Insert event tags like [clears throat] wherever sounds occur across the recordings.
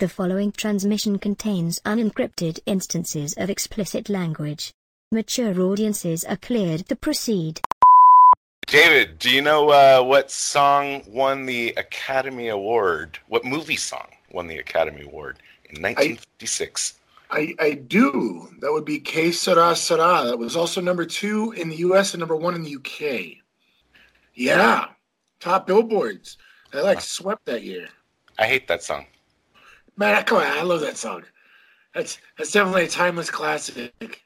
The following transmission contains unencrypted instances of explicit language. Mature audiences are cleared to proceed. David, do you know uh, what song won the Academy Award? What movie song won the Academy Award in 1956? I, I do. That would be Que Sera Sera. That was also number two in the US and number one in the UK. Yeah. Top billboards. I like swept that year. I hate that song. Man, come on, I love that song. That's that's definitely a timeless classic.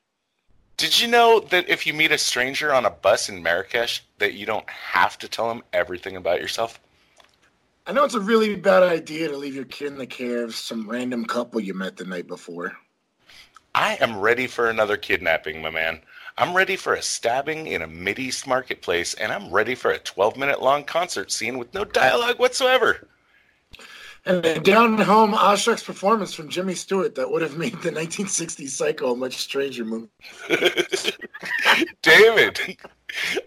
Did you know that if you meet a stranger on a bus in Marrakesh, that you don't have to tell them everything about yourself? I know it's a really bad idea to leave your kid in the care of some random couple you met the night before. I am ready for another kidnapping, my man. I'm ready for a stabbing in a Mideast marketplace, and I'm ready for a 12 minute long concert scene with no dialogue whatsoever. And a down home awestruck's performance from Jimmy Stewart that would have made the 1960 Psycho a much stranger movie. [laughs] David,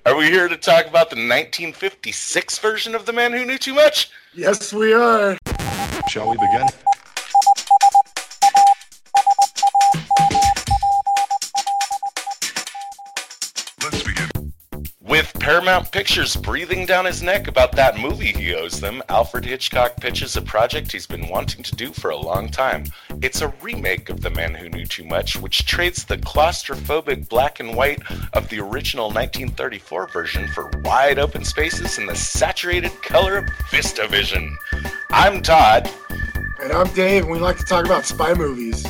are we here to talk about the 1956 version of The Man Who Knew Too Much? Yes, we are. Shall we begin? Paramount Pictures breathing down his neck about that movie he owes them, Alfred Hitchcock pitches a project he's been wanting to do for a long time. It's a remake of The Man Who Knew Too Much, which trades the claustrophobic black and white of the original 1934 version for wide open spaces and the saturated color of VistaVision. I'm Todd. And I'm Dave, and we like to talk about spy movies.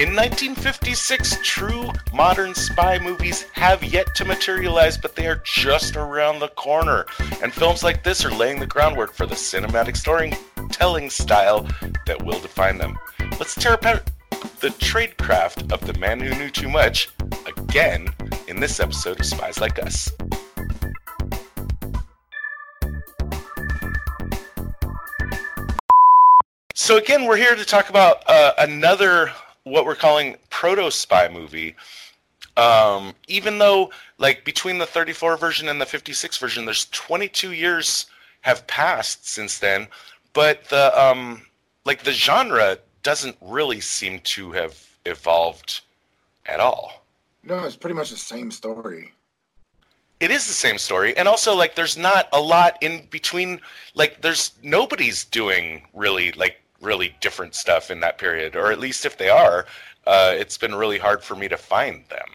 In 1956, true modern spy movies have yet to materialize, but they are just around the corner. And films like this are laying the groundwork for the cinematic storytelling style that will define them. Let's tear apart the tradecraft of the man who knew too much again in this episode of Spies Like Us. So again, we're here to talk about uh, another what we're calling proto spy movie. Um, even though, like, between the 34 version and the 56 version, there's 22 years have passed since then, but the um, like the genre doesn't really seem to have evolved at all. No, it's pretty much the same story. It is the same story, and also like there's not a lot in between. Like, there's nobody's doing really like really different stuff in that period, or at least if they are, uh, it's been really hard for me to find them.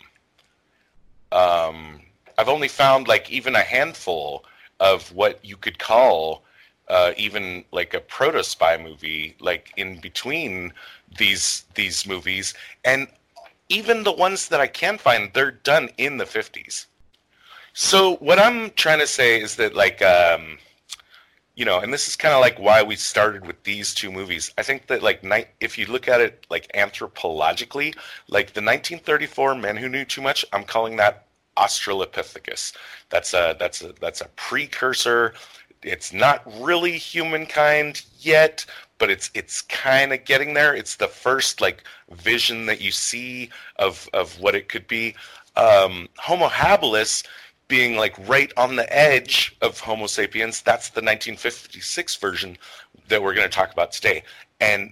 Um, I've only found like even a handful of what you could call uh, even like a proto spy movie, like in between these these movies, and even the ones that I can find, they're done in the fifties. So what I'm trying to say is that like. Um, you know, and this is kind of like why we started with these two movies. I think that like night, if you look at it like anthropologically, like the 1934 Men Who Knew Too Much, I'm calling that Australopithecus. That's a that's a that's a precursor. It's not really humankind yet, but it's it's kind of getting there. It's the first like vision that you see of of what it could be. Um, Homo habilis being like right on the edge of Homo sapiens. That's the 1956 version that we're going to talk about today. And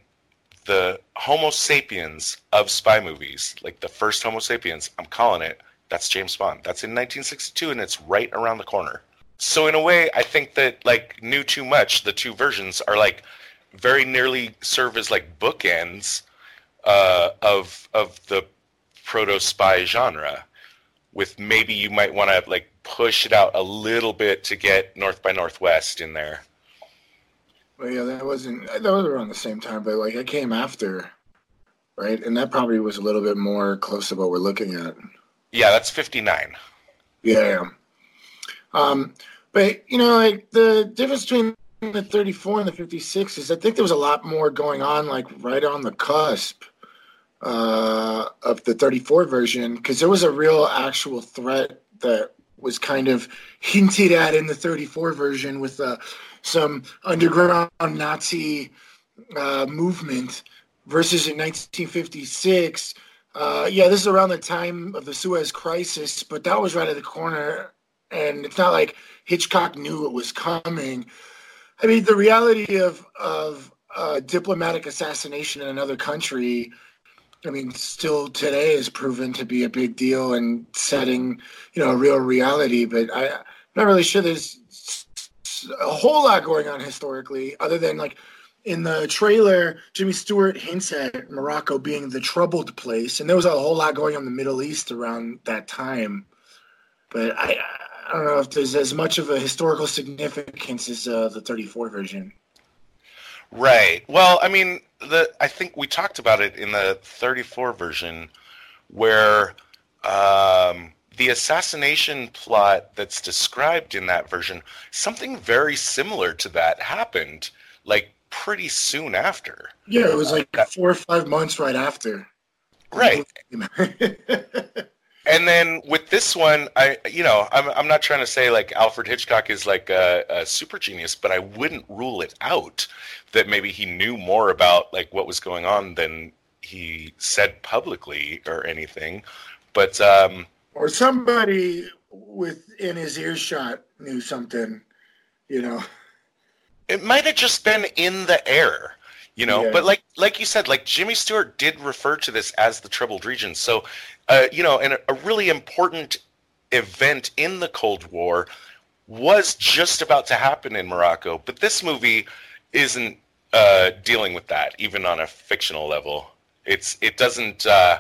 the Homo sapiens of spy movies, like the first Homo sapiens, I'm calling it, that's James Bond. That's in 1962 and it's right around the corner. So in a way, I think that like Knew Too Much, the two versions are like very nearly serve as like bookends uh, of of the proto spy genre with maybe you might want to like push it out a little bit to get North by Northwest in there. Well, yeah, that wasn't that was around the same time, but like I came after, right? And that probably was a little bit more close to what we're looking at. Yeah, that's fifty nine. Yeah. Um, but you know, like the difference between the 34 and the 56 is I think there was a lot more going on, like right on the cusp uh, of the 34 version, because there was a real actual threat that was kind of hinted at in the 34 version with uh, some underground Nazi uh, movement versus in 1956. Uh, yeah, this is around the time of the Suez Crisis, but that was right at the corner, and it's not like Hitchcock knew it was coming. I mean, the reality of of uh, diplomatic assassination in another country, I mean, still today is proven to be a big deal and setting, you know, a real reality. But I, I'm not really sure there's a whole lot going on historically, other than like in the trailer, Jimmy Stewart hints at Morocco being the troubled place, and there was a whole lot going on in the Middle East around that time. But I, I don't know if there's as much of a historical significance as uh, the 34 version. Right. Well, I mean, the I think we talked about it in the 34 version, where um, the assassination plot that's described in that version, something very similar to that happened, like pretty soon after. Yeah, it was like four or five months right after. Right. [laughs] [laughs] And then with this one, I you know I'm I'm not trying to say like Alfred Hitchcock is like a, a, super genius, but I wouldn't rule it out that maybe he knew more about like what was going on than he said publicly or anything. But um, or somebody within his earshot knew something, you know. It might have just been in the air you know yeah. but like like you said like jimmy stewart did refer to this as the troubled region so uh, you know and a, a really important event in the cold war was just about to happen in morocco but this movie isn't uh, dealing with that even on a fictional level it's it doesn't uh,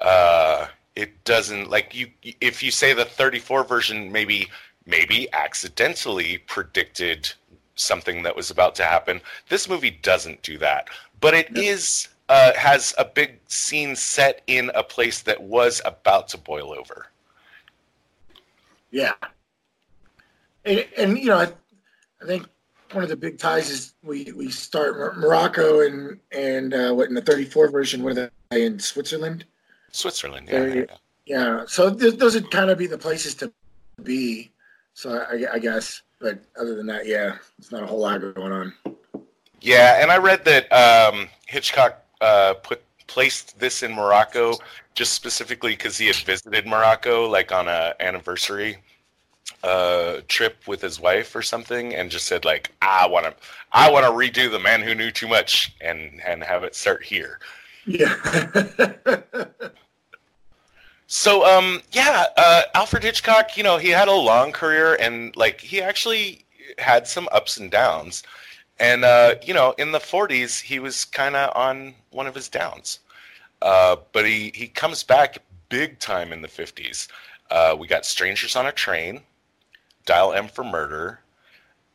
uh it doesn't like you if you say the 34 version maybe maybe accidentally predicted something that was about to happen. This movie doesn't do that, but it is uh, has a big scene set in a place that was about to boil over. Yeah, and, and you know, I, I, think one of the big ties is we we start Morocco and and uh, what in the thirty four version? What are they in Switzerland? Switzerland, yeah. yeah. yeah. So th- those would kind of be the places to be. So I, I guess. But other than that, yeah, it's not a whole lot going on. Yeah, and I read that um, Hitchcock uh, put placed this in Morocco just specifically because he had visited Morocco, like on a anniversary uh, trip with his wife or something, and just said like, I want to, I want to redo the Man Who Knew Too Much and and have it start here. Yeah. [laughs] So, um, yeah, uh, Alfred Hitchcock, you know, he had a long career and like he actually had some ups and downs. And, uh, you know, in the 40s, he was kind of on one of his downs. Uh, but he, he comes back big time in the 50s. Uh, we got Strangers on a Train, Dial M for Murder.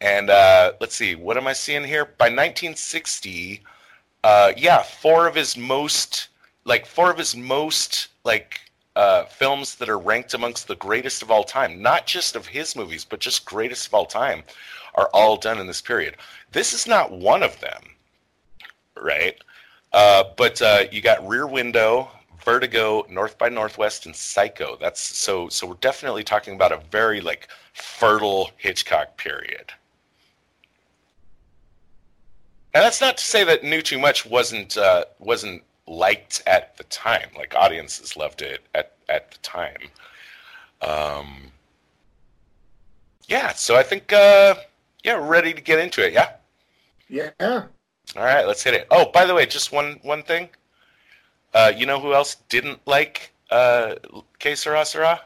And uh, let's see, what am I seeing here? By 1960, uh, yeah, four of his most, like, four of his most, like, uh, films that are ranked amongst the greatest of all time, not just of his movies, but just greatest of all time, are all done in this period. This is not one of them, right? Uh, but uh, you got Rear Window, Vertigo, North by Northwest, and Psycho. That's so. So we're definitely talking about a very like fertile Hitchcock period. And that's not to say that Knew Too Much wasn't uh, wasn't liked at the time. Like audiences loved it at at the time. Um, yeah, so I think uh, yeah, we're ready to get into it. Yeah. Yeah. All right, let's hit it. Oh, by the way, just one one thing. Uh, you know who else didn't like uh, Que Sera Sera?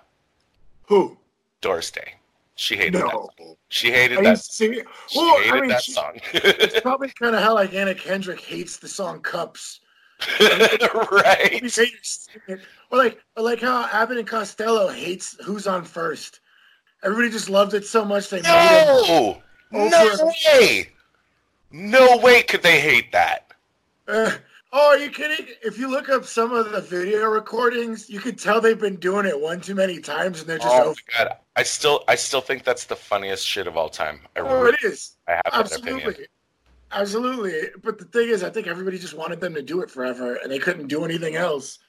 Who? Doris Day. She hated no. that. She hated that. She well, hated I mean, that she, song. [laughs] it's probably kind of how like Anna Kendrick hates the song "Cups." [laughs] right. Or like, or like how Abbott and Costello hates Who's on First. Everybody just loved it so much they no! made it. No way! No way could they hate that. Uh, oh, are you kidding? If you look up some of the video recordings, you can tell they've been doing it one too many times, and they're just. Oh my god! I still, I still think that's the funniest shit of all time. I oh, really, it is. I have Absolutely. that opinion. Absolutely. But the thing is, I think everybody just wanted them to do it forever and they couldn't do anything else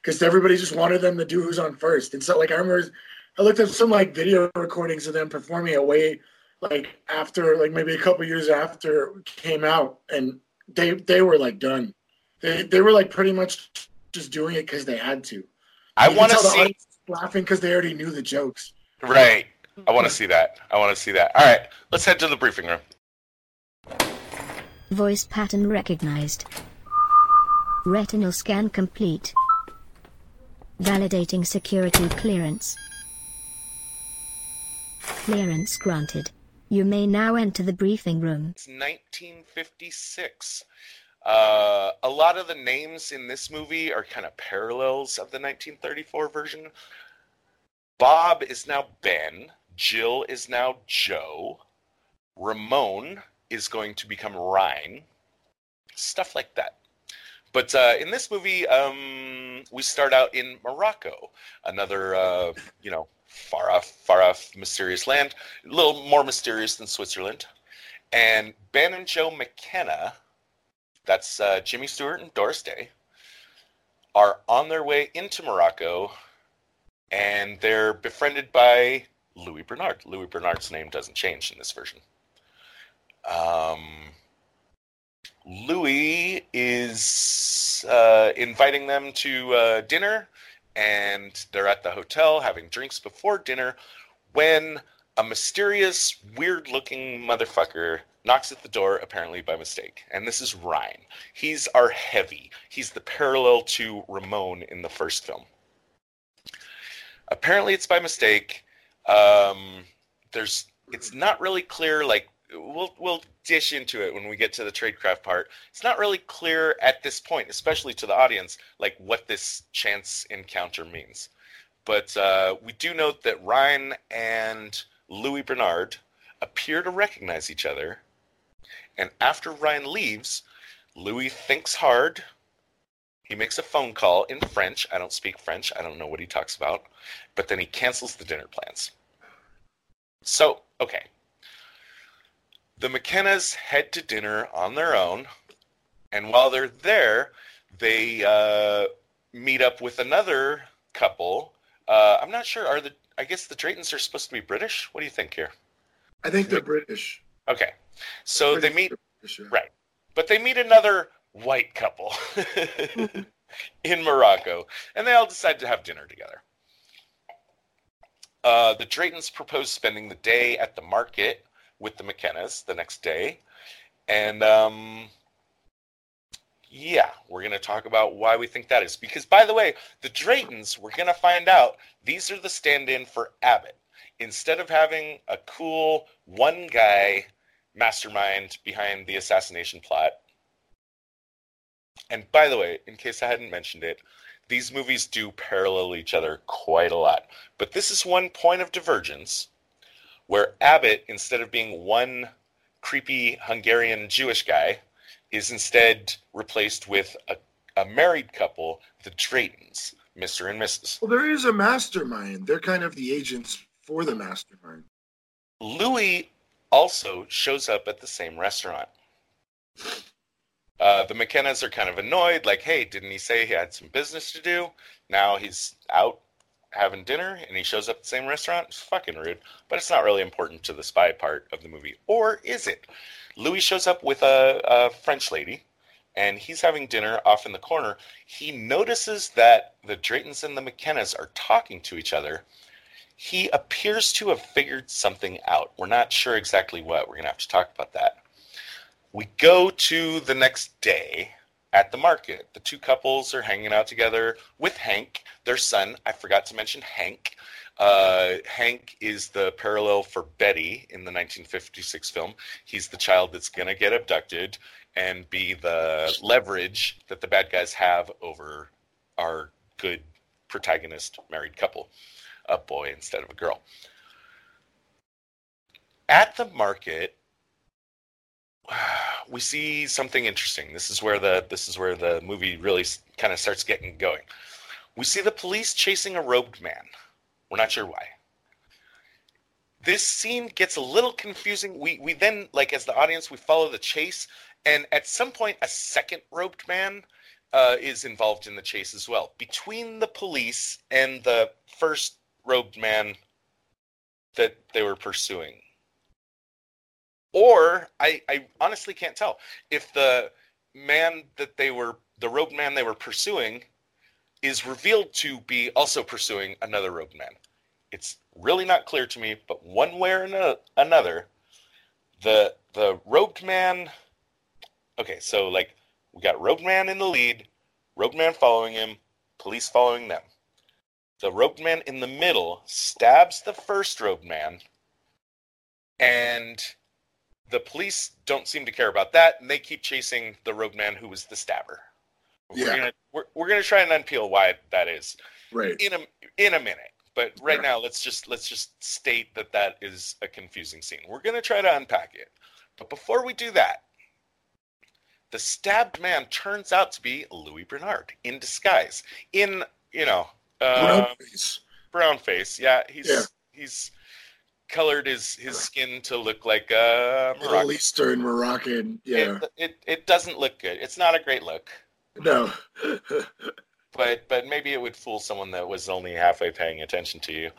because everybody just wanted them to do who's on first. And so, like, I remember I looked up some like video recordings of them performing it way like after, like, maybe a couple years after it came out and they they were like done. They, they were like pretty much just doing it because they had to. I want to see laughing because they already knew the jokes. Right. I want to see that. I want to see that. All right, let's head to the briefing room. Voice pattern recognized. Retinal scan complete. Validating security clearance. Clearance granted. You may now enter the briefing room. It's 1956. Uh, a lot of the names in this movie are kind of parallels of the 1934 version. Bob is now Ben. Jill is now Jo. Ramon is going to become Ryan. Stuff like that. But uh, in this movie, um, we start out in Morocco, another, uh, you know, far off, far off, mysterious land, a little more mysterious than Switzerland. And Ben and Jo McKenna, that's uh, Jimmy Stewart and Doris Day, are on their way into Morocco, and they're befriended by Louis Bernard. Louis Bernard's name doesn't change in this version. Um, Louis is uh, inviting them to uh, dinner, and they're at the hotel having drinks before dinner when a mysterious, weird looking motherfucker knocks at the door, apparently by mistake. And this is Ryan. He's our heavy, he's the parallel to Ramon in the first film. Apparently, it's by mistake. Um, there's it's not really clear like we'll we'll dish into it when we get to the tradecraft part. It's not really clear at this point, especially to the audience, like what this chance encounter means. But uh, we do note that Ryan and Louis Bernard appear to recognize each other, and after Ryan leaves, Louis thinks hard. He makes a phone call in French. I don't speak French. I don't know what he talks about. But then he cancels the dinner plans. So, okay, the McKennas head to dinner on their own, and while they're there, they uh, meet up with another couple. Uh, I'm not sure. Are the I guess the Draytons are supposed to be British. What do you think here? I think they're British. Okay, so British, they meet British, yeah. right, but they meet another white couple [laughs] in Morocco, and they all decide to have dinner together. Uh, the Draytons propose spending the day at the market with the McKennas the next day. And um, yeah, we're going to talk about why we think that is. Because, by the way, the Draytons, we're going to find out these are the stand in for Abbott. Instead of having a cool one guy mastermind behind the assassination plot. And by the way, in case I hadn't mentioned it, these movies do parallel each other quite a lot. But this is one point of divergence where Abbott, instead of being one creepy Hungarian Jewish guy, is instead replaced with a, a married couple, the Draytons, Mr. and Mrs. Well, there is a mastermind. They're kind of the agents for the mastermind. Louis also shows up at the same restaurant. Uh, the McKennas are kind of annoyed, like, hey, didn't he say he had some business to do? Now he's out having dinner and he shows up at the same restaurant. It's fucking rude, but it's not really important to the spy part of the movie. Or is it? Louis shows up with a, a French lady and he's having dinner off in the corner. He notices that the Draytons and the McKennas are talking to each other. He appears to have figured something out. We're not sure exactly what. We're going to have to talk about that. We go to the next day at the market. The two couples are hanging out together with Hank, their son. I forgot to mention Hank. Uh, Hank is the parallel for Betty in the 1956 film. He's the child that's going to get abducted and be the leverage that the bad guys have over our good protagonist married couple, a boy instead of a girl. At the market, [sighs] we see something interesting. This is where the this is where the movie really kind of starts getting going. We see the police chasing a robed man. We're not sure why. This scene gets a little confusing. We we then like as the audience we follow the chase, and at some point a second robed man uh, is involved in the chase as well. Between the police and the first robed man that they were pursuing or I, I honestly can't tell if the man that they were the robed man they were pursuing is revealed to be also pursuing another robed man it's really not clear to me but one way or another the the robed man okay, so like we got Roadman in the lead, Roadman following him, police following them. The Roadman in the middle stabs the first Roadman, and the police don't seem to care about that, and they keep chasing the Roadman who was the stabber. We're Yeah. gonna we're, we're gonna try and unpeel why that is Right. in a in a minute. But right Sure. now, let's just let's just state that that is a confusing scene. We're gonna try to unpack it, but before we do that, the stabbed man turns out to be Louis Bernard in disguise, in you know uh, Brown face. brown face. Yeah, he's Yeah. he's colored his his skin to look like a Middle Moroccan. Eastern Moroccan. Yeah. It, it it doesn't look good. It's not a great look. No. [laughs] but but maybe it would fool someone that was only halfway paying attention to you.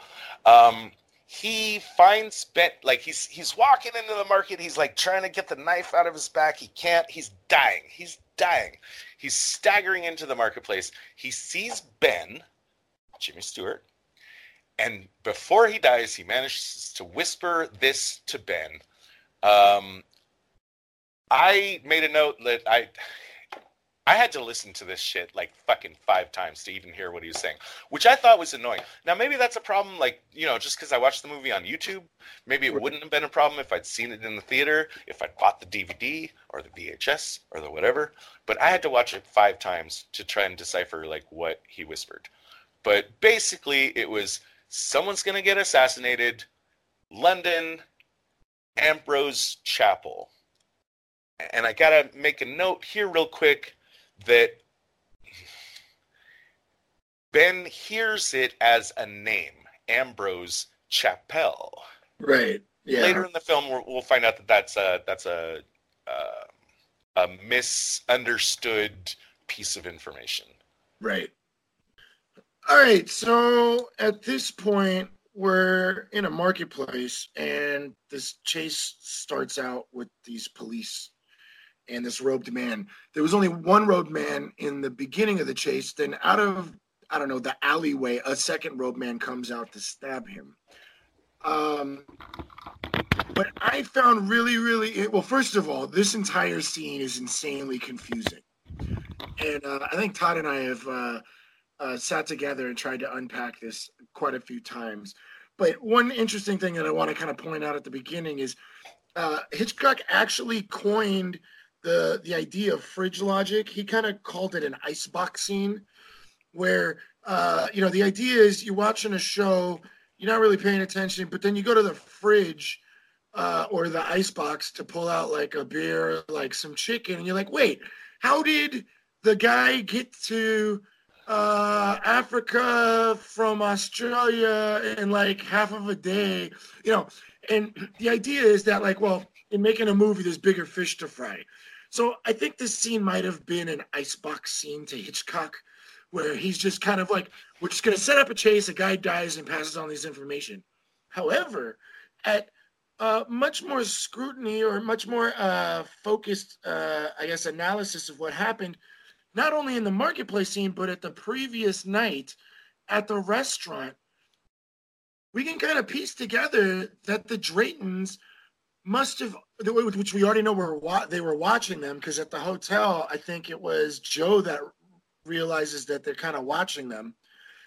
Um, he finds Ben like he's he's walking into the market. He's like trying to get the knife out of his back. He can't. He's dying. He's dying. He's staggering into the marketplace. He sees Ben, Jimmy Stewart, and before he dies, he manages to whisper this to Ben. Um, I made a note that I I had to listen to this shit like fucking five times to even hear what he was saying, which I thought was annoying. Now maybe that's a problem, like you know, just because I watched the movie on YouTube. Maybe it wouldn't have been a problem if I'd seen it in the theater, if I'd bought the DVD or the VHS or the whatever. But I had to watch it five times to try and decipher like what he whispered. But basically, it was someone's gonna get assassinated, London, Ambrose Chapel. And I gotta make a note here real quick that Ben hears it as a name, Ambrose Chapel. right. Yeah. Later in the film, we'll, we'll find out that that's a that's a uh, a misunderstood piece of information. Right. All right. So at this point, we're in a marketplace, and this chase starts out with these police and this robed man. There was only one robed man in the beginning of the chase. Then, out of I don't know the alleyway, a second robed man comes out to stab him. Um, but I found really, really well. First of all, this entire scene is insanely confusing and uh, I think Todd and I have uh, uh, sat together and tried to unpack this quite a few times. But one interesting thing that I want to kind of point out at the beginning is uh, Hitchcock actually coined the the idea of fridge logic. He kind of called it an icebox scene, where uh, you know the idea is you're watching a show, you're not really paying attention, but then you go to the fridge uh, or the icebox to pull out like a beer, like some chicken, and you're like, wait, how did the guy get to uh, Africa from Australia in like half of a day, you know. And the idea is that, like, well, in making a movie, there's bigger fish to fry. So I think this scene might have been an icebox scene to Hitchcock, where he's just kind of like, we're just going to set up a chase, a guy dies and passes on this information. However, at uh, much more scrutiny or much more uh, focused, uh, I guess, analysis of what happened, not only in the marketplace scene, but at the previous night at the restaurant, we can kind of piece together that the Draytons must have, the way with which we already know were they were watching them because at the hotel, I think it was Jo that realizes that they're kind of watching them.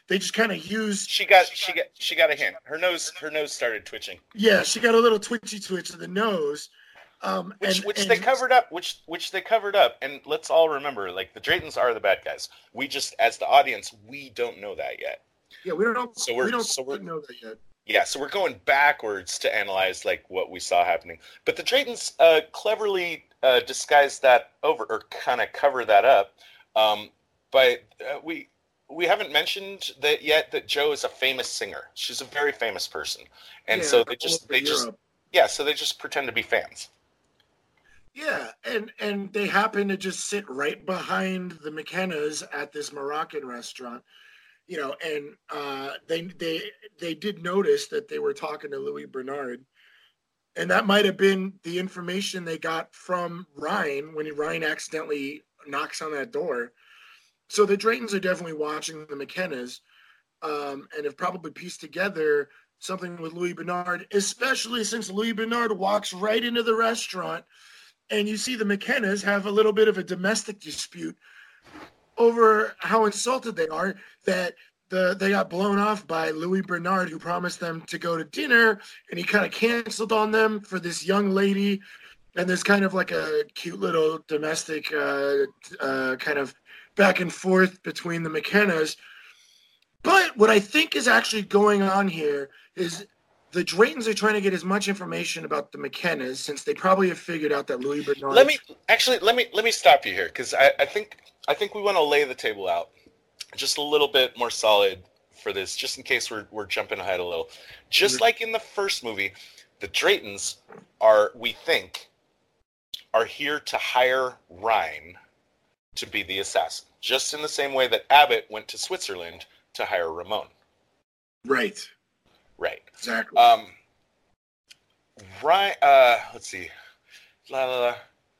They just kind of used She got she got she got a hint. Her nose her nose started twitching, yeah, she got a little twitchy twitch of the nose. Um, which and, which and- they covered up. Which which they covered up. And let's all remember, like the Draytons are the bad guys. We just as the audience, we don't know that yet. Yeah, we don't. So we're- we don't so we're- know that yet. Yeah, so we're going backwards to analyze like what we saw happening. But the Draytons uh, cleverly uh, disguised that over, or kind of cover that up. Um, but uh, we we haven't mentioned that yet that Jo is a famous singer. She's a very famous person, and Yeah, so they just they just yeah, so they just pretend to be fans. Yeah, and and they happen to just sit right behind the McKennas at this Moroccan restaurant, you know, and uh, they they they did notice that they were talking to Louis Bernard, and that might have been the information they got from Ryan when Ryan accidentally knocks on that door. So the Draytons are definitely watching the McKennas, um, and have probably pieced together something with Louis Bernard, especially since Louis Bernard walks right into the restaurant and you see the McKennas have a little bit of a domestic dispute over how insulted they are that the they got blown off by Louis Bernard, who promised them to go to dinner, and he kind of canceled on them for this young lady. And there's kind of like a cute little domestic uh, uh, kind of back and forth between the McKennas. But what I think is actually going on here is the Draytons are trying to get as much information about the McKennas since they probably have figured out that Louis Bernard. Let me actually let me let me stop you here because I, I think I think we want to lay the table out just a little bit more solid for this, just in case we're we're jumping ahead a little. Just like in the first movie, the Draytons are we think are here to hire Ryan to be the assassin, just in the same way that Abbott went to Switzerland to hire Ramon. Right. Right. Exactly. Um, right. Uh, let's see. La, la, la.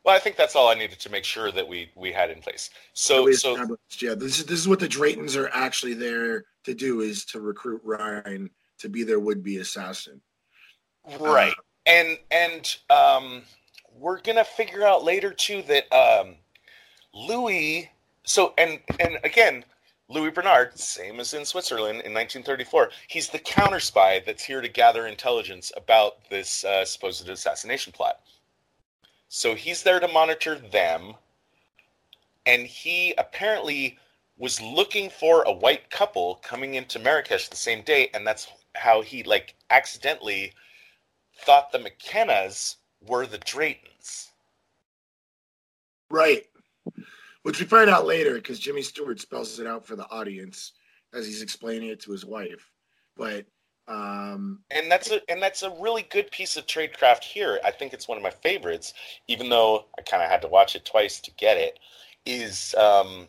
Well, I think that's all I needed to make sure that we we had in place. So so yeah, this is this is what the Draytons are actually there to do is to recruit Ryan to be their would-be assassin. right and and um, we're gonna figure out later too that um, Louis. So and and again, Louis Bernard, same as in Switzerland in 1934, he's the counter spy that's here to gather intelligence about this uh, supposed assassination plot. So he's there to monitor them, and he apparently was looking for a white couple coming into Marrakesh the same day, and that's how he like accidentally thought the McKennas were the Draytons. Right. Which we find out later because Jimmy Stewart spells it out for the audience as he's explaining it to his wife. But um and that's a and that's a really good piece of tradecraft here. I think it's one of my favorites, even though I kind of had to watch it twice to get it. Is um,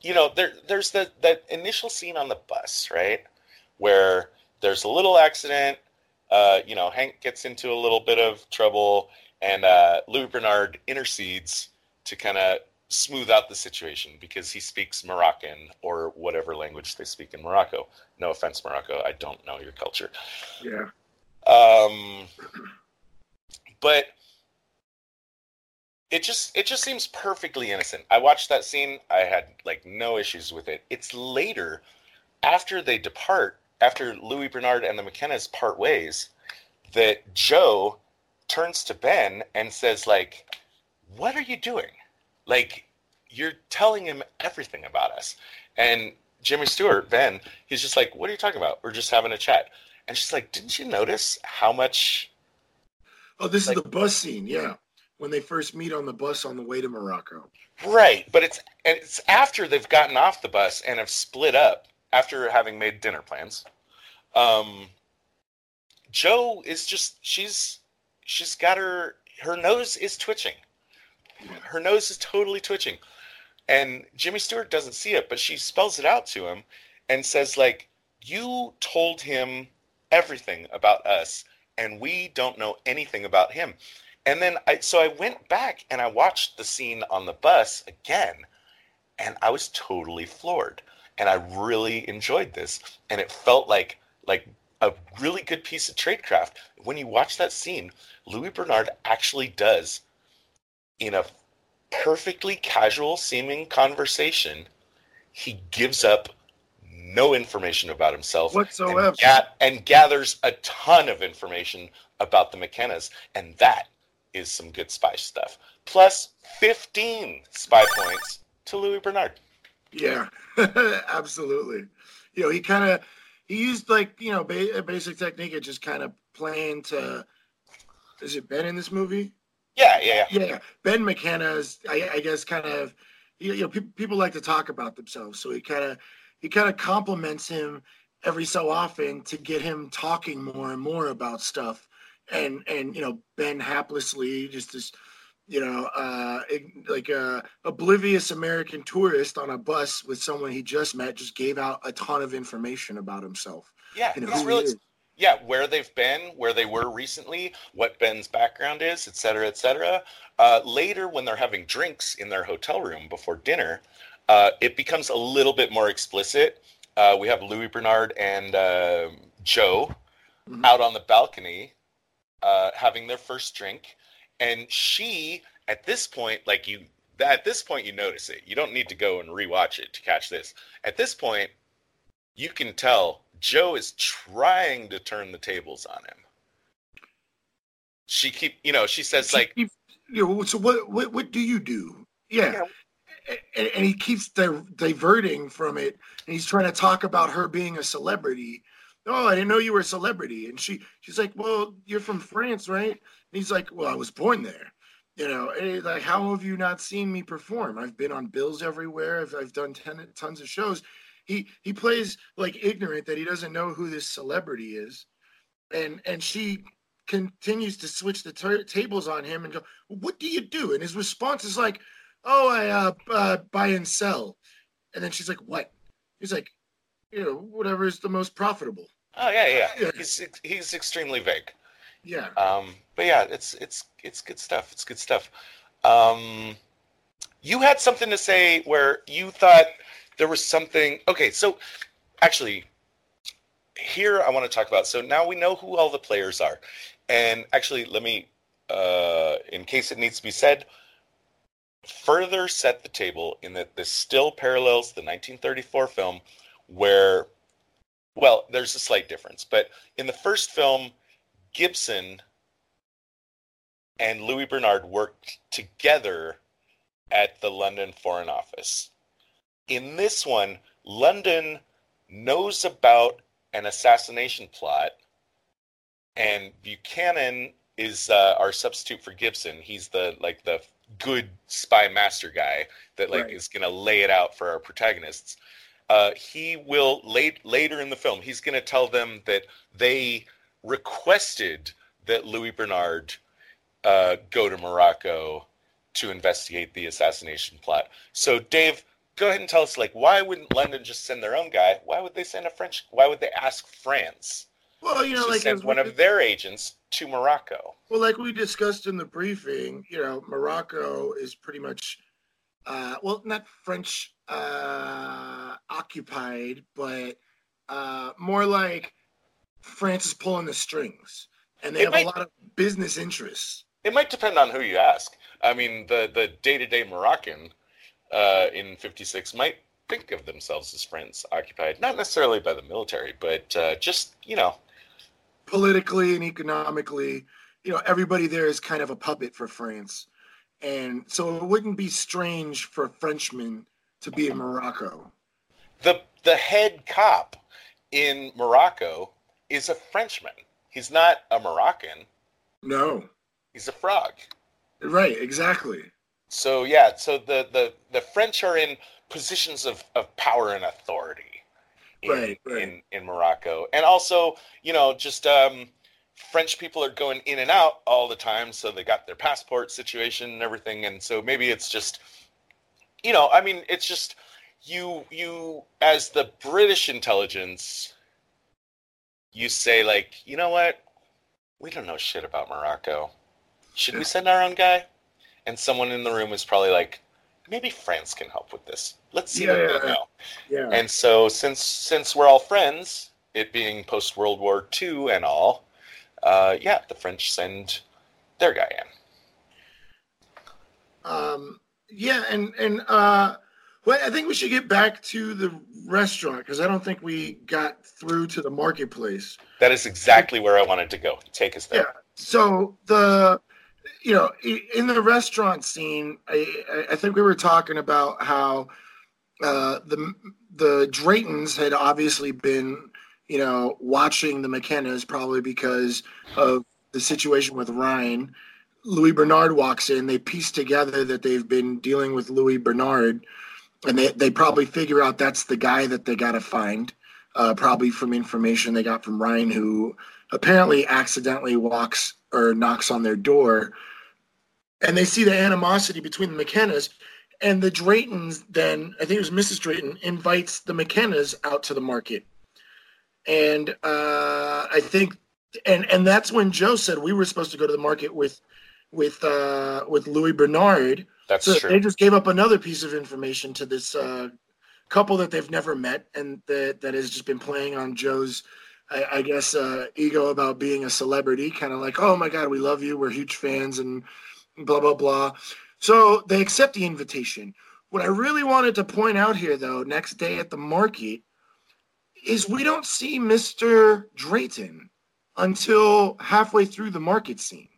you know there there's the that initial scene on the bus, right, where there's a little accident. Uh, you know, Hank gets into a little bit of trouble, and uh, Louis Bernard intercedes to kind of smooth out the situation because he speaks Moroccan or whatever language they speak in Morocco. No offense, Morocco. I don't know your culture. yeah. Um, but it just it just seems perfectly innocent. I watched that scene. I had like no issues with it. It's later, after they depart, after Louis Bernard and the McKennas part ways, that Jo turns to Ben and says like, "What are you doing? Like, you're telling him everything about us." And Jimmy Stewart, Ben, he's just like, "What are you talking about? We're just having a chat." And she's like, "Didn't you notice how much?" Oh, this Like- is the bus scene, yeah. When they first meet on the bus on the way to Morocco. Right, but it's it's after they've gotten off the bus and have split up after having made dinner plans. Um, Jo is just she's she's got her her nose is twitching. Her nose is totally twitching. And Jimmy Stewart doesn't see it, but she spells it out to him and says like you told him everything about us and we don't know anything about him. And then I so I went back and I watched the scene on the bus again and I was totally floored. And I really enjoyed this. And it felt like like a really good piece of tradecraft. When you watch that scene, Louis Bernard actually does in a perfectly casual seeming conversation, he gives up no information about himself Whatsoever. and, ga- and gathers a ton of information about the McKennas, and that is some good spy stuff. Plus 15 spy points to Louis Bernard. Yeah, [laughs] absolutely. You know, he kind of he used like you know ba- a basic technique of just kind of playing to. Is it Ben in this movie? Yeah, yeah, yeah. Yeah, Ben McKenna is, I, I guess, kind of. You know, pe- people like to talk about themselves, so he kind of he kind of compliments him every so often to get him talking more and more about stuff. And and you know, Ben haplessly just this you know, uh, like a oblivious American tourist on a bus with someone he just met, just gave out a ton of information about himself Yeah, it's really, he. Yeah, where they've been, where they were recently, what Ben's background is, et cetera, et cetera. Uh, later, when they're having drinks in their hotel room before dinner, uh, it becomes a little bit more explicit. Uh, we have Louis Bernard and uh, Jo Mhm. out on the balcony uh, having their first drink, and she at this point, like you, at this point you notice it. You don't need to go and rewatch it to catch this. At this point, you can tell Jo is trying to turn the tables on him. She keep, you know, she says like, you know, so what, what, what do you do? Yeah. And, and he keeps di- diverting from it. And he's trying to talk about her being a celebrity. Oh, I didn't know you were a celebrity. And she, she's like, well, you're from France, right? And he's like, well, I was born there. You know, and like, how have you not seen me perform? I've been on bills everywhere. I've, I've done ten, tons of shows. He, he plays like ignorant that he doesn't know who this celebrity is. And, and she continues to switch the t- tables on him and go, "What do you do?" And his response is like, "Oh, I uh, uh, buy and sell." And then she's like, "What?" He's like, "You know, whatever is the most profitable." oh yeah, yeah, Yeah. he's he's extremely vague. Yeah, Um, but yeah, it's it's it's good stuff. It's good stuff. Um, you had something to say where you thought there was something. Okay, so actually, here I want to talk about. So now we know who all the players are, and actually, let me, uh, in case it needs to be said, further set the table in that this still parallels the 1934 film, where, well, there's a slight difference, but in the first film. Gibson and Louis Bernard worked together at the London Foreign Office. In this one, London knows about an assassination plot, and Buchanan is uh, our substitute for Gibson. He's the like the good spy master guy that like Right. is going to lay it out for our protagonists. Uh, he will late later in the film. He's going to tell them that they requested that Louis Bernard uh, go to Morocco to investigate the assassination plot. So, Dave, go ahead and tell us, like, why wouldn't London just send their own guy? Why would they send a French? Why would they ask France well, you know, to like send one of their agents to Morocco? well, like we discussed in the briefing, you know, Morocco is pretty much, uh, well, not French uh, occupied, but uh, more like France is pulling the strings, and they It have might- a lot of business interests. It might depend on who you ask. I mean, the the day to day Moroccan uh, in '56 might think of themselves as France occupied, not necessarily by the military, but uh, just you know, politically and economically, you know, everybody there is kind of a puppet for France. And so it wouldn't be strange for a Frenchman to be in Morocco. the the head cop in Morocco is a Frenchman. He's not a Moroccan. No. He's a frog. Right, exactly. So yeah, so the the, the French are in positions of, of power and authority in, Right, right. in in Morocco. And also, you know, just um French people are going in and out all the time, so they got their passport situation and everything, and so maybe it's just you know, I mean, it's just you you as the British intelligence you say like, you know what? We don't know shit about Morocco. Should we send our own guy? And someone in the room is probably like, maybe France can help with this. Let's see what Yeah. they know. Yeah. And so since since we're all friends, it being post World War II and all, uh, yeah, the French send their guy in. Um, yeah, and and uh, well, I think we should get back to the restaurant because I don't think we got through to the marketplace. That is exactly where I wanted to go. Take us there. Yeah. So the, you know, in the restaurant scene, I, I- think we were talking about how uh, the the Draytons had obviously been, you know, watching the McKennas probably because of the situation with Ryan. Louis Bernard walks in. They piece together that they've been dealing with Louis Bernard, and they they probably figure out that's the guy that they got to find. Uh, probably from information they got from Ryan, who apparently accidentally walks or knocks on their door and they see the animosity between the McKennas and the Draytons then I think it was Mrs. Drayton invites the McKennas out to the market and uh, I think and and that's when Jo said we were supposed to go to the market with with uh, with Louis Bernard That's so true. they just gave up another piece of information to this uh, couple that they've never met and that that has just been playing on Jo's I, I guess, uh, ego about being a celebrity, kind of like, oh my God, we love you. We're huge fans and blah, blah, blah. So they accept the invitation. What I really wanted to point out here, though, next day at the market, is we don't see Mr. Drayton until halfway through the market scene.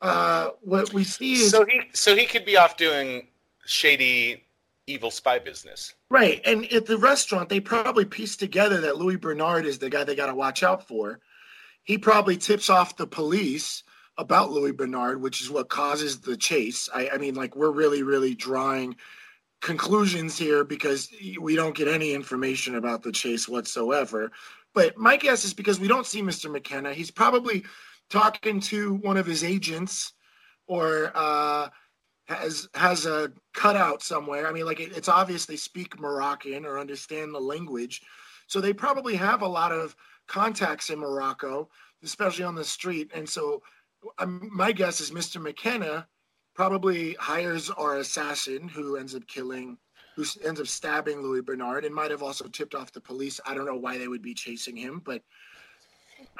Uh, what we see is So he so he could be off doing shady evil spy business. Right. And at the restaurant, they probably pieced together that Louis Bernard is the guy they got to watch out for. He probably tips off the police about Louis Bernard, which is what causes the chase. I, I mean, like, we're really, really drawing conclusions here because we don't get any information about the chase whatsoever. But my guess is because we don't see Mr. McKenna, he's probably talking to one of his agents or, uh, has has a cutout somewhere. I mean, like it, it's obvious they speak Moroccan or understand the language, so they probably have a lot of contacts in Morocco, especially on the street. And so, um, my guess is Mr. McKenna probably hires our assassin who ends up killing, who ends up stabbing Louis Bernard, and might have also tipped off the police. I don't know why they would be chasing him, but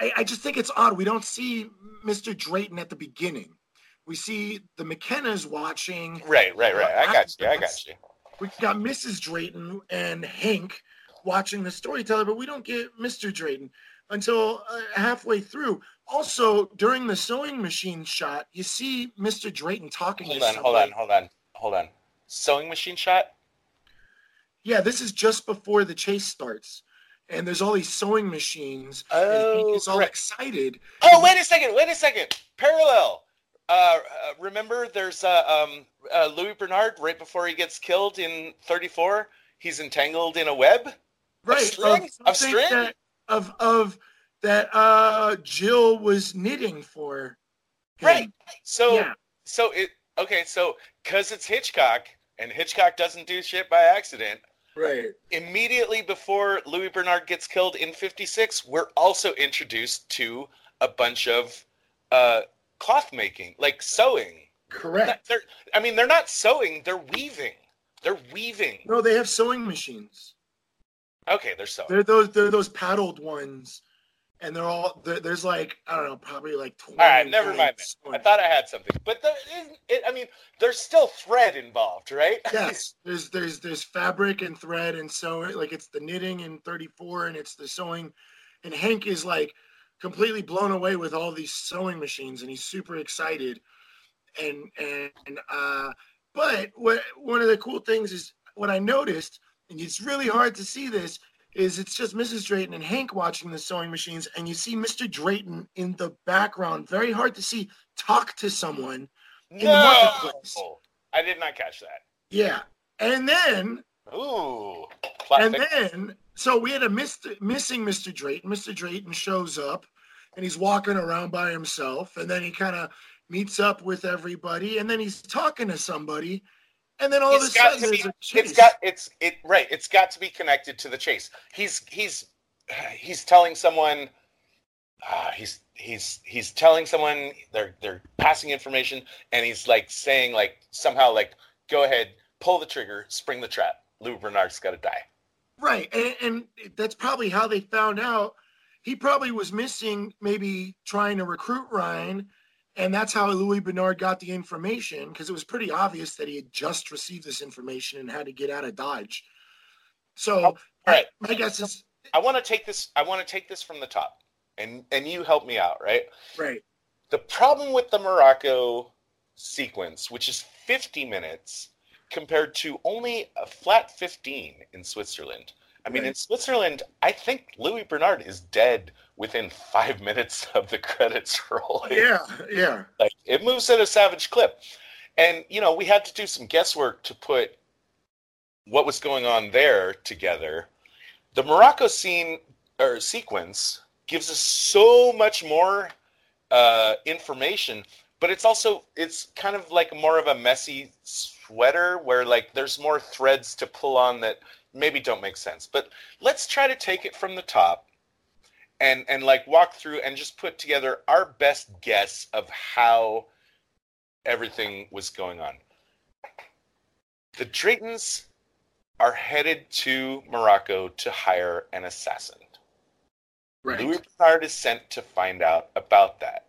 I, I just think it's odd. We don't see Mr. Drayton at the beginning. We see the McKennas watching. Right, right, right. I got you. I got you. We got Mrs. Drayton and Hank watching the storyteller, but we don't get Mr. Drayton until uh, halfway through. Also, during the sewing machine shot, you see Mr. Drayton talking Hold on, hold on, hold on, hold on. Sewing machine shot? Yeah, this is just before the chase starts. And there's all these sewing machines. and Hank Oh, is all excited. Oh, wait a second. Wait a second. Parallel. Uh, uh, remember, there's uh, um, uh, Louis Bernard right before he gets killed in 34. He's entangled in a web. Right. string? Of something string? That, of, of that uh, Jill was knitting for. him. Right. So, Yeah. so it okay. So, because it's Hitchcock, and Hitchcock doesn't do shit by accident. Right. Immediately before Louis Bernard gets killed in 56, we're also introduced to a bunch of uh, cloth making, like sewing. Correct. They're, I mean, they're not sewing; they're weaving. They're weaving. No, they have sewing machines. Okay, they're sewing. They're those they're those paddled ones, and they're all there, there's like I don't know, probably like twenty. All right, never mind. I thought I had something, but the, it, it, I mean, there's still thread involved, right? [laughs] yes, there's there's there's fabric and thread and sewing. Like it's the knitting in 34, and it's the sewing. And Hank is like completely blown away with all these sewing machines, and he's super excited. And and uh, but what one of the cool things is what I noticed, and it's really hard to see this. Is it's just Mrs. Drayton and Hank watching the sewing machines, and you see Mr. Drayton in the background. Very hard to see talk to someone. In the no, marketplace. I did not catch that. Yeah, and then Ooh, plot and then, so we had a missing Mr. Drayton. Mr. Drayton shows up and he's walking around by himself. And then he kind of meets up with everybody. And then he's talking to somebody. And then all It's of a got sudden, be- a chase. It's got it's it right. It's got to be connected to the chase. He's he's he's telling someone. Uh, he's he's he's telling someone they're they're passing information, and he's like saying like somehow like go ahead, pull the trigger, spring the trap. Lou Bernard's got to die. Right. And, and that's probably how they found out. He probably was missing, maybe trying to recruit Ryan. And that's how Louis Bernard got the information because it was pretty obvious that he had just received this information and had to get out of Dodge. So, oh, All right. my guess is I want to take this. I want to take this from the top, and and you help me out, right? right. The problem with the Morocco sequence, which is 50 minutes, compared to only a flat 15 in Switzerland. I mean, Right. in Switzerland, I think Louis Bernard is dead within [laughs] five minutes of the credits [laughs] rolling. Yeah, yeah. Like it moves at a savage clip. And you know, we had to do some guesswork to put what was going on there together. The Morocco scene or sequence gives us so much more uh, information, but it's also it's kind of like more of a messy sweater where like there's more threads to pull on that maybe don't make sense. But let's try to take it from the top and and like walk through and just put together our best guess of how everything was going on. The Draytons are headed to Morocco to hire an assassin. Right. Louis Bernard is sent to find out about that.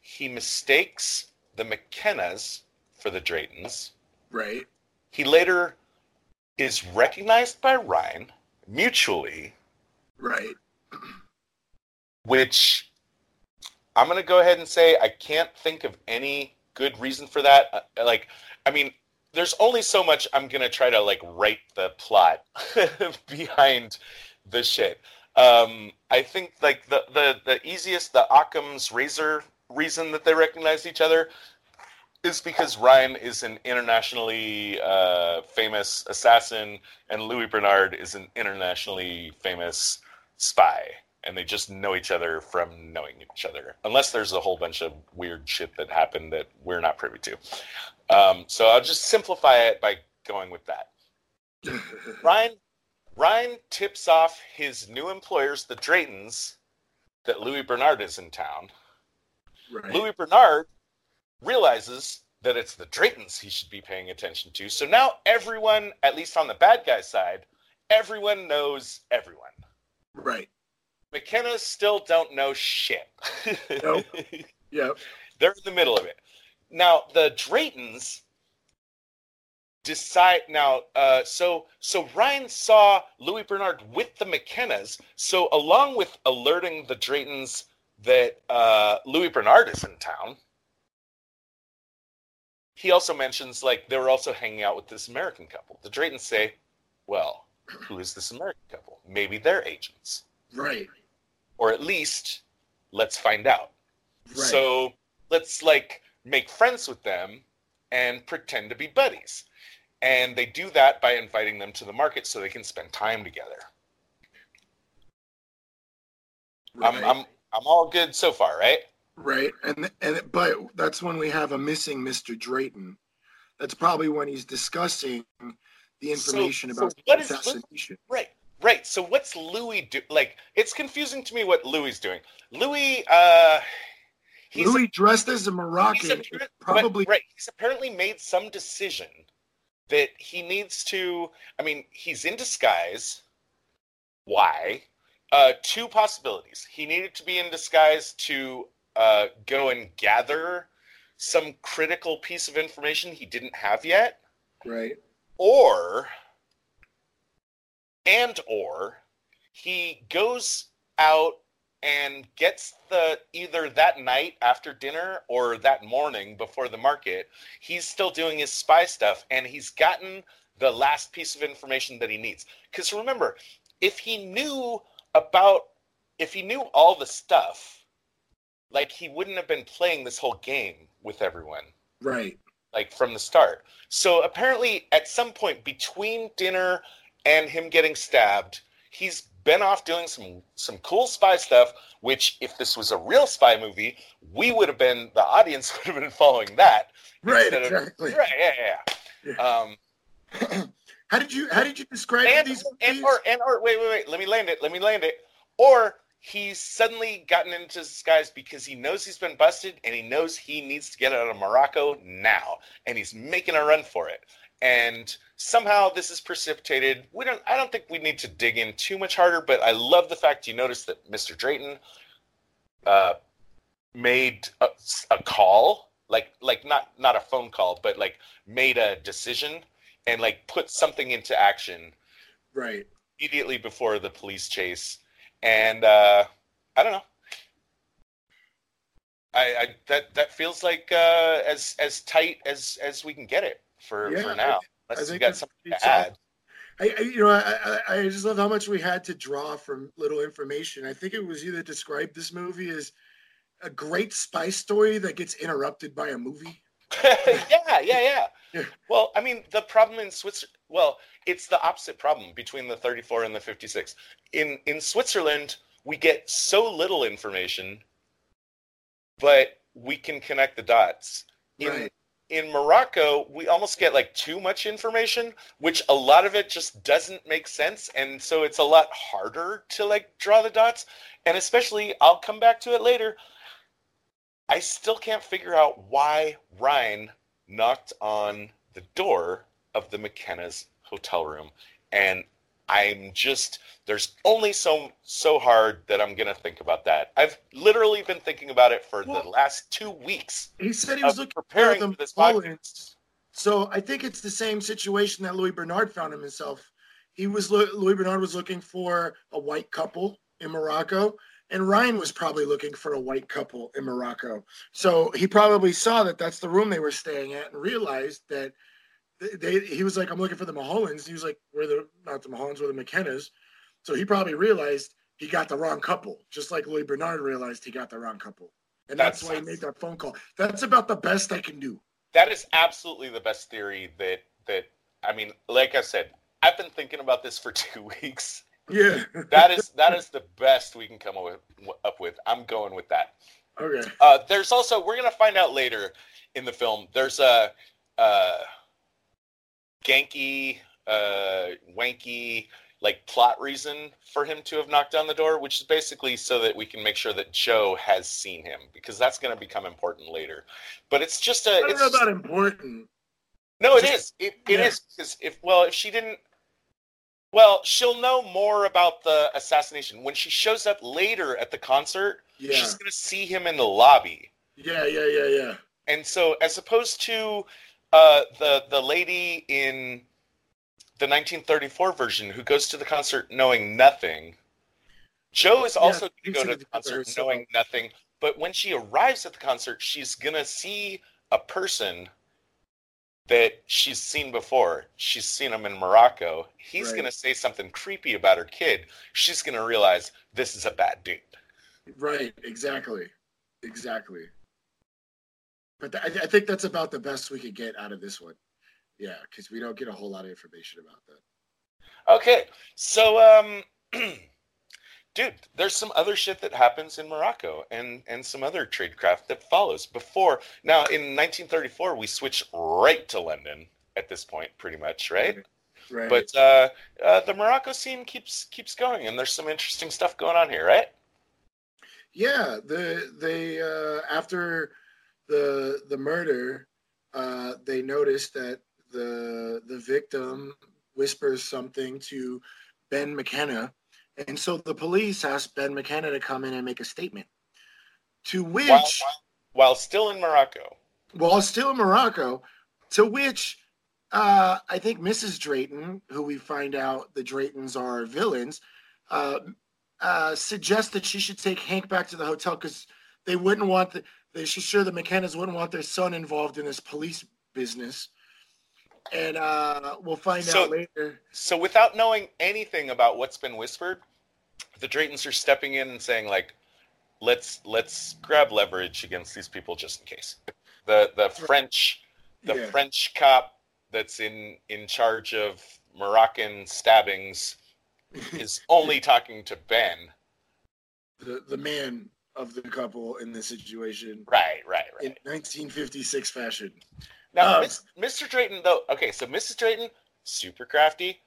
He mistakes the McKennas for the Draytons. Right. He later is recognized by Ryan mutually, Right. which I'm going to go ahead and say I can't think of any good reason for that. Uh, Like, I mean, there's only so much I'm going to try to like write the plot [laughs] behind the shit. Um, I think like the, the, the easiest, the Occam's razor reason that they recognize each other is because Ryan is an internationally uh, famous assassin and Louis Bernard is an internationally famous spy. And they just know each other from knowing each other, unless there's a whole bunch of weird shit that happened that we're not privy to. Um, so I'll just simplify it by going with that. [laughs] Ryan Ryan tips off his new employers, the Draytons, that Louis Bernard is in town. right. Louis Bernard realizes that it's the Draytons he should be paying attention to. So now everyone, at least on the bad guy side, everyone knows everyone. Right. McKenna still don't know shit. Nope. [laughs] Yep. They're in the middle of it. Now the Draytons decide now uh, so so Ryan saw Louis Bernard with the McKennas. So along with alerting the Draytons that uh, Louis Bernard is in town, he also mentions like they were also hanging out with this American couple. The Draytons say, "Well, who is this American couple? Maybe they're agents, Right. or at least let's find out." Right. So let's like make friends with them and pretend to be buddies. And they do that by inviting them to the market so they can spend time together. right. I'm I'm I'm all good so far, right? Right, and and but that's when we have a missing Mr. Drayton. That's probably when he's discussing the information so about what the is- assassination. Right. Right. So what's Louis do like it's confusing to me what Louis is doing. Louis uh he's Louis dressed as a Moroccan, probably right. He's apparently made some decision that he needs to. I mean, he's in disguise. Why? Uh, two possibilities. He needed to be in disguise to uh, go and gather some critical piece of information he didn't have yet, right. or and or he goes out and gets the either that night after dinner or that morning before the market he's still doing his spy stuff and he's gotten the last piece of information that he needs because remember if he knew about if he knew all the stuff like he wouldn't have been playing this whole game with everyone Right. like from the start. So apparently, at some point between dinner and him getting stabbed, he's been off doing some some cool spy stuff. Which, if this was a real spy movie, we would have been the audience [laughs] would have been following that. Right, instead of- exactly. right, yeah, yeah. yeah. Um, [clears throat] how did you how did you describe and, these and movies? or and or wait, wait, wait. Let me land it. Let me land it. Or he's suddenly gotten into disguise because he knows he's been busted and he knows he needs to get out of Morocco now, and he's making a run for it. And somehow this is precipitated. We don't. I don't think we need to dig in too much harder. But I love the fact you noticed that Mr. Drayton uh, made a, a call, like like not not a phone call, but like made a decision and like put something into action right. immediately before the police chase. And uh, I don't know. I, I that that feels like uh, as as tight as as we can get it for Yeah, for now. I Unless you got something to add. I, I you know I I just love how much we had to draw from little information. I think it was you that described this movie as a great spy story that gets interrupted by a movie. [laughs] yeah, yeah, yeah. Well, I mean, the problem in Switzerland. Well, it's the opposite problem between the 34 and the 56. In in Switzerland, we get so little information, but we can connect the dots. In Right. in Morocco, we almost get like too much information, which a lot of it just doesn't make sense, and so it's a lot harder to like draw the dots. And especially, I'll come back to it later. I still can't figure out why Ryan knocked on the door of the McKenna's hotel room. And I'm just there's only so so hard that I'm gonna think about that. I've literally been thinking about it for Well- the last two weeks. He said he was looking preparing for the for this Mullins. So I think it's the same situation that Louis Bernard found himself. He was Louis Bernard was looking for a white couple in Morocco, and Ryan was probably looking for a white couple in Morocco. So he probably saw that that's the room they were staying at, and realized that they, they he was like, "I'm looking for the Mulhollands." He was like, "We're the not the Mulhollands, we're the McKennas." So he probably realized he got the wrong couple, just like Louis Bernard realized he got the wrong couple. And that's, That's- why he made that phone call. That's about the best I can do. That is absolutely the best theory that that I mean, like I said, I've been thinking about this for [laughs] two weeks. Yeah. [laughs] That is that is the best we can come up with. Up with. I'm going with that. okay. Uh, there's also we're gonna find out later in the film. There's a uh, ganky, uh, wanky like plot reason for him to have knocked on the door, which is basically so that we can make sure that Jo has seen him because that's going to become important later. But it's just a I don't it's know about important. no, it Just- is. It, it yeah. is because if well, if she didn't, well, she'll know more about the assassination when she shows up later at the concert. Yeah. She's gonna see him in the lobby, Yeah, yeah, yeah, yeah. and so as opposed to uh, the the lady in the 1934 version who goes to the concert knowing nothing, Jo is Yeah, also going to go to the concert concert, knowing nothing. But when she arrives at the concert, she's gonna see a person that she's seen before. She's seen him in Morocco. He's Right. gonna say something creepy about her kid. She's gonna realize this is a bad dude. Right. Exactly. Exactly. But th- I, th- I think that's about the best we could get out of this one. Yeah, because we don't get a whole lot of information about that. Okay, so um, [clears throat] dude, there's some other shit that happens in Morocco and and some other tradecraft that follows before. Now, in 1934, we switch right to London at this point, pretty much, right? Right. But uh, uh, the Morocco scene keeps keeps going, and there's some interesting stuff going on here, right? yeah, the they uh, after the the murder, uh, they noticed that the the victim whispers something to Ben McKenna, and so the police asked Ben McKenna to come in and make a statement. To which, While, while still in Morocco, while still in Morocco, to which uh, I think Mrs. Drayton, who we find out the Draytons are villains, uh, uh, suggests that she should take Hank back to the hotel because they wouldn't want the. They, she's sure the McKennas wouldn't want their son involved in this police business, and uh, we'll find So- out later. so without knowing anything about what's been whispered, the Draytons are stepping in and saying like, "Let's let's grab leverage against these people just in case." The the French the Yeah. French cop that's in in charge of Moroccan stabbings [laughs] is only talking to Ben. the the man of the couple in this situation Right, right, right. in 1956 fashion. Now, Um, Mr. Drayton, though, okay, so Mrs. Drayton, super crafty.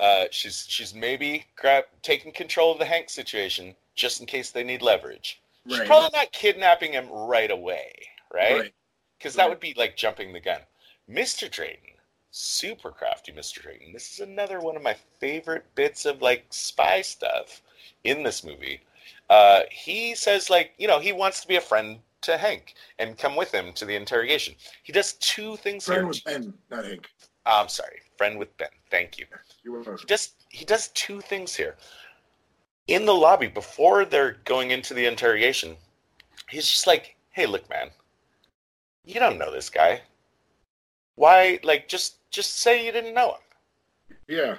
Uh, she's she's maybe grab, taking control of the Hank situation just in case they need leverage. She's probably not kidnapping him right away, right? Right. Because that Right. would be like jumping the gun. Mr. Drayton, super crafty Mr. Drayton. This is another one of my favorite bits of like spy stuff in this movie. Uh, he says like, you know, he wants to be a friend to Hank and come with him to the interrogation. He does two things Friend here. with Ben, not Hank. Ah, I'm sorry, friend with Ben. Thank you. You were He does he does two things here. In the lobby before they're going into the interrogation, he's just like, "Hey, look, man, you don't know this guy. Why, like, just just say you didn't know him. Yeah.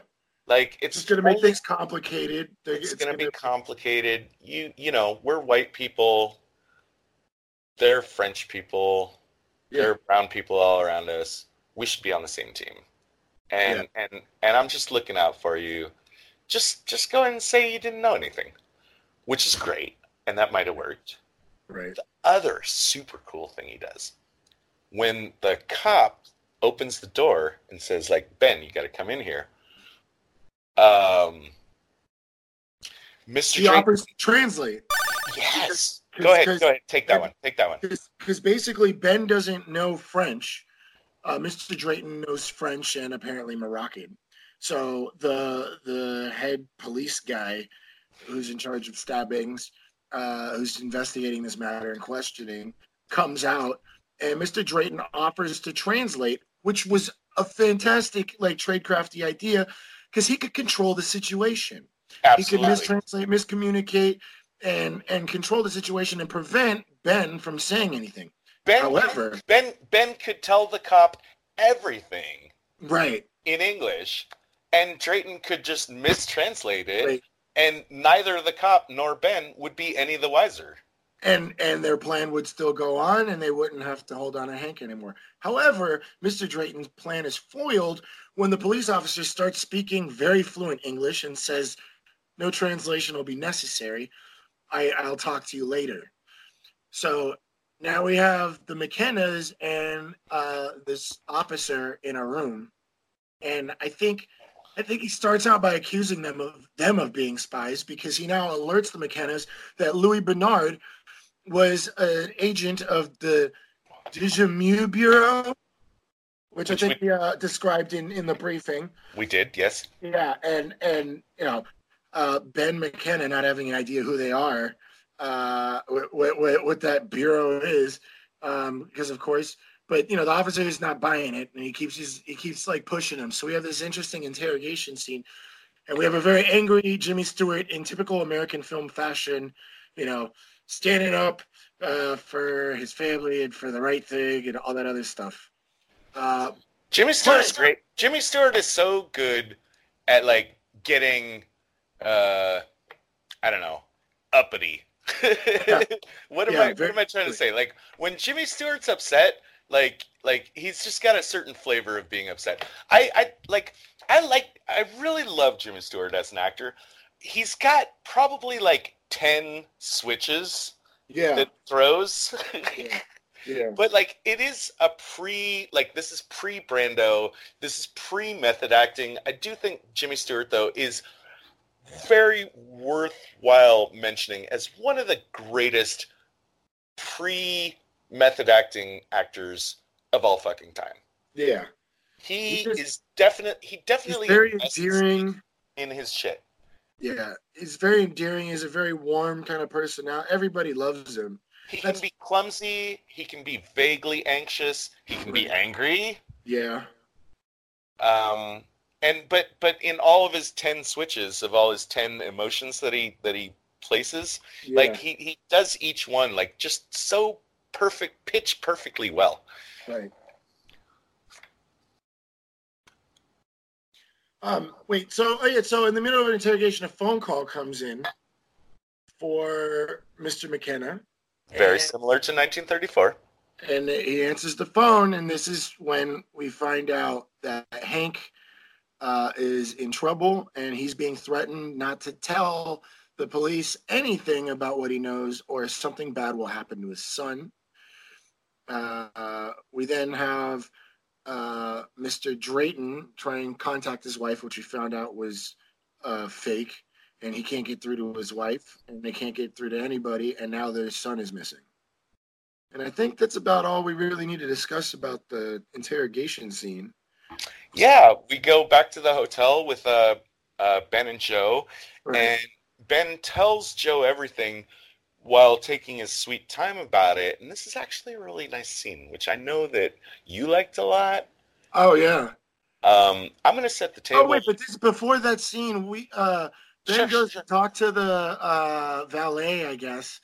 Like, it's It's going to make only- things complicated. They- It's, going to be complicated. You you know, we're white people. They're French people. Yeah. There are brown people all around us. We should be on the same team. And and and I'm just looking out for you. Just just go and say you didn't know anything, which is great, and that might have worked. right. The other super cool thing he does when the cop opens the door and says like Ben, you got to come in here. Um, Mr. He Drake, offers to translate yes. Go ahead, go ahead. Take that one. Take that one. because basically Ben doesn't know French. Uh, Mr. Drayton knows French and apparently Moroccan. So the the head police guy who's in charge of stabbings, uh, who's investigating this matter and questioning, comes out, and Mr. Drayton offers to translate, which was a fantastic like tradecrafty idea because he could control the situation. Absolutely. He could mistranslate, miscommunicate, and and control the situation and prevent Ben from saying anything. ben, However, Ben Ben could tell the cop everything right, in English, and Drayton could just mistranslate it, Right. and neither the cop nor Ben would be any the wiser. and and their plan would still go on, and they wouldn't have to hold on to Hank anymore. However, Mr. Drayton's plan is foiled when the police officer starts speaking very fluent English and says, "No translation will be necessary. I, I'll talk to you later." So now we have the McKennas and uh, this officer in a room, and I think I think he starts out by accusing them of them of being spies because he now alerts the McKennas that Louis Bernard was an agent of the Deuxième Bureau, which I Which think we uh, described in in the briefing. We did, yes. Yeah, and and you know, uh, Ben McKenna not having an idea who they are, uh, what, what, what that bureau is, um, because of course, but you know, the officer is not buying it, and he keeps his, he keeps like pushing him. So we have this interesting interrogation scene, and we have a very angry Jimmy Stewart in typical American film fashion, you know, standing up uh, for his family and for the right thing and all that other stuff. Uh, Jimmy Stewart is great. Jimmy Stewart is so good at like getting uh I don't know, uppity. [laughs] what am Yeah, I what am I trying to say? Like when Jimmy Stewart's upset, like like he's just got a certain flavor of being upset. I I like I like I really love Jimmy Stewart as an actor. He's got probably like 10 switches yeah, that throws. [laughs] yeah, But like it is a pre like this is pre Brando, this is pre method acting. I do think Jimmy Stewart though is very worthwhile mentioning as one of the greatest pre method acting actors of all fucking time. yeah. He just- is definite he definitely very endearing. in his shit. Yeah, he's very endearing. He's a very warm kind of person. Now everybody loves him. He can be clumsy, he can be vaguely anxious, he can be angry. Yeah, um and but but in all of his 10 switches of all his 10 emotions that he that he places yeah. like he he does each one like just so perfect pitch perfectly well right. Um. Wait. So, oh yeah. So, in the middle of an interrogation, a phone call comes in for Mr. McKenna, very And- similar to 1934 and he answers the phone, and this is when we find out that Hank uh, is in trouble, and he's being threatened not to tell the police anything about what he knows, or something bad will happen to his son. Uh, we then have uh, Mr. Drayton trying and contact his wife, which we found out was uh, fake, and he can't get through to his wife, and they can't get through to anybody, and now their son is missing. And I think that's about all we really need to discuss about the interrogation scene. Yeah we go back to the hotel with uh uh ben and jo Right. and ben tells jo everything while taking his sweet time about it and this is actually a really nice scene which i know that you liked a lot oh yeah. um i'm gonna set the table Oh wait, but this before that scene, we uh Ben Sure, goes sure. to talk to the uh valet, I guess,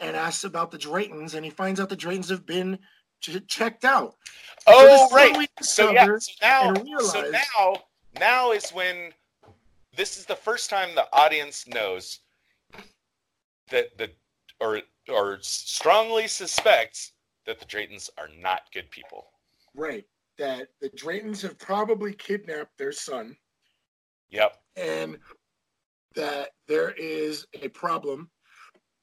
and asks about the Draytons, and he finds out the Draytons have been ch- checked out. So Oh when right. So yeah. So now, so now, now is when this is the first time the audience knows that the or or strongly suspects that the Draytons are not good people. Right. That the Draytons have probably kidnapped their son, Yep. and that there is a problem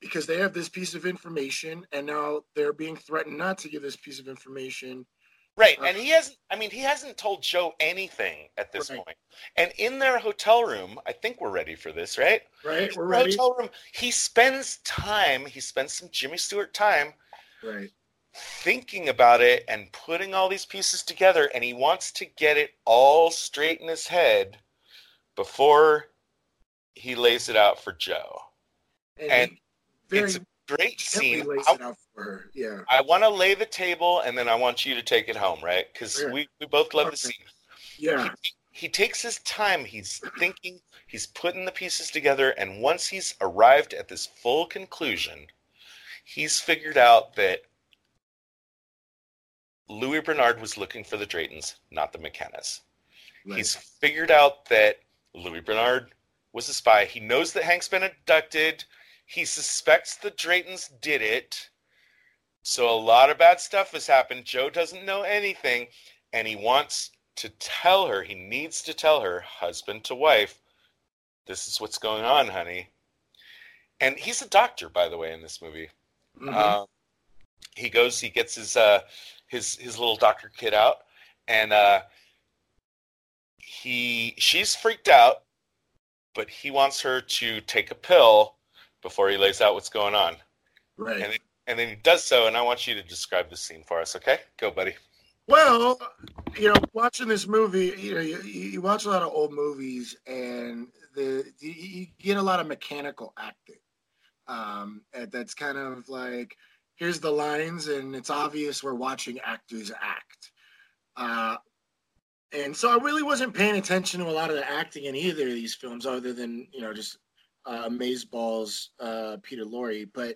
because they have this piece of information, and now they're being threatened not to give this piece of information. Right. Uh, And he hasn't. I mean, he hasn't told Jo anything at this Right. point. And in their hotel room, I think we're ready for this, right? Right? In We're ready. Hotel room. He spends time. He spends some Jimmy Stewart time Right. thinking about it and putting all these pieces together and he wants to get it all straight in his head before he lays it out for Jo. And, And he very it's a great scene. I, it out for her. Yeah. I want to lay the table, and then I want you to take it home, right? Because we, we both love the scene. Yeah. He takes his time. He's thinking. He's putting the pieces together, and once he's arrived at this full conclusion, he's figured out that Louis Bernard was looking for the Draytons, not the McKennas. Right. He's figured out that Louis Bernard was a spy. He knows that Hank's been abducted. He suspects the Draytons did it. So a lot of bad stuff has happened. Jo doesn't know anything, and he wants to tell her. He needs to tell her, husband to wife, this is what's going on, honey. And he's a doctor, by the way, in this movie. Mhm. Uh, he goes, he gets his uh, his his little doctor kid out, and uh, he she's freaked out, but he wants her to take a pill before he lays out what's going on, right. and then, and then he does so. And I want you to describe the scene for us, okay? Go, buddy. Well, you know, watching this movie, you know, you, you watch a lot of old movies, and the you, you get a lot of mechanical acting. Um, that's kind of like here's the lines, and it's obvious we're watching actors act. Uh, and so I really wasn't paying attention to a lot of the acting in either of these films, other than you know just uh, Amazeballs, uh, Peter Lorre. But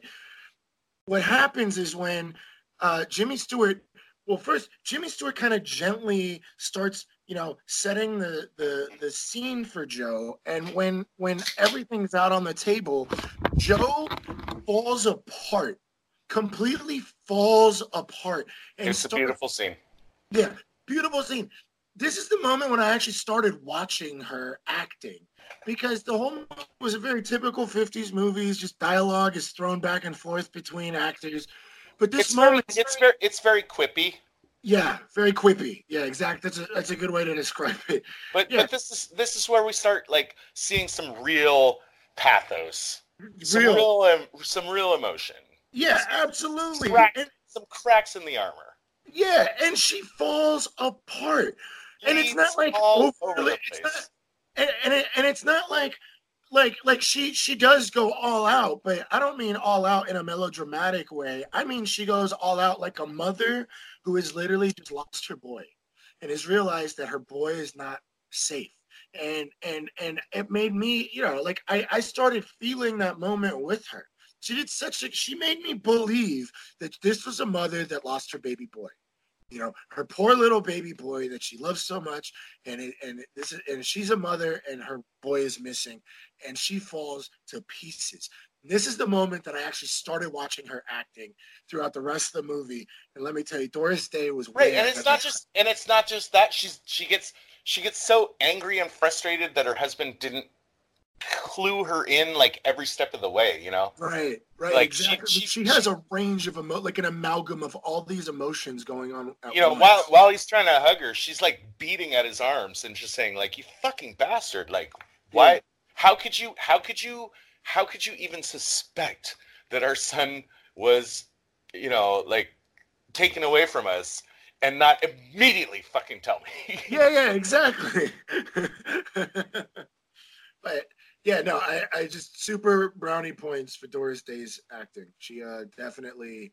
what happens is when uh, Jimmy Stewart well first jimmy stewart kind of gently starts you know setting the the the scene for jo and when when everything's out on the table jo falls apart completely falls apart and It's a beautiful scene. yeah, beautiful scene. This is the moment when I actually started watching her acting because the whole movie was a very typical 50s movies, just dialogue is thrown back and forth between actors. But this It's very, moment, it's very, it's very quippy. yeah, very quippy. Yeah, exact. That's a that's a good way to describe it. But Yeah. but this is this is where we start like seeing some real pathos, some Real. real, some real emotion, Yeah, absolutely. Right. And, some cracks in the armor. yeah, and she falls apart. and it's not like overly, it's not, and and, it, and it's not like like like she she does go all out but i don't mean all out in a melodramatic way. I mean she goes all out like a mother who has literally just lost her boy and has realized that her boy is not safe. And and and it made me you know like i i started feeling that moment with her. She did such a she made me believe that this was a mother that lost her baby boy you know her poor little baby boy that she loves so much and it, and this is and she's a mother and her boy is missing and she falls to pieces. This is the moment that i actually started watching her acting throughout the rest of the movie and let me tell you doris day was Right, way and it's not just and it's not just that she's she gets she gets so angry and frustrated that her husband didn't clue her in like every step of the way, you know. Right, right, Like, she- exactly. She, she- has a range of emo, like an amalgam of all these emotions going on. You know, once. while while he's trying to hug her, she's like beating at his arms and just saying like, "You fucking bastard! Like, why? Yeah. How could you? How could you? How could you even suspect that our son was, you know, like taken away from us and not immediately fucking tell me?" yeah, yeah, [laughs] exactly. [laughs] but yeah, no, I, I just super brownie points for Doris Day's acting. She uh, definitely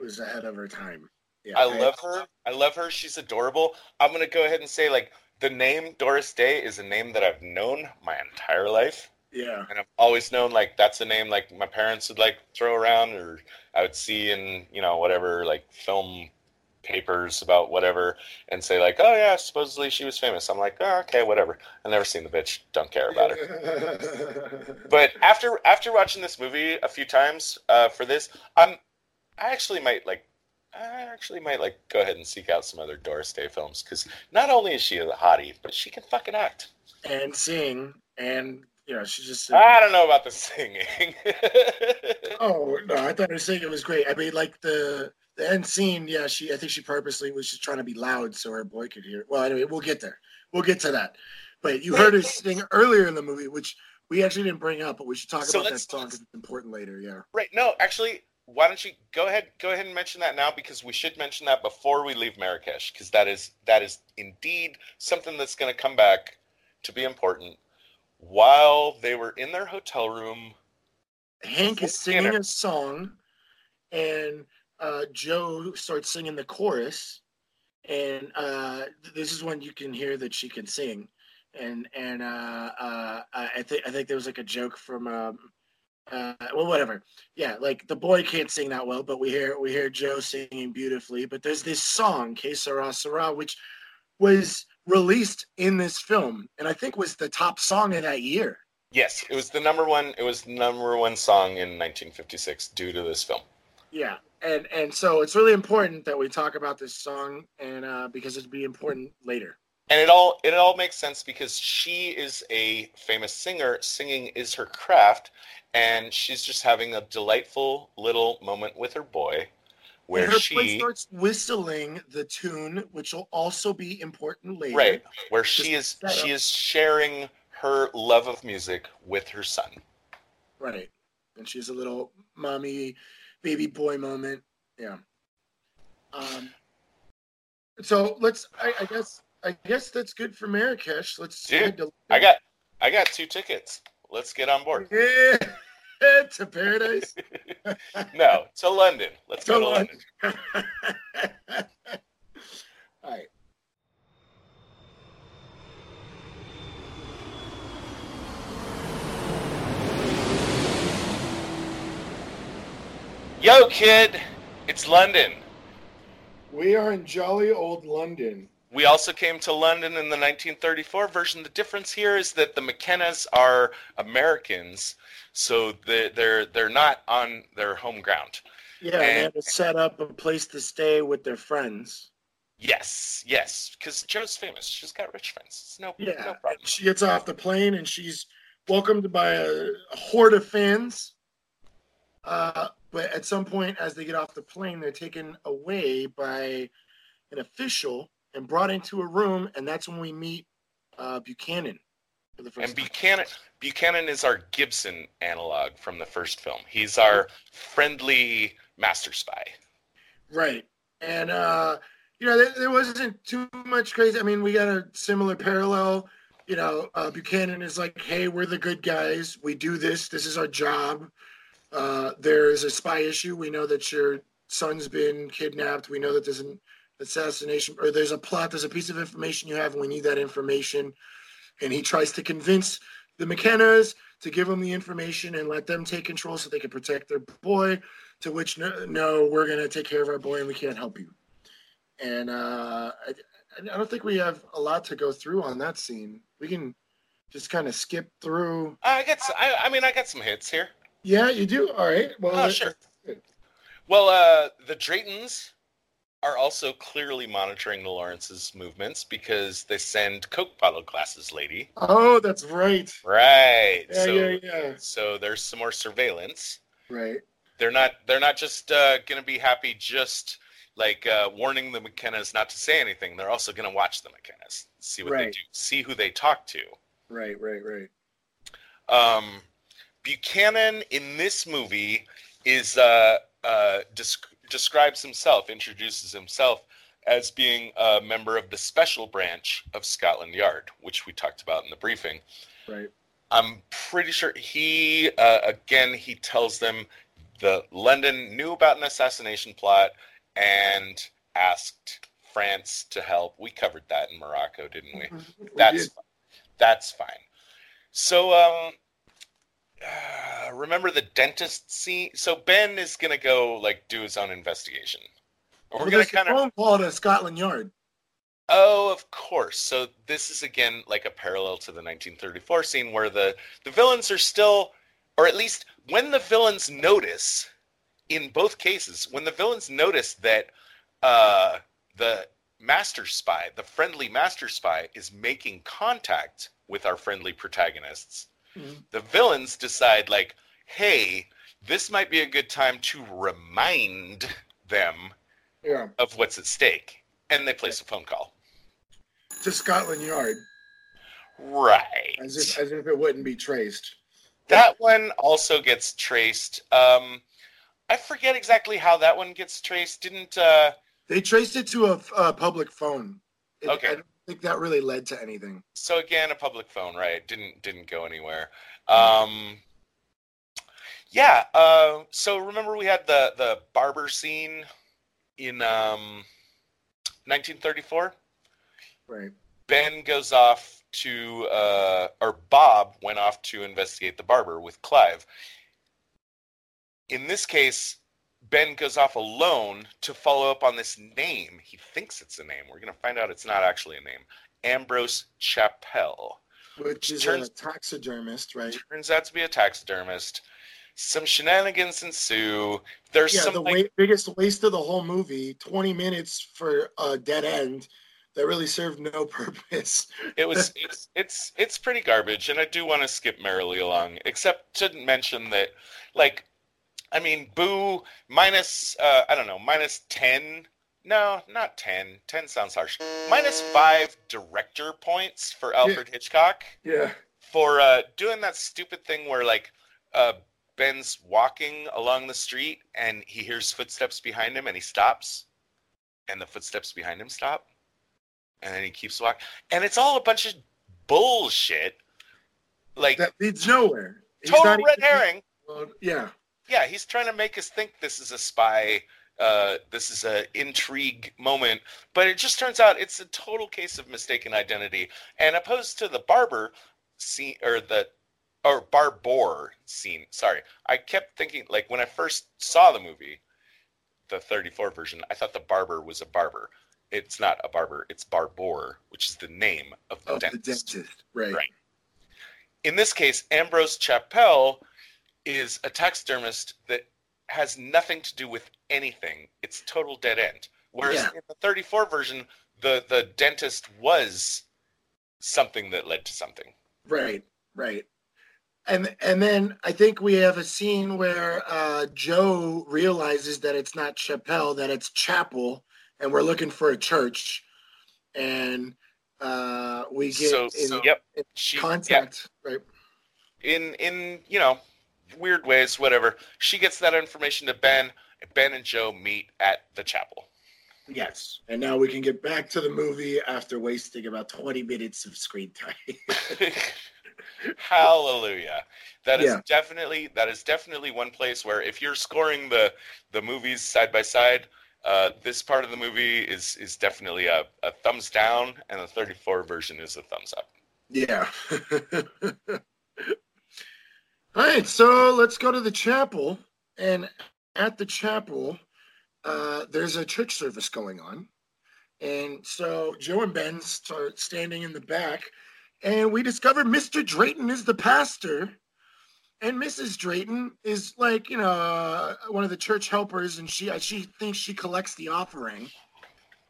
was ahead of her time. Yeah, I love her. I love her. She's adorable. I'm gonna go ahead and say like the name Doris Day is a name that I've known my entire life, Yeah, and I've always known like that's a name like my parents would like throw around, or I would see in you know whatever like film papers about whatever, and say like, oh yeah, supposedly she was famous. I'm like, oh okay, whatever. I've never seen the bitch. Don't care about her. [laughs] But after after watching this movie a few times uh, for this, I'm I actually might like I actually might like go ahead and seek out some other Doris Day films because not only is she a hottie, but she can fucking act. and sing, and you know, she just. I don't know about the singing. [laughs] Oh no, I thought her singing was great. I mean, like the the end scene, yeah, she I think she purposely was just trying to be loud so her boy could hear. it. Well, anyway, we'll get there. We'll get to that. But you heard her sing earlier in the movie, which we actually didn't bring up, but we should talk So about that song because it's important later. Yeah. right? No, actually, why don't you go ahead go ahead and mention that now because we should mention that before we leave Marrakesh because that is that is indeed something that's going to come back to be important. while they were in their hotel room. Hank is singing dinner. a song, and uh, Jo starts singing the chorus, and uh, th- this is when you can hear that she can sing, and and uh, uh, I think I think there was like a joke from um, uh, well whatever, yeah, like the boy can't sing that well, but we hear we hear Jo singing beautifully. But there's this song, Que Sera Sera, which was released in this film, and I think was the top song of that year. Yes, it was the number one. It was the number one song in 1956 due to this film. Yeah, and and so it's really important that we talk about this song, and uh, because it'll be important later. and it all it all makes sense because she is a famous singer singing is her craft and she's just having a delightful little moment with her boy where and her she boy starts whistling the tune, which will also be important later. right where she is she is sharing her love of music with her son Right, and she's a little mommy, baby boy moment. Yeah. Um. So let's. I, I guess. I guess that's good for Marrakesh. Let's. Dude, to- i got i got two tickets let's get on board Yeah. [laughs] to paradise. [laughs] no to london let's go To to london [laughs] All right. Yo kid it's london We are in jolly old London. We also came to London in the 1934 version. The difference here is that the McKennas are Americans, so they're they're, they're not on their home ground. Yeah, they And- had to set up a place to stay with their friends. Yes, yes, because Jo's famous. She's got rich friends. It's no Yeah, no problem. she gets off the plane and she's welcomed by a, a horde of fans. Uh, but at some point, as they get off the plane, they're taken away by an official and brought into a room, and that's when we meet uh, Buchanan for the first And time. Buchanan Buchanan is our Gibson analog from the first film. He's our friendly master spy. Right. And, uh, you know, there, there wasn't too much crazy. I mean, we got a similar parallel. You know, uh, Buchanan is like, hey, we're the good guys. We do this. This is our job. Uh, there is a spy issue. We know that your son's been kidnapped. We know that there's an assassination or there's a plot. There's a piece of information you have, and we need that information. And he tries to convince the McKennas to give him the information and let them take control so they can protect their boy. To which, no, no we're going to take care of our boy and we can't help you. And uh, I, I don't think we have a lot to go through on that scene. We can just kind of skip through. I got I mean I got some hits here. Yeah, you do. All right. Well, Oh, sure. Well, uh, the Draytons are also clearly monitoring the Lawrence's movements because they send Coke bottle glasses lady. Oh, that's right. Right. Yeah, so, yeah, yeah. so there's some more surveillance. Right. They're not. They're not just uh, going to be happy just like uh, warning the McKennas not to say anything. They're also going to watch the McKennas, see what they do, see who they talk to. Right. Right. Right. Um, Buchanan in this movie is uh, uh, desc- describes himself, introduces himself as being a member of the special branch of Scotland Yard, which we talked about in the briefing. Right. I'm pretty sure he, uh, again, he tells them the London knew about an assassination plot and asked France to help. We covered that in Morocco, didn't we? We That's did. that's fine. So um uh, [sighs] remember the dentist scene? So Ben is gonna go like do his own investigation. We're Well, gonna kind of phone call to Scotland Yard. oh, of course. So this is again like a parallel to the 1934 scene where the the villains are still, or at least when the villains notice, in both cases, when the villains notice that uh, the master spy, the friendly master spy, is making contact with our friendly protagonists. The villains decide like, hey, this might be a good time to remind them Yeah. of what's at stake, and they place a phone call. To Scotland Yard, Right. as if as if it wouldn't be traced. That one also gets traced. Um, I forget exactly how that one gets traced. Didn't uh, They traced it to a, a public phone. It- Okay. Think that really led to anything. So again, a public phone, right? Didn't didn't go anywhere. Um, yeah. Uh, so remember we had the the barber scene in um, 1934. Right. Ben goes off to, uh, or Bob went off to investigate the barber with Clive. In this case, Ben goes off alone to follow up on this name. He thinks it's a name. We're going to find out it's not actually a name. Ambrose Chappell. Which is Turns- a taxidermist, right? Turns out to be a taxidermist. Some shenanigans ensue. There's Yeah, some the biggest waste of the whole movie. Twenty minutes for a dead end that really served no [laughs] purpose. it was [laughs] it's it's it's pretty garbage and i do want to skip merrily along except to mention that like i mean boo minus uh i don't know minus 10 no not 10 10 sounds harsh. Minus 5 director points for alfred hitchcock. Yeah. for uh doing that stupid thing where like uh ben's walking along the street and he hears footsteps behind him and he stops. And the footsteps behind him stop. And then he keeps walking and it's all a bunch of bullshit. Like That leads nowhere. Total red even- herring. Well, yeah. Yeah he's trying to make us think this is a spy uh, this is a intrigue moment but it just turns out it's a total case of mistaken identity and opposed to the barber scene or the or barbour scene sorry i kept thinking like when i first saw the movie the 34 version i thought the barber was a barber it's not a barber it's barbour which is the name of the Of the dentist dentist. Right. Right. in this case, Ambrose Chappell is a taxidermist that has nothing to do with anything. It's total dead end. Whereas Yeah. in the 34 version, the the dentist was something that led to something. Right, right. And and then I think we have a scene where uh, Jo realizes that it's not Chappelle, that it's Chapel, and we're looking for a church, and uh, we get so, in so yep, in she contact. Right. in in you know weird ways, whatever. She gets that information to Ben. Ben and Jo meet at the chapel. Yes. And now we can get back to the movie after wasting about twenty minutes of screen time. [laughs] Hallelujah. That is Yeah. definitely that is definitely one place where if you're scoring the the movies side by side, uh, this part of the movie is is definitely a, a thumbs down, and the 34 version is a thumbs up. Yeah. [laughs] All right, so let's go to the chapel. And at the chapel, uh, there's a church service going on. And so Jo and Ben start standing in the back, and we discover Mr. Drayton is the pastor. And Mrs. Drayton is like, you know, uh, one of the church helpers, and she she thinks she collects the offering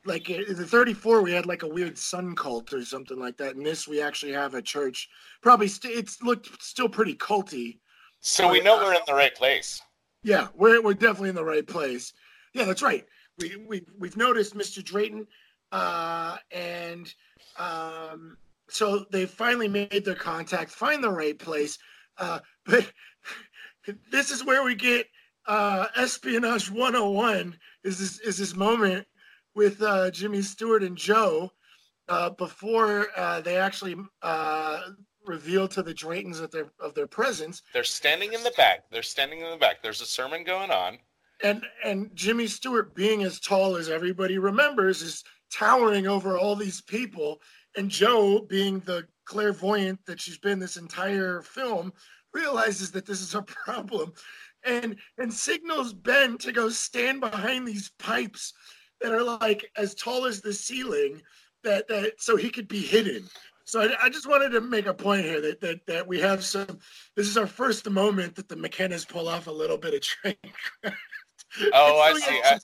like in the 34 we had like a weird sun cult or something like that in this we actually have a church. Probably st- it's looked still pretty culty. So we know we're in the right place. yeah we're, we're definitely in the right place. Yeah that's right. We, we we've noticed mr drayton uh and um so they finally made their contact find the right place uh but [laughs] this is where we get uh espionage 101 is this is this moment with uh jimmy stewart and jo uh before uh they actually uh reveal to the draytons of their of their presence They're standing in the back. They're standing in the back. There's a sermon going on. and and Jimmy Stewart being as tall as everybody remembers is towering over all these people and Jo being the clairvoyant that she's been this entire film realizes that this is a [laughs] problem and and signals Ben to go stand behind these pipes that are like as tall as the ceiling that that so he could be hidden so I, I just wanted to make a point here that, that that we have some this is our first moment that the McKennas pull off a little bit of train Oh, I see. I,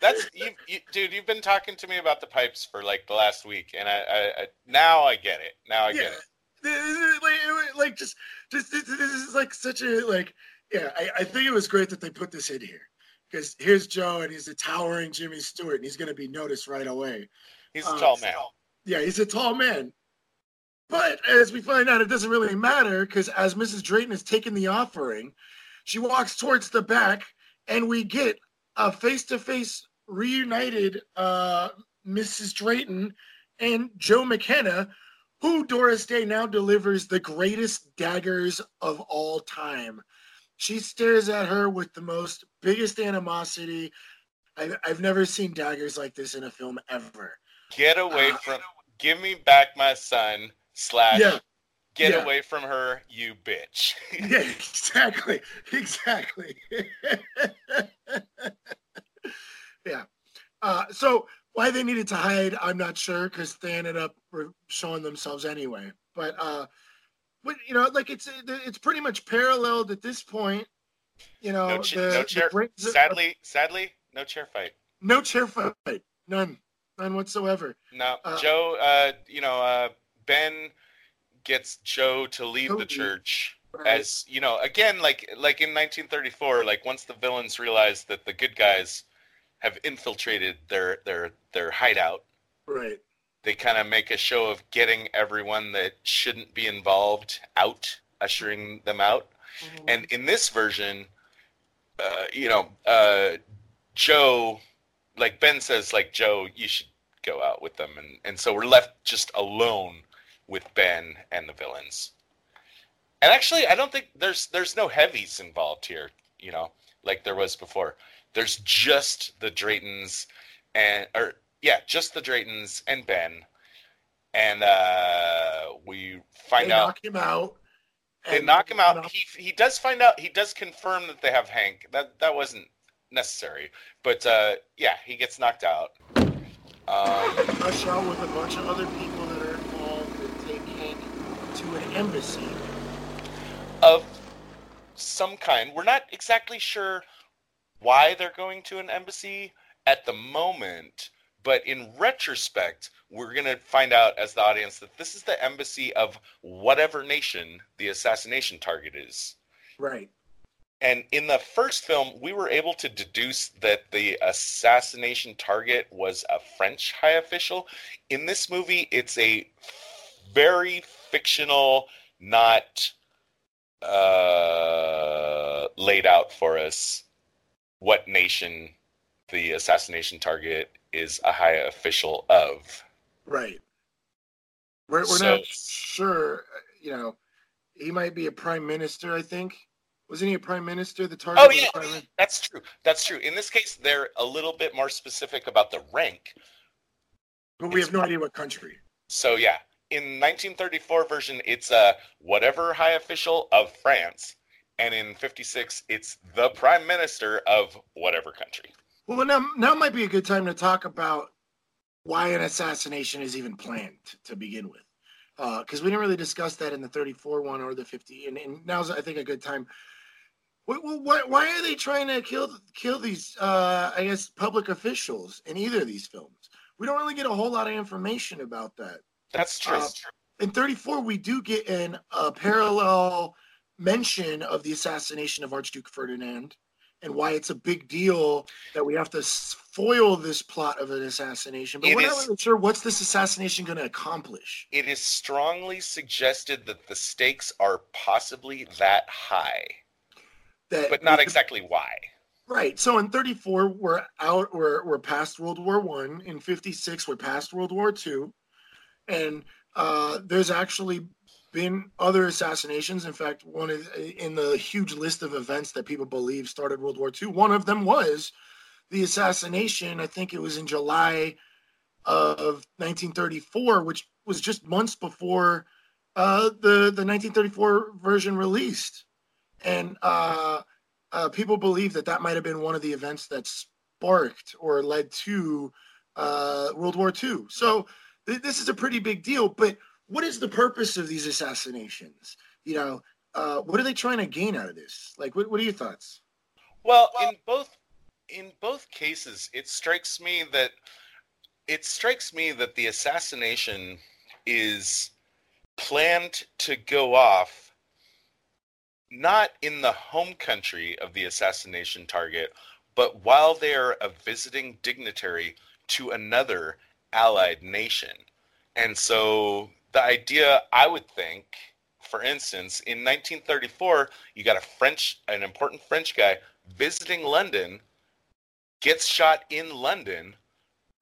that's you, you, dude. You've been talking to me about the pipes for like the last week, and I, I, now I get it. Now I get it. This like, like just, just this, this is like such a like, yeah. I, I think it was great that they put this in here because here's Jo and he's a towering Jimmy Stewart and he's gonna be noticed right away. He's a Uh, tall man. Yeah, he's a tall man. But as we find out, it doesn't really matter because as Mrs. Drayton is taking the offering, she walks towards the back, and we get a face-to-face reunited uh, Mrs. Drayton and Jo McKenna, who Doris Day now delivers the greatest daggers of all time. She stares at her with the most biggest animosity. I've, I've never seen daggers like this in a film ever. Get away Uh, from. Give me back my son. Slash. Yeah, Get yeah. away from her, you bitch. [laughs] yeah, exactly, exactly. [laughs] yeah. Uh, so why they needed to hide, I'm not sure, because they ended up showing themselves anyway. But uh, but you know, like it's it's pretty much paralleled at this point. You know, No, ch- the- no chair. of- Sadly, sadly, no chair fight. no chair fight, none, none whatsoever. No, Uh, Jo. Uh, you know, uh, Ben gets Jo to leave the church Right. as you know. Again, like like in 1934, like once the villains realize that the good guys have infiltrated their their their hideout, right. They kind of make a show of getting everyone that shouldn't be involved out, ushering them out. And in this version, uh, you know, uh, Jo, like Ben says, like Jo, you should go out with them, and and so we're left just alone with Ben and the villains. And actually, I don't think there's there's no heavies involved here, you know, like there was before. There's just the Draytons and or yeah, just the Draytons and Ben, and uh, we find they out knock him out. they knock him out. He he does find out. He does confirm that they have Hank. That that wasn't necessary, but uh, yeah, he gets knocked out. Um, rush out with a bunch of other people that are involved and take Hank to an embassy. of some kind. We're not exactly sure why they're going to an embassy at the moment, but in retrospect, we're going to find out as the audience that this is the embassy of whatever nation the assassination target is. Right. And in the first film, we were able to deduce that the assassination target was a French high official. In this movie, it's a very fictional, not uh, laid out for us what nation the assassination target is a high official of. Right. We're, we're So- not sure. You know, he might be a prime minister. I think. Wasn't he a prime minister? The target. Oh yeah, that's true. That's true. In this case, they're a little bit more specific about the rank. But we have no idea what country. So yeah, in 1934 version, it's uh, whatever high official of France, and in 56, it's the prime minister of whatever country. Well, now now might be a good time to talk about why an assassination is even planned to begin with, because we didn't really discuss that in the 34 one or the 50, and, and now's I think a good time. Wh- wh- Why, why are they trying to kill kill these? Uh, I guess public officials in either of these films. We don't really get a whole lot of information about that. That's true. Uh, in 34 we do get an a parallel mention of the assassination of archduke ferdinand and why it's a big deal that we have to foil this plot of an assassination. But It we're not really sure what's this assassination going to accomplish. It is strongly suggested that the stakes are possibly that high, that but not exactly why. right. So in 34 we're out we're, we're past world war one. In 56 we're past world war two. And uh, there's actually been other assassinations. In fact, one is in the huge list of events that people believe started World War II. One of them was the assassination. I think it was in July of 1934, which was just months before uh, the the 1934 version released, and uh, uh, people believe that that might have been one of the events that sparked or led to uh, World War II. So th- this is a pretty big deal. But what is the purpose of these assassinations? You know, uh, what are they trying to gain out of this? Like, what, what are your thoughts? Well, in both in both cases, it strikes me that it strikes me that the assassination is planned to go off not in the home country of the assassination target, but while they are a visiting dignitary to another allied nation. And so the idea, I would think, for instance, in 1934, you got a French, an important French guy visiting London, gets shot in London.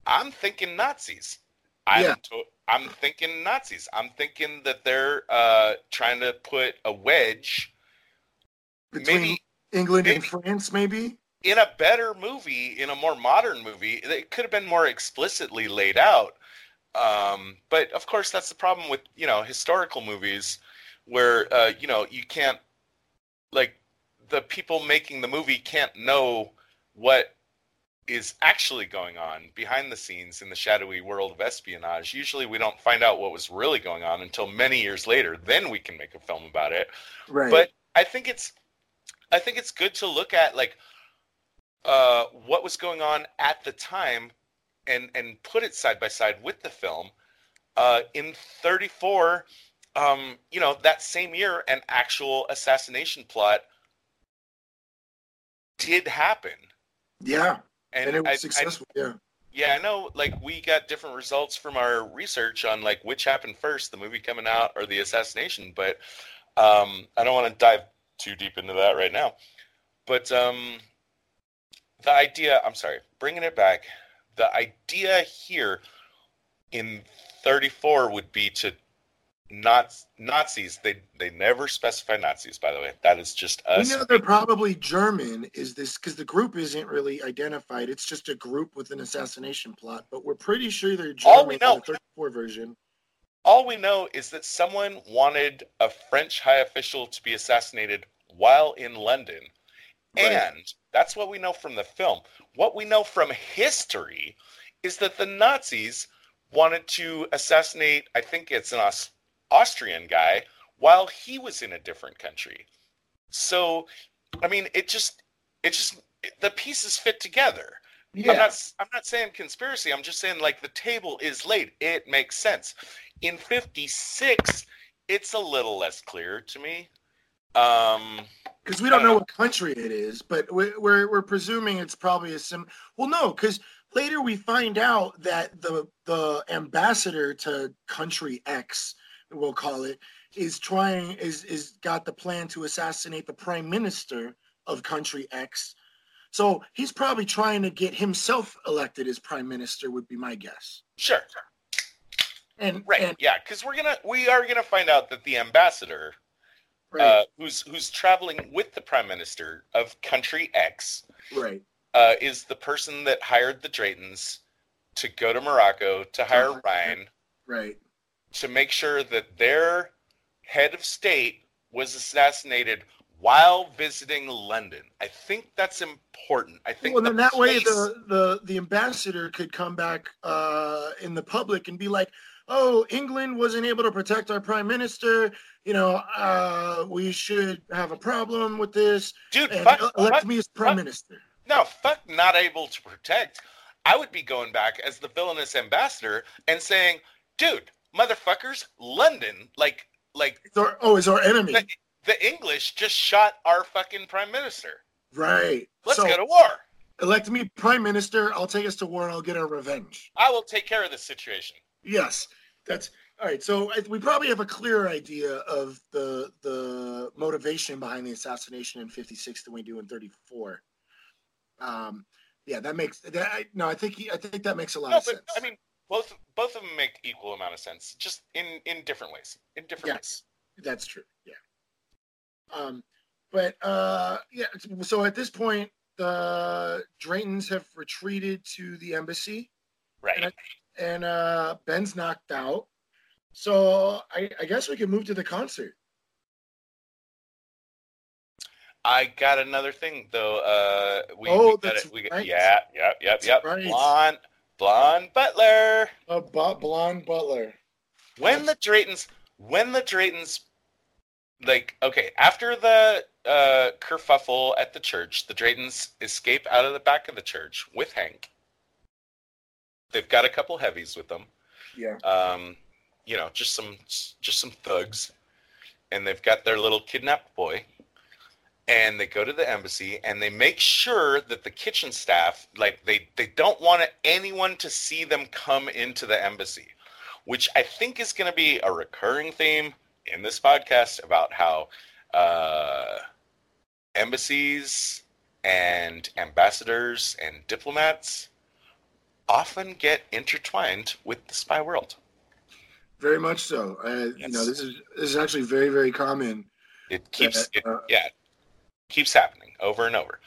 I'm thinking Nazis. I'm Yeah. to- I'm thinking Nazis. I'm thinking that they're uh, trying to put a wedge, Between maybe England and France, maybe. in a better movie, in a more modern movie. It could have been more explicitly laid out. Um, but of course, that's the problem with you know historical movies, where uh, you know you can't like the people making the movie can't know what is actually going on behind the scenes in the shadowy world of espionage. Usually, we don't find out what was really going on until many years later. Then we can make a film about it Right. but I think it's I think it's good to look at like uh, what was going on at the time and and put it side by side with the film. Uh, in 34, um, you know, that same year, an actual assassination plot did happen, yeah, and, and, it was I- I- successful. yeah. yeah, I know. Like we got different results from our research on like which happened first, the movie coming out or the assassination. But um, I don't want to dive too deep into that right now. But um, the idea, I'm sorry, bringing it back. The idea here in 34 would be to not Nazis. They they never specify Nazis, by the way. That is just us. We us. know they're probably German. Is this because the group isn't really identified? It's just a group with an assassination plot, but we're pretty sure they're German All we know- in the 34 version. All we know is that someone wanted a French high official to be assassinated while in London. Right. And that's what we know from the film. What we know from history is that the Nazis wanted to assassinate, I think it's an Aus- Austrian guy, while he was in a different country. So, I mean, it just, it just, the pieces fit together. I'm not I'm not saying conspiracy. I'm just saying like the table is laid. It makes sense. In 56, it's a little less clear to me. Um because we don't know what country it is, but we're we're, we're presuming it's probably a sim. Well, no, because later we find out that the the ambassador to country X, we'll call it, is trying is is got the plan to assassinate the prime minister of country X. So he's probably trying to get himself elected as prime minister. Would be my guess. sure. And Right. and, yeah, cuz we're to we are going to find out that the ambassador right, uh who's who's traveling with the prime minister of country X right, uh is the person that hired the Draytons to go to Morocco to hire. Ryan right. to make sure that their head of state was assassinated while visiting London. I think that's important. I think well, the then that way the, the the ambassador could come back uh, in the public and be like, "Oh, England wasn't able to protect our prime minister. You know, uh, we should have a problem with this, dude, and fuck, elect fuck- me as prime fuck- minister." no, fuck, not able to protect. I would be going back as the villainous ambassador and saying, dude, motherfuckers, London, like, like It's our, oh, is our enemy, the, the English just shot our fucking prime minister. right? Let's so go to war. elect me prime minister. I'll take us to war and I'll get our revenge. I will take care of this situation. Yes, that's all right. So I, we probably have a clearer idea of the the motivation behind the assassination in '56 than we do in '34. Um, yeah, that makes that. I, no, I think he- I think that makes a lot No, of but sense. I mean, both both of them make equal amount of sense, just in in different ways. In different ways. yes, that's true. Yeah. Um, but uh, yeah. So at this point, the Draytons have retreated to the embassy. Right. and uh Ben's knocked out. So I, I guess we can move to the concert. I got another thing though. Uh, we, Oh, we got that's it. We got, right. yeah, yep, yep, That's yep. right. Blonde, blonde Butler. A bo- blonde butler. When the Draytons, when the Draytons, like, okay, after the uh, kerfuffle at the church, the Draytons escape out of the back of the church with Hank. They've got a couple heavies with them. Yeah. um, you know, just some just some thugs, and they've got their little kidnapped boy, and they go to the embassy and they make sure that the kitchen staff, like they they don't want anyone to see them come into the embassy, which I think is going to be a recurring theme in this podcast about how uh, embassies and ambassadors and diplomats often get intertwined with the spy world. Very much so. Uh, You know, this is this is actually very very common. It keeps it, uh, yeah, keeps happening over and over.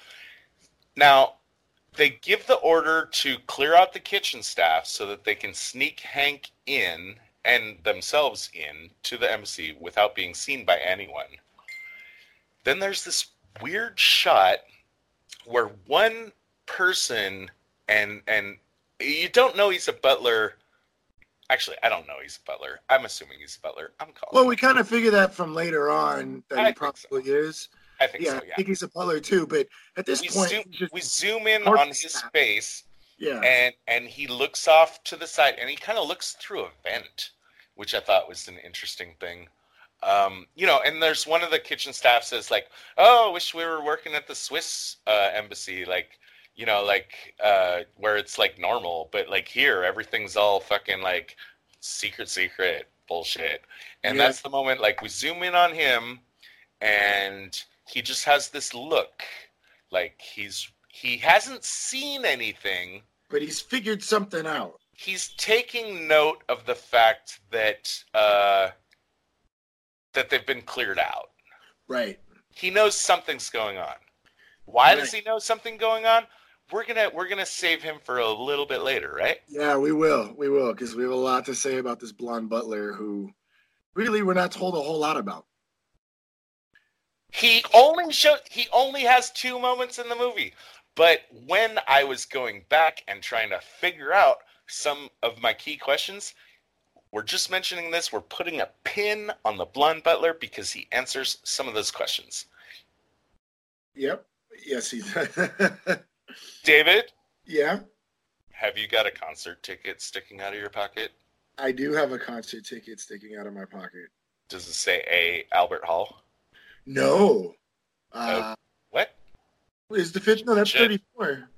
Now, they give the order to clear out the kitchen staff so that they can sneak Hank in and themselves in to the embassy without being seen by anyone. Then there's this weird shot where one person and and you don't know he's a butler. Actually, I don't know he's a butler. I'm assuming he's a butler. I'm calling. Well, we kind of figure that from later on that I he think so. probably is. I think Yeah, so. I think he's a butler too. But at this We point, zoom, we zoom in on his face yeah, and and he looks off to the side and he kind of looks through a vent which i thought was an interesting thing um, you know and there's one of the kitchen staff says like oh I wish we were working at the swiss uh, embassy like you know like uh, where it's like normal but like here everything's all fucking like secret secret bullshit and Yeah. that's the moment like we zoom in on him and he just has this look like he's he hasn't seen anything but he's figured something out. he's taking note of the fact that uh, that they've been cleared out. Right. He knows something's going on. Why does he know something going on? We're gonna we're gonna save him for a little bit later, right? Yeah, we will. We will because we have a lot to say about this blonde butler who really we're not told a whole lot about. He only show he only has two moments in the movie. But when I was going back and trying to figure out some of my key questions, we're just mentioning this. We're putting a pin on the blonde butler because he answers some of those questions. Yep. Yes, he. [laughs] David, yeah, have you got a concert ticket sticking out of your pocket? I do have a concert ticket sticking out of my pocket. Does it say A Albert Hall? No. Uh, What? is the fifth? No, that's Shit. thirty-four.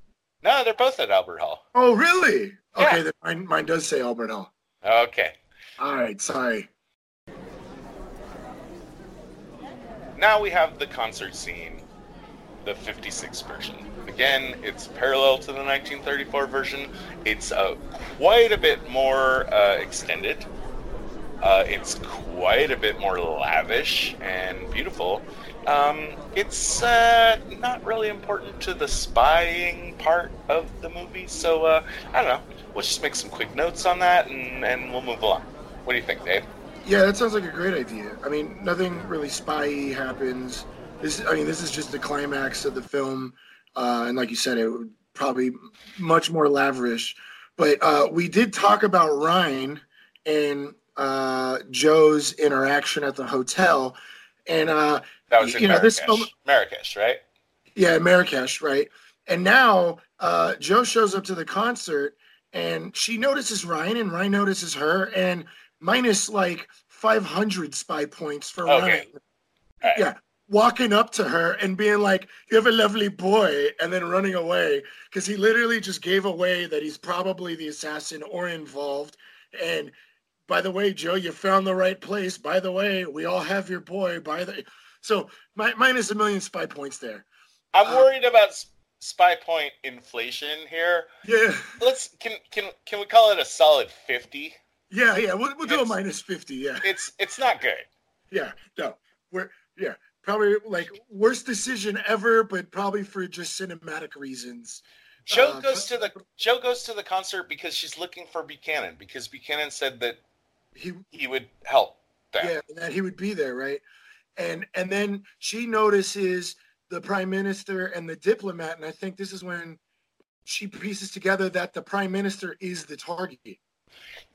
No, they're both at Albert Hall. Oh, really? Yeah. Okay, then mine, mine does say Albert Hall. Okay. All right, sorry. Now we have the concert scene, the 56 version. Again, it's parallel to the 1934 version. It's uh, quite a bit more uh, extended. Uh, it's quite a bit more lavish and beautiful. Um, it's uh, not really important to the spying part of the movie, so uh, I don't know. We'll just make some quick notes on that and, and we'll move along. What do you think, Dave? Yeah, that sounds like a great idea. I mean, nothing really spy happens. This, I mean, this is just the climax of the film, uh, and like you said, it would probably much more lavish. But uh, we did talk about Ryan and uh, Jo's interaction at the hotel, and uh, That was in You know, this Marrakesh. film- Marrakesh, right? yeah, Marrakesh, right? And now uh, Jo shows up to the concert, and she notices Ryan, and Ryan notices her, and minus like 500 spy points for Okay. Ryan. Alright. Yeah, walking up to her and being like, "You have a lovely boy," and then running away because he literally just gave away that he's probably the assassin or involved. And by the way, Jo, you found the right place. By the way, we all have your boy. By the so mi- minus a million spy points there. I'm Uh, worried about spy point inflation here. Yeah, Let's can can can we call it a solid 50? yeah, yeah. We'll, we'll do a minus fifty. Yeah, It's it's not good. yeah. No, we're yeah probably like worst decision ever, but probably for just cinematic reasons. Jo Uh, goes to the Jo goes to the concert because she's looking for Buchanan because Buchanan said that He he would help them. yeah, and that he would be there, right? And and then she notices the prime minister and the diplomat, and I think this is when she pieces together that the prime minister is the target.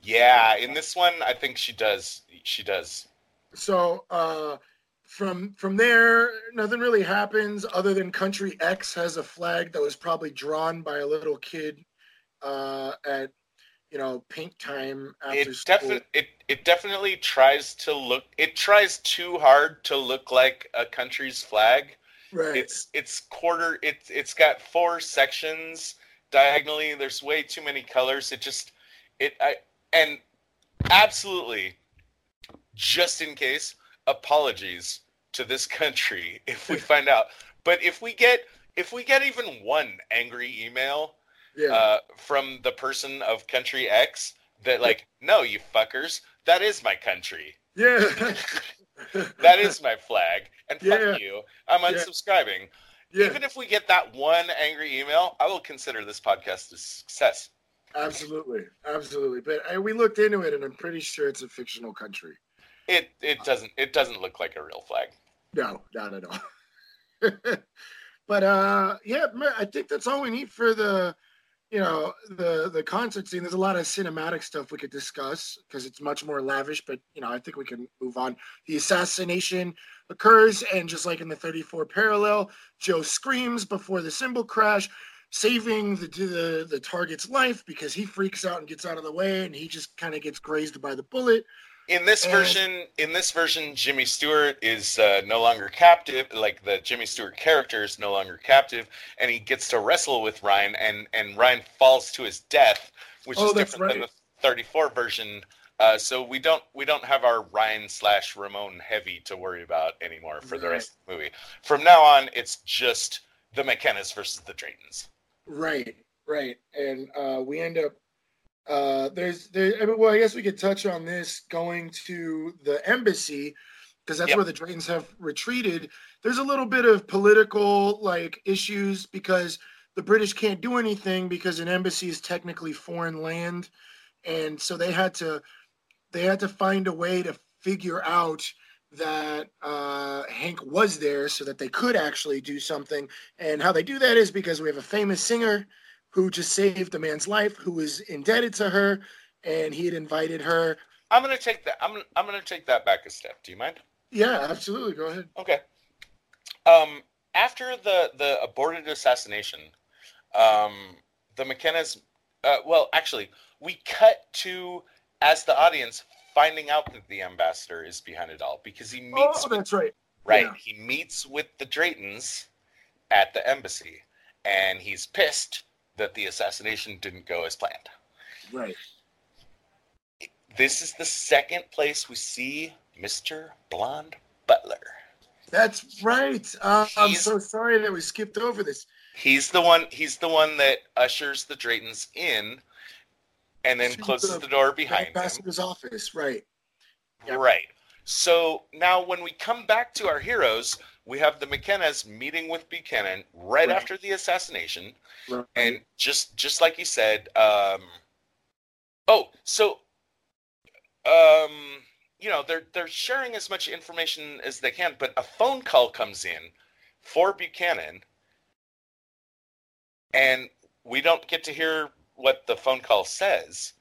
Yeah, in this one I think she does she does. So uh, from from there, nothing really happens other than Country X has a flag that was probably drawn by a little kid uh, at you know paint time after It school. definitely it it definitely tries to look it tries too hard to look like a country's flag. right. it's it's quarter it's it's got four sections diagonally there's way too many colors it just it i and absolutely just in case apologies to this country [laughs] if we [laughs] find out but if we get if we get even one angry email Yeah. uh, from the person of country X that like, no, you fuckers, that is my country. yeah. [laughs] That is my flag, and fuck Yeah. you. I'm unsubscribing. yeah. Even if we get that one angry email, I will consider this podcast a success. Absolutely, absolutely. But uh, we looked into it, and I'm pretty sure it's a fictional country. It it doesn't it doesn't look like a real flag. No, not at all. [laughs] but uh, yeah, I think that's all we need for the, you know, the the concert scene. There's a lot of cinematic stuff we could discuss because it's much more lavish. But you know, I think we can move on. The assassination occurs, and just like in the 34 parallel, Jo screams before the cymbal crash. Saving the, the the target's life because he freaks out and gets out of the way, and he just kind of gets grazed by the bullet. In this And- version, in this version, Jimmy Stewart is uh, no longer captive. Like the Jimmy Stewart character is no longer captive, and he gets to wrestle with Ryan, and and Ryan falls to his death, which Oh, is different than the 34 version. Uh, so we don't we don't have our Ryan slash Ramon heavy to worry about anymore for the rest of the movie. From now on, it's just the McKennas versus the Draytons. Right, right, and uh, we end up. Uh, there's there. I mean, well, I guess we could touch on this going to the embassy because that's Yep. where the Draytons have retreated. There's a little bit of political like issues because the British can't do anything because an embassy is technically foreign land, and so they had to they had to find a way to figure out that uh, Hank was there so that they could actually do something. And how they do that is because we have a famous singer who just saved a man's life, who was indebted to her, and he had invited her. I'm gonna take that. I'm I'm gonna take that back a step. Do you mind? Yeah, absolutely. Go ahead. Okay. Um, after the the aborted assassination, um, the McKennas. Uh, well, actually, we cut to as the audience finding out that the ambassador is behind it all because he meets Oh, with, that's right. right. yeah. He meets with the Draytons at the embassy, and he's pissed that the assassination didn't go as planned. Right. This is the second place we see Mister Blonde Butler. That's right. Uh, I'm so sorry that we skipped over this. He's the one. He's the one that ushers the Draytons in, and then closes the- the door behind him. ambassador's office. Right. Yep. Right. So now, when we come back to our heroes, we have the McKennas meeting with Buchanan right, Right. after the assassination, right. and just just like you said. Um, oh, so um, you know they're they're sharing as much information as they can, but a phone call comes in for Buchanan, and we don't get to hear what the phone call says.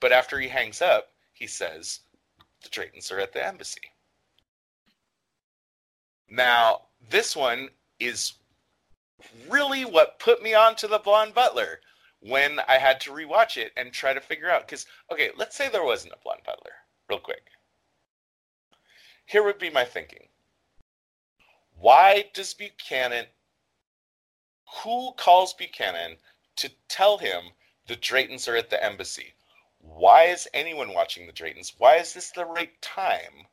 But after he hangs up, he says, "The Draytons are at the embassy." Now, this one is really what put me on to the Blonde Butler when I had to rewatch it and try to figure out. Because, okay, let's say there wasn't a Blonde Butler, real quick. Here would be my thinking. Why does Buchanan, who calls Buchanan to tell him the Draytons are at the embassy? Why is anyone watching the Draytons? Why is this the right time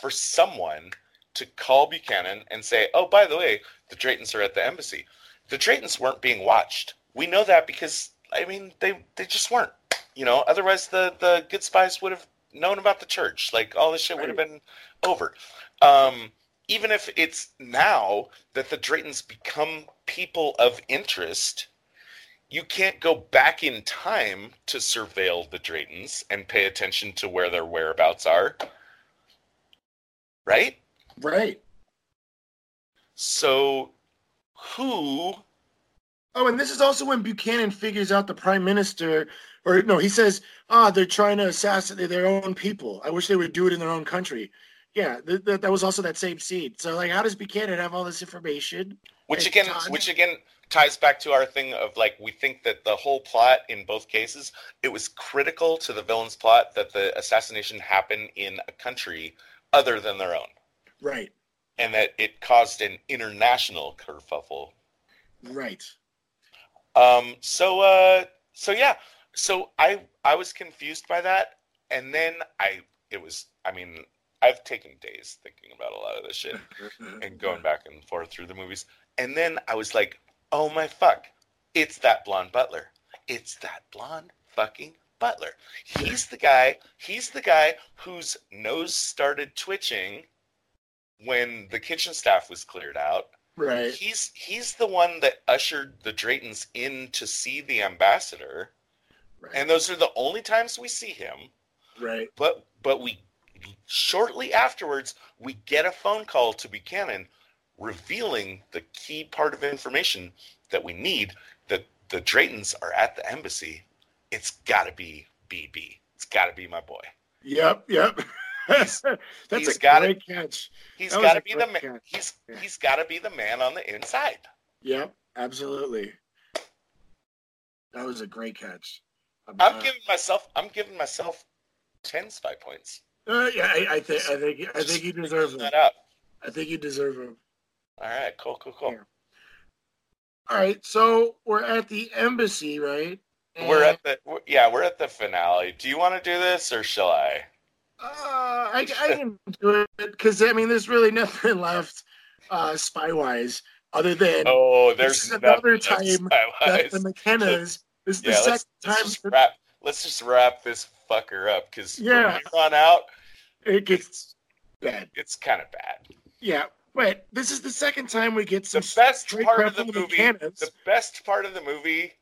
for someone to call Buchanan and say, oh, by the way, the Draytons are at the embassy? The Draytons weren't being watched. We know that because, I mean, they, they just weren't. You know, otherwise the, the good spies would have known about the church. Like, all this shit would have been over. Um, even if it's now that the Draytons become people of interest, you can't go back in time to surveil the Draytons and pay attention to where their whereabouts are. Right? Right. So, who? Oh, and this is also when Buchanan figures out the prime minister, or no, he says, "Ah, they're trying to assassinate their own people. I wish they would do it in their own country." Yeah, th- th- that was also that same scene. So, like, how does Buchanan have all this information? Which again, Todd. which again ties back to our thing of like we think that the whole plot in both cases it was critical to the villain's plot that the assassination happened in a country other than their own, Right, and that it caused an international kerfuffle right. Um, so uh, so yeah, so I I was confused by that, and then I it was I mean I've taken days thinking about a lot of this shit [laughs] and going back and forth through the movies, and then I was like, oh my fuck, it's that blonde butler. it's that blonde fucking butler. He's the guy. He's the guy whose nose started twitching when the kitchen staff was cleared out. Right. He's he's the one that ushered the Draytons in to see the ambassador, Right. and those are the only times we see him. right. But but we shortly afterwards we get a phone call to Buchanan revealing the key part of information that we need that the Draytons are at the embassy. It's got to be BB. It's got to be my boy. Yep. Yep. [laughs] He's- [laughs] That's he's a got great catch. He's got to be the man. catch. He's Yeah. he's got to be the man on the inside. Yep. Absolutely. That was a great catch. I'm Uh, giving myself I'm giving myself 10 spy points. uh, yeah, I, I think I think I think you deserve them. that up. I think you deserve them. All right, cool, cool, cool. Yeah. All right, so we're at the embassy, right? We're at the yeah, we're at the finale. Do you want to do this or shall I? Uh, I, I [laughs] can do it because I mean, there's really nothing [laughs] left, uh, spy wise, other than Oh, there's another time that the McKennas. This [laughs] is the Yeah, let's, second let's time just that wrap. Let's just wrap this fucker up because Yeah. from here on out, it gets bad. it's kind of bad. Yeah, but this is the second time we get some The best part of the movie, McKennas. the best part of the movie,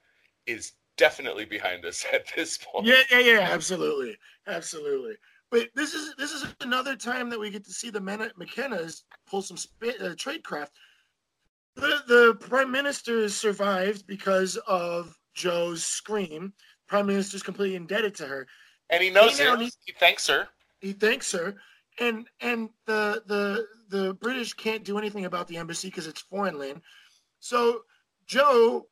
is definitely behind us at this point. Yeah, yeah, yeah, absolutely, absolutely. But this is this is another time that we get to see the Men- McKennas pull some sp- uh, trade craft. The the prime minister has survived because of Jo's scream. Prime minister's completely indebted to her. and he knows He it. needs- He thanks her. He thanks her, and and the the the British can't do anything about the embassy because it's foreign land. So Jo,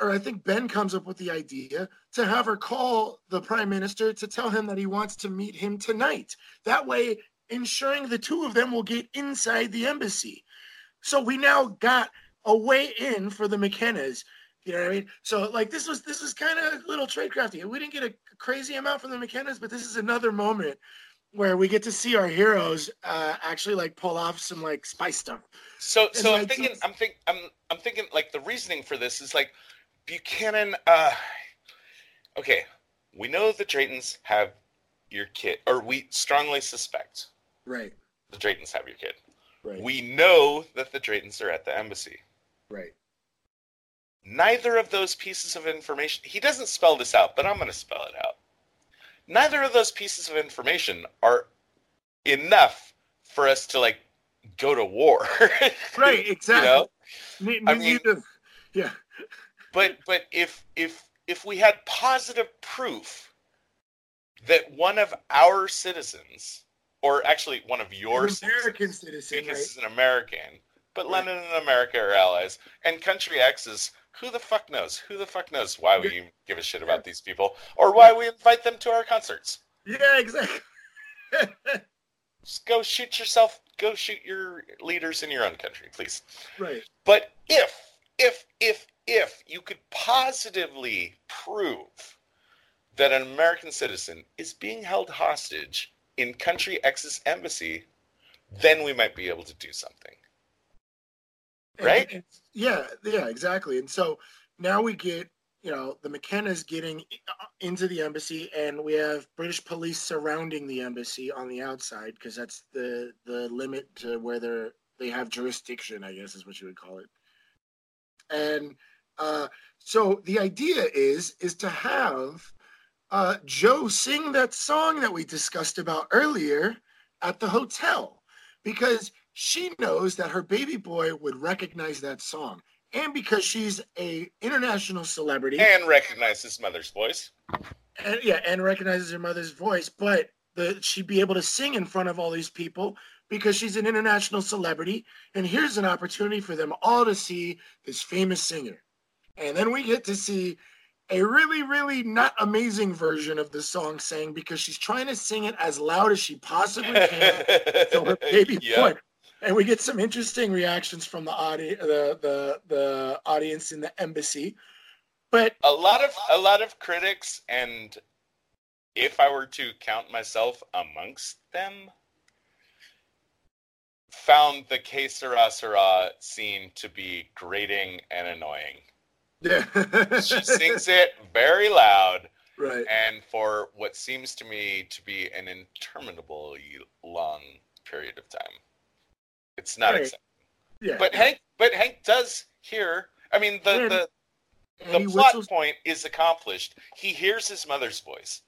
or I think Ben, comes up with the idea to have her call the prime minister to tell him that he wants to meet him tonight. That way, ensuring the two of them will get inside the embassy. So we now got a way in for the McKennas. You know what I mean? So like this was this was kind of a little trade crafty. We didn't get a crazy amount from the McKennas, but this is another moment where we get to see our heroes uh, actually like pull off some like spy stuff. So, so I'm thinking, I'm think, I'm, I'm thinking, like the reasoning for this is like Buchanan. Uh, okay, we know the Draytons have your kid, or we strongly suspect Right. the Draytons have your kid. Right. We know that the Draytons are at the embassy. right. Neither of those pieces of information. He doesn't spell this out, but I'm going to spell it out. Neither of those pieces of information are enough for us to like go to war. [laughs] Right. You Exactly. know? Ne- I mean- neither- yeah. but but if if if we had positive proof that one of our citizens or actually one of your An American citizens, citizen, because right? he's an American, but. London and America are allies, and country X is who the fuck knows? Who the fuck knows why we give a shit about these people or why we invite them to our concerts? Yeah, exactly. [laughs] Just go shoot yourself. Go shoot your leaders in your own country, please. right. But if, if, if, if you could positively prove that an American citizen is being held hostage in country X's embassy, then we might be able to do something. Right? and- yeah, yeah, exactly. And so now we get, you know, the McKenna's getting into the embassy, and we have British police surrounding the embassy on the outside because that's the the limit to where they're they have jurisdiction, I guess is what you would call it. And uh, so the idea is is to have uh, Jo sing that song that we discussed about earlier at the hotel because she knows that her baby boy would recognize that song and because she's a international celebrity And recognizes his mother's voice. and yeah and recognizes her mother's voice but the, she'd be able to sing in front of all these people because she's an international celebrity and here's an opportunity for them all to see this famous singer and then we get to see a really really not amazing version of the song sang because she's trying to sing it as loud as she possibly can [laughs] so her baby Yeah. boy. And we get some interesting reactions from the audi- the, the the audience in the embassy. But a lot of a lot of critics and if i were to count myself amongst them found the que sera sera scene to be grating and annoying Yeah. She sings it very loud, right. and for what seems to me to be an interminably long period of time. It's not Right. acceptable. Yeah. But Hank, but Hank does hear. I mean, the And- the the plot whistles- point is accomplished. He hears his mother's voice.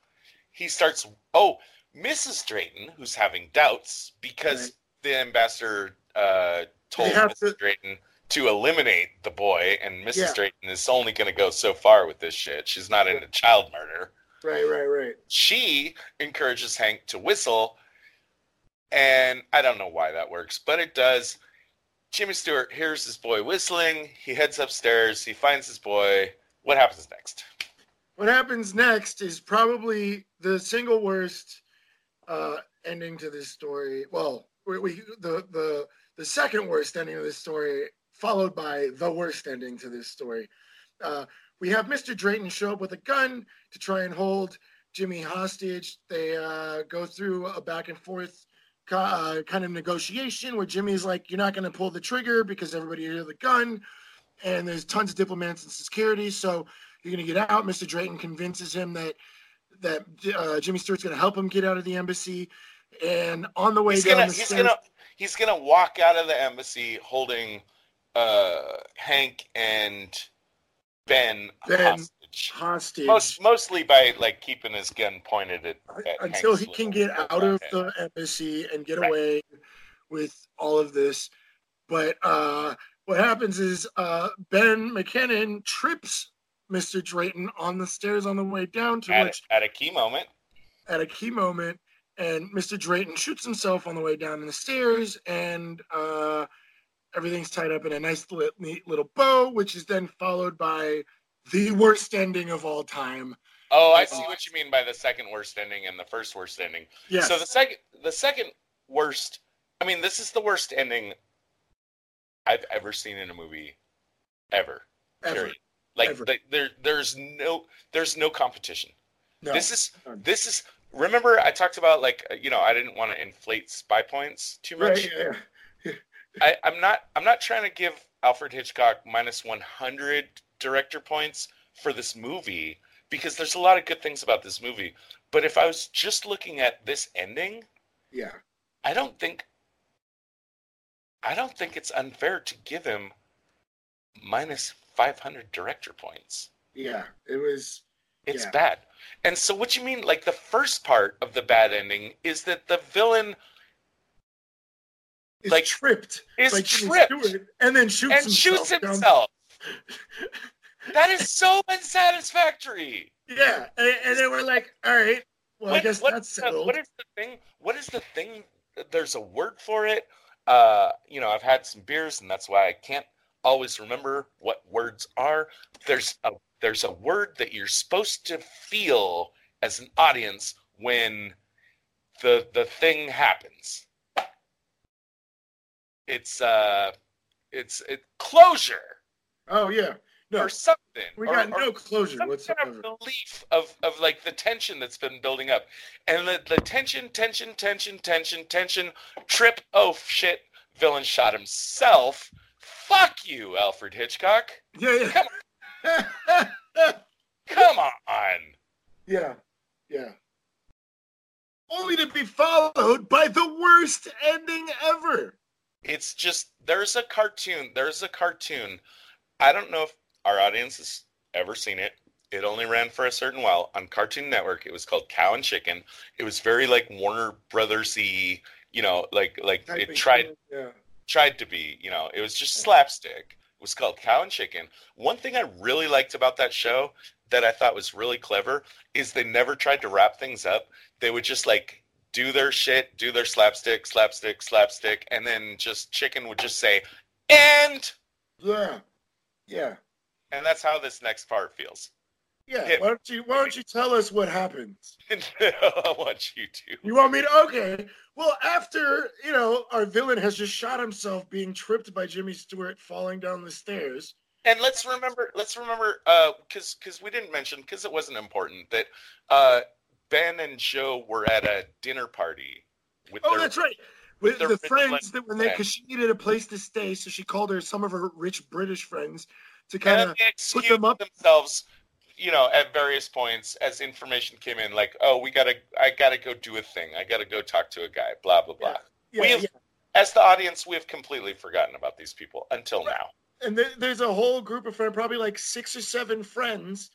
He starts, oh, Mrs. Drayton, who's having doubts because Right. the ambassador uh, told Mrs. to- Drayton to eliminate the boy, and Mrs. Yeah. Drayton is only going to go so far with this shit. She's not into child murder. Right, right, right. She encourages Hank to whistle, and I don't know why that works, but it does. Jimmy Stewart hears his boy whistling. He heads upstairs. He finds his boy. What happens next? What happens next is probably the single worst uh, ending to this story. Well, we, we the the the second worst ending of this story, followed by the worst ending to this story. Uh, we have Mr. Drayton show up with a gun to try and hold Jimmy hostage. They uh, go through a back and forth uh, kind of negotiation where Jimmy's like, "You're not going to pull the trigger because everybody hear the gun," and there's tons of diplomats and security, so you're going to get out. Mr. Drayton convinces him that that uh, Jimmy Stewart's going to help him get out of the embassy, and on the way He's down gonna he's stairs, gonna he's gonna walk out of the embassy holding uh, Hank and Ben, Ben hostage. Hostage Most mostly by like keeping his gun pointed at, at until Hank's he can get out of head. the embassy and get Right. away with all of this. But uh, what happens is uh, Ben McKenna trips Mr. Drayton on the stairs on the way down to at, which at a key moment. at a key moment, and Mr. Drayton shoots himself on the way down the stairs, and uh, everything's tied up in a nice, neat little bow, which is then followed by the worst ending of all time. Oh, I see what you mean by the second worst ending and the first worst ending. Yes. So the second the second worst I mean this is the worst ending I've ever seen in a movie ever. ever. Period. Like Ever. the, there there's no there's no competition. No. This is this is remember I talked about like uh, you know I didn't want to inflate spy points too much. right. Yeah, yeah. I, I'm not I'm not trying to give Alfred Hitchcock minus 100 director points for this movie because there's a lot of good things about this movie. But if I was just looking at this ending, yeah. I don't think I don't think it's unfair to give him minus 500 director points. Yeah. It was. It's Yeah. bad. And so what you mean like the first part of the bad ending is that the villain Is Like, tripped. is Jimmy tripped Stewart and then shoots and himself shoots himself. That is so unsatisfactory. Yeah, and, and then we're like, all right, well, I guess what that's is the- settled. what is the thing? What is the thing? There's a word for it. Uh, you know, I've had some beers, and that's why I can't always remember what words are. There's a there's a word that you're supposed to feel as an audience when the the thing happens. It's uh, it's it closure oh yeah, no, or something. we got or- no closure some whatsoever. kind of relief of, of like the tension that's been building up and the, the tension tension tension tension tension trip oh shit villain shot himself fuck you alfred hitchcock Yeah, Come yeah, [laughs] come on yeah, yeah. Only to be followed by the worst ending ever. it's just there's a cartoon there's a cartoon i don't know if our audience has ever seen it it only ran for a certain while on cartoon network it was called cow and chicken it was very like warner brothersy you know like like it tried Yeah. tried to be. You know, it was just slapstick. It was called Cow and Chicken. One thing I really liked about that show that I thought was really clever is they never tried to wrap things up. They would just like do their shit, do their slapstick, slapstick, slapstick, and then just Chicken would just say, and Yeah. Yeah. and that's how this next part feels. Yeah. Why don't you why don't you tell us what happens? [laughs] no, I want you to. You want me to okay. Well, after, you know, our villain has just shot himself being tripped by Jimmy Stewart falling down the stairs. And let's remember, let's remember, Uh, because because we didn't mention, because it wasn't important that uh, Ben and Jo were at a dinner party with Oh, their that's right. With the friends that when they because she needed a place to stay, so she called her some of her rich British friends to kind of put them up. themselves, you know, at various points as information came in, like, oh, we gotta, I gotta go do a thing, I gotta go talk to a guy, blah blah blah. Yeah, we have, yeah. as the audience, we have completely forgotten about these people until now. and there, there's a whole group of friends, probably like six or seven friends,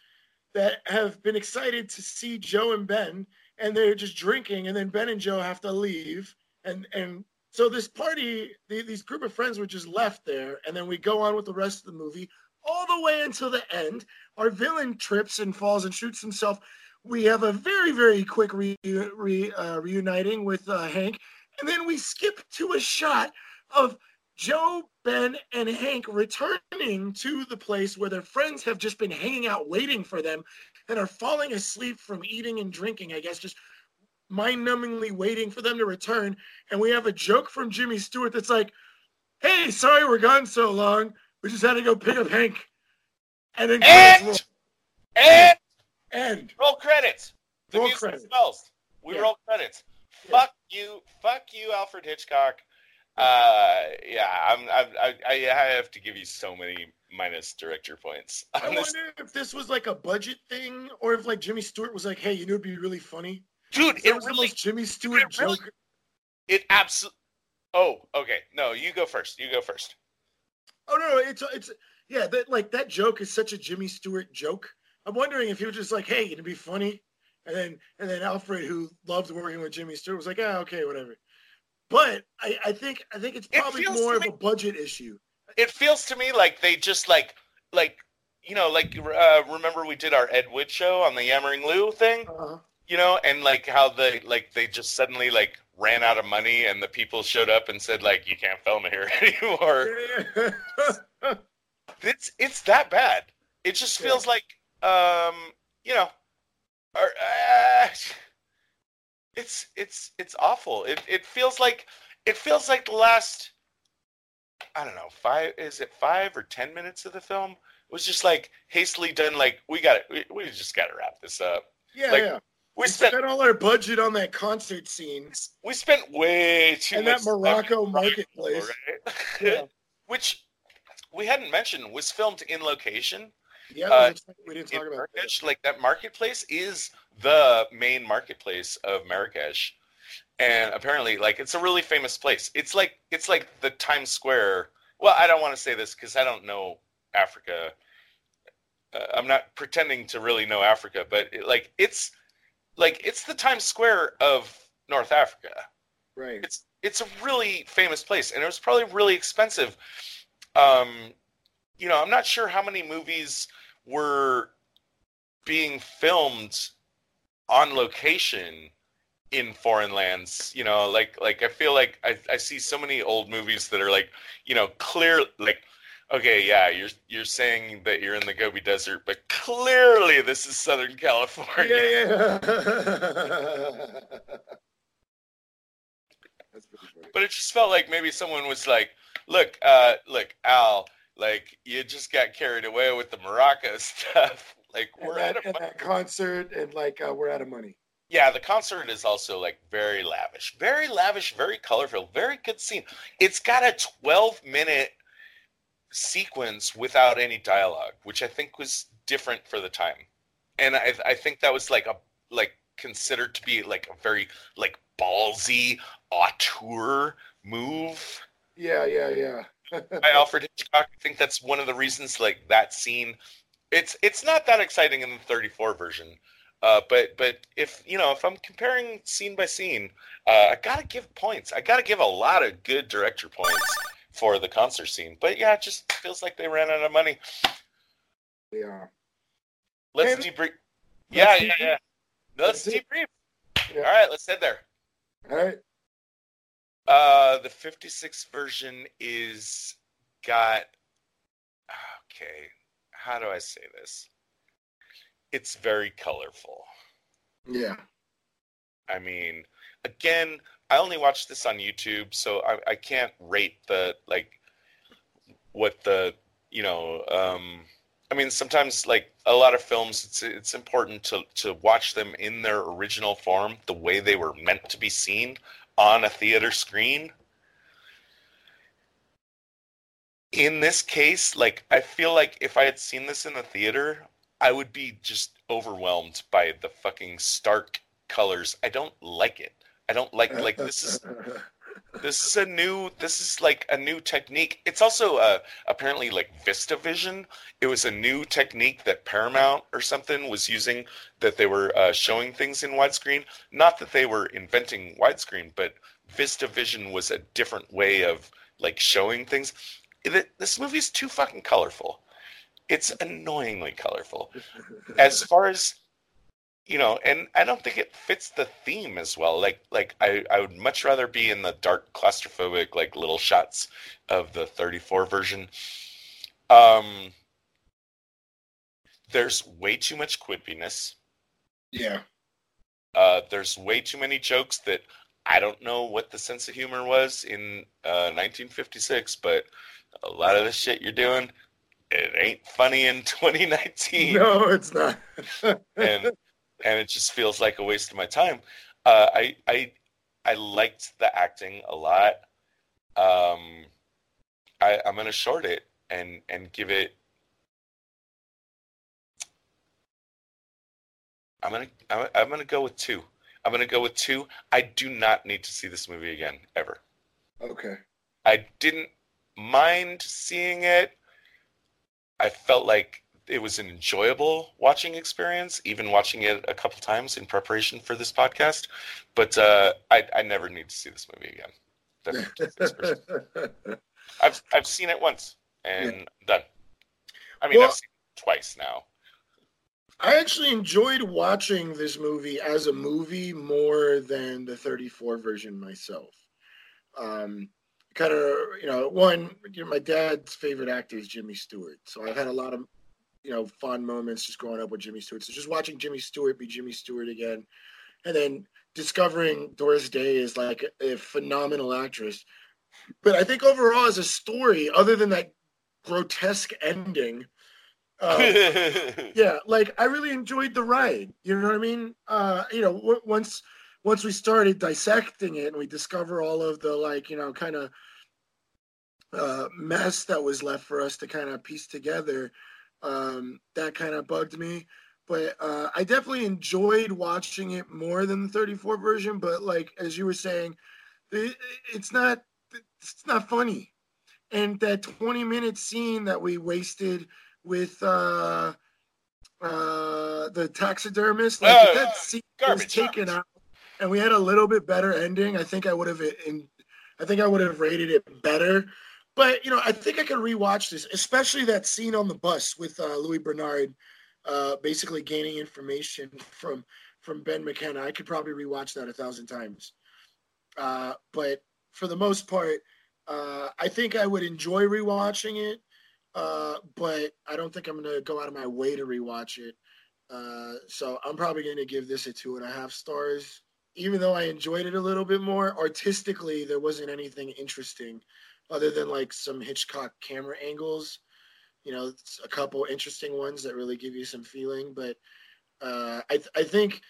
that have been excited to see Jo and Ben, and they're just drinking, and then Ben and Jo have to leave, and and so this party, the, these group of friends were just left there, and then we go on with the rest of the movie all the way until the end. Our villain trips and falls and shoots himself. We have a very very quick re, re, uh, reuniting with uh, Hank, and then we skip to a shot of Jo, Ben, and Hank returning to the place where their friends have just been hanging out waiting for them and are falling asleep from eating and drinking, I guess, just mind numbingly waiting for them to return. And we have a joke from Jimmy Stewart that's like, hey, sorry we're gone so long. We just had to go pick up Hank. And then And credits and roll. credits. The Roll music credits. smells. We Yeah. roll credits. Yeah. Fuck you, fuck you, Alfred Hitchcock. Uh, yeah, I'm, I'm, I, I have to give you so many minus director points. I wonder if this was like a budget thing or if like Jimmy Stewart was like, hey, you know, it'd be really funny. Dude, It it really, Jimmy Stewart it really- joke. it absolutely. Oh, okay. No, you go first. You go first. Oh no, no, it's it's yeah, that like that joke is such a Jimmy Stewart joke. I'm wondering if he was just like, hey, it'd be funny, and then and then Alfred, who loved working with Jimmy Stewart, was like, ah, okay, whatever. But I, I think I think it's probably feels more of me- a budget issue. It feels to me like they just like, like, you know, like, uh, remember we did our Ed Wood show on the Yammering Lou thing? Uh, you know and like how they like they just suddenly like ran out of money and the people showed up and said like you can't film here [laughs] anymore [laughs] it's it's that bad it just Yeah. feels like um you know or, uh, it's it's it's awful it it feels like it feels like the last i don't know five is it five or ten minutes of the film was just like hastily done like we got it we, we just got to wrap this up yeah, Like, yeah. We We spent spent all our budget on that concert scene we spent way too and much that Morocco marketplace. right? Yeah, [laughs] which we hadn't mentioned was filmed in location yeah Uh, we didn't talk about that. Like that marketplace is the main marketplace of Marrakesh, and apparently, like it's a really famous place. It's like it's like the Times Square. Well, I don't want to say this because I don't know Africa. Uh, I'm not pretending to really know Africa, but it, like it's like it's the Times Square of North Africa. Right. it's it's a really famous place and it was probably really expensive um you know i'm not sure how many movies were being filmed on location in foreign lands you know like like i feel like i, I see so many old movies that are like you know clear like okay yeah you're you're saying that you're in the gobi desert but clearly this is southern california Yeah, yeah. That's pretty funny. but it just felt like maybe someone was like, "Look, uh, look, Al, like you just got carried away with the Morocco [laughs] stuff. Like we're that, at a and that concert and like uh, we're out of money. yeah. The concert is also like very lavish, very lavish, very colorful, very good scene. It's got a 12 minute sequence without any dialogue, which I think was different for the time, and I I think that was like a like considered to be like a very like ballsy auteur move Yeah, yeah, yeah. by Alfred [laughs] Hitchcock. I think that's one of the reasons, like that scene. It's it's not that exciting in the 34 version, uh, but but if you know if I'm comparing scene by scene, uh, I gotta give points. I gotta give a lot of good director points for the concert scene. But yeah, it just feels like they ran out of money. yeah. Let's Hey, debrief. Yeah, let's yeah, yeah. Let's Let's debrief. Yeah. All right, let's head there. All right. Uh, the 56 version is got. Okay, how do I say this? It's very colorful. Yeah. I mean, again, I only watched this on YouTube, so I, I can't rate the like what the you know. Um, I mean, sometimes like a lot of films, it's it's important to to watch them in their original form, the way they were meant to be seen on a theater screen. in this case, like I feel like if I had seen this in the theater, I would be just overwhelmed by the fucking stark colors. I don't like it. I don't like like this is this is a new this is like a new technique. It's also uh, apparently like VistaVision. It was a new technique that Paramount or something was using that they were uh, showing things in widescreen. Not that they were inventing widescreen, but VistaVision was a different way of like showing things. This movie is too fucking colorful. It's annoyingly colorful. As far as you know, and I don't think it fits the theme as well. Like like I, I would much rather be in the dark claustrophobic like little shots of the 34 version. Um there's way too much quippiness. Yeah. Uh, there's way too many jokes that I don't know what the sense of humor was in uh, 1956, but a lot of the shit you're doing, it ain't funny in [laughs] 2019. No, it's not. [laughs] and and it just feels like a waste of my time. Uh, I I I liked the acting a lot. Um, I, I'm gonna short it and and give it. I'm gonna I'm, I'm gonna go with two. I'm gonna go with two. I do not need to see this movie again ever. okay. I didn't mind seeing it. I felt like it was an enjoyable watching experience, even watching it a couple times in preparation for this podcast. But uh, I, I never need to see this movie again. That- that's for sure. I've I've seen it once and done. I mean, Well- I've seen it twice now. I actually enjoyed watching this movie as a movie more than the 34 version myself. Um, kind of, you know, one, you know, my dad's favorite actor is Jimmy Stewart. So I've had a lot of, you know, fun moments just growing up with Jimmy Stewart. So just watching Jimmy Stewart be Jimmy Stewart again, and then discovering Doris Day is like a, a phenomenal actress. But I think overall, as a story, other than that grotesque ending, um, [laughs] yeah like i really enjoyed the ride you know what i mean uh you know w- once once we started dissecting it and we discover all of the like you know kind of uh mess that was left for us to kind of piece together um that kind of bugged me. But uh i definitely enjoyed watching it more than the 34 version but like as you were saying it's not it's not funny. And that 20 minute scene that we wasted with uh uh the taxidermist like Oh, that scene was garbage. taken out and we had a little bit better ending i think i would have in i think i would have rated it better but you know i think i could rewatch this especially that scene on the bus with uh louis bernard uh basically gaining information from from ben mckenna i could probably rewatch that a thousand times uh but for the most part uh i think i would enjoy rewatching it uh, but I don't think I'm gonna go out of my way to rewatch it. Uh, so I'm probably gonna give this a two and a half stars. Even though I enjoyed it a little bit more, artistically there wasn't anything interesting, other than like some Hitchcock camera angles. You know, a couple interesting ones that really give you some feeling. But uh, I I think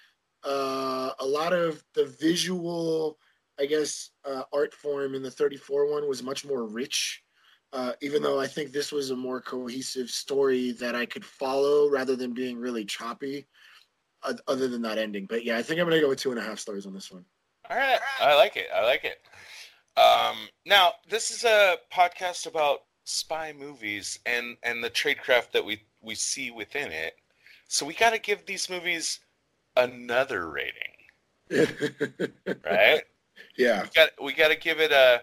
uh, a lot of the visual, I guess, uh, art form in the 34 one was much more rich uh, even though I think this was a more cohesive story that I could follow rather than being really choppy, uh, other than that ending. But yeah, I think I'm going to go with two and a half stars on this one. All right, I like it. I like it. Um, now, this is a podcast about spy movies and and the tradecraft that we we see within it. So we got to give these movies another rating, [laughs] right? yeah. we got we got to give it a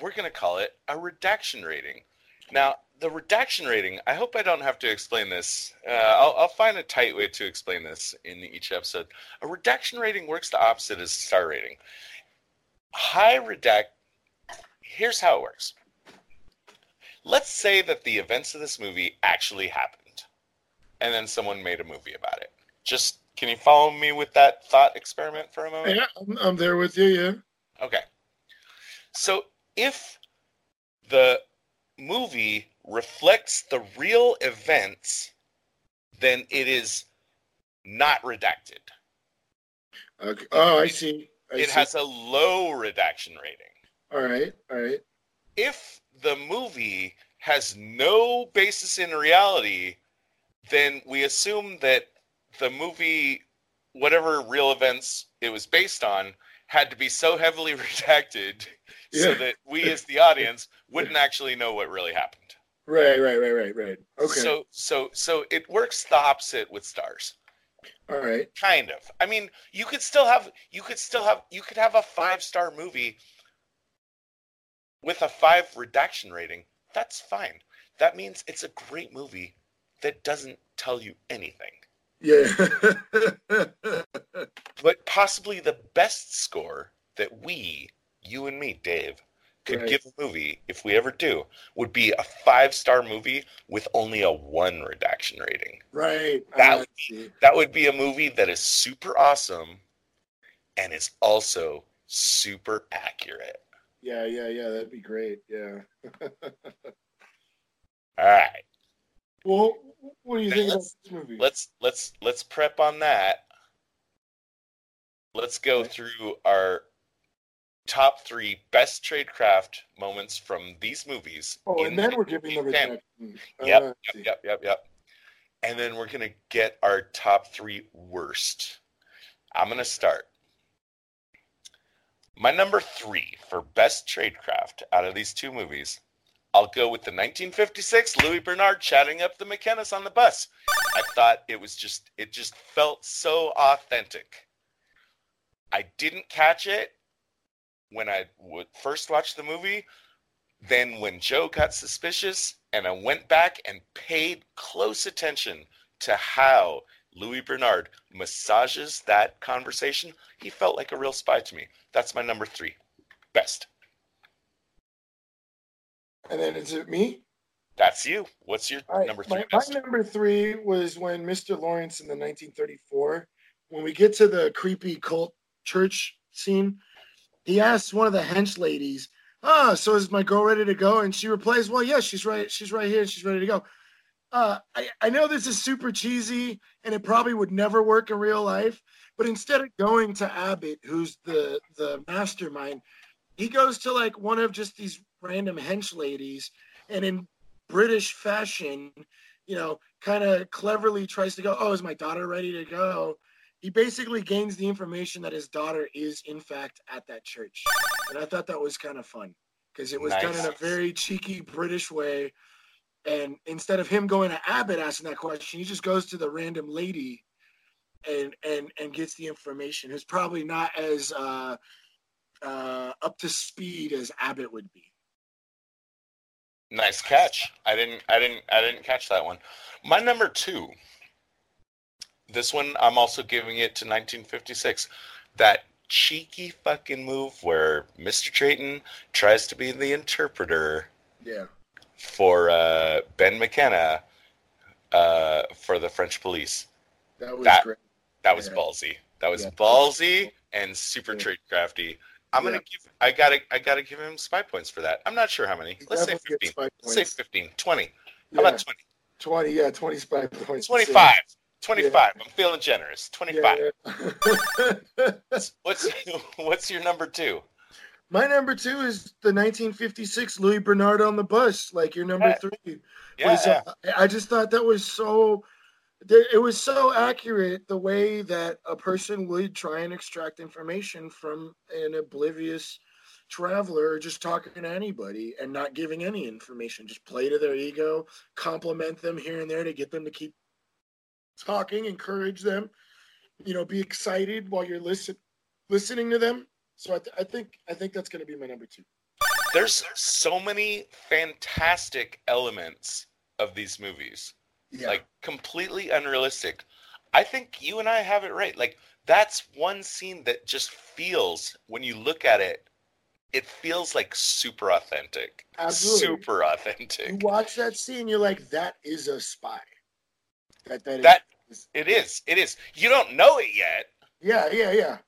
we're going to call it a redaction rating. Now, the redaction rating, I hope I don't have to explain this. Uh, I'll, I'll find a tight way to explain this in each episode. A redaction rating works the opposite as a star rating. High redact. Here's how it works. Let's say that the events of this movie actually happened, and then someone made a movie about it. Just can you follow me with that thought experiment for a moment? Yeah, I'm, I'm there with you. Yeah. Okay. So if the movie reflects the real events, then it is not redacted. Okay. Oh, I see. I It see. has a low redaction rating. All right. All right. If the movie has no basis in reality, then we assume that the movie, whatever real events it was based on, had to be so heavily [laughs] redacted so that we as the audience wouldn't actually know what really happened. Right, right, right, right, right. Okay. So so so it works the opposite with stars. All right. Kind of. I mean, you could still have you could still have you could have a five star movie with a five redaction rating. That's fine. That means it's a great movie that doesn't tell you anything. Yeah. [laughs] But possibly the best score that we, you and me, Dave, could Right. give a movie, if we ever do, would be a five star movie with only a one redaction rating. right. That would see. That would be a movie that is super awesome and is also super accurate. Yeah, yeah, yeah. That'd be great. Yeah. [laughs] All right. Well, what do you think about this movie? Let's let's let's prep on that. Let's go Okay. through our top three best tradecraft moments from these movies. oh, and then we're giving the 1910. redaction. Yep, Uh, yep, yep, yep, yep. And then we're gonna get our top three worst. I'm gonna start. My number three for best tradecraft out of these two movies, I'll go with the 1956 Louis Bernard chatting up the McKennas on the bus. I thought it was just, it just felt so authentic. I didn't catch it when I would first watch the movie. Then when Jo got suspicious and I went back and paid close attention to how Louis Bernard massages that conversation, he felt like a real spy to me. That's my number three. Best. And then is it me? That's you. What's your right, number three my, my number three was when Mr. Lawrence in the 1934, when we get to the creepy cult church scene, he asks one of the hench ladies, "Ah, so is my girl ready to go?" And she replies, "Well, yeah, she's right. She's right here. She's ready to go." Uh, I, I know this is super cheesy and it probably would never work in real life, but instead of going to Abbott, who's the the mastermind, he goes to like one of just these random hench ladies, and in British fashion, you know, kind of cleverly tries to go, Oh, is my daughter ready to go? He basically gains the information that his daughter is, in fact, at that church. And I thought that was kind of fun because it was done in a very cheeky British way. And instead of him going to Abbott asking that question, he just goes to the random lady and and and gets the information. Who's probably not as uh, uh, up to speed as Abbott would be. Nice catch. I didn't I didn't I didn't catch that one. My number 2. This one I'm also giving it to 1956. That cheeky fucking move where Mr. Drayton tries to be the interpreter Yeah. for uh, Ben McKenna uh, for the French police. That was That- great. That was Yeah. ballsy. That was Yeah. ballsy and super Yeah. trade crafty. I'm gonna give. I gotta. I gotta give him spy points for that. I'm not sure how many. He Let's say 15. Let's say 15. 20. How about 20? 20, yeah, 20 spy points. 25. 25. I'm feeling generous. 25. Yeah, yeah. [laughs] What's What's your number two? My number two is the 1956 Louis Bernard on the bus, like your number Yeah. three. Yeah. was, uh, I just thought that was so. It was so accurate the way that a person would try and extract information from an oblivious traveler just talking to anybody and not giving any information. Just play to their ego, compliment them here and there to get them to keep talking, encourage them, you know, be excited while you're listen, listening to them. So I, th- I think I think that's going to be my number two. There's so many fantastic elements of these movies. Yeah, like completely unrealistic. I think you and I have it right. Like that's one scene that just feels when you look at it, it feels like super authentic. Absolutely. Super you authentic. watch that scene, you're like, that is a spy. That that is, it is. It is. You don't know it yet. yeah, yeah, yeah.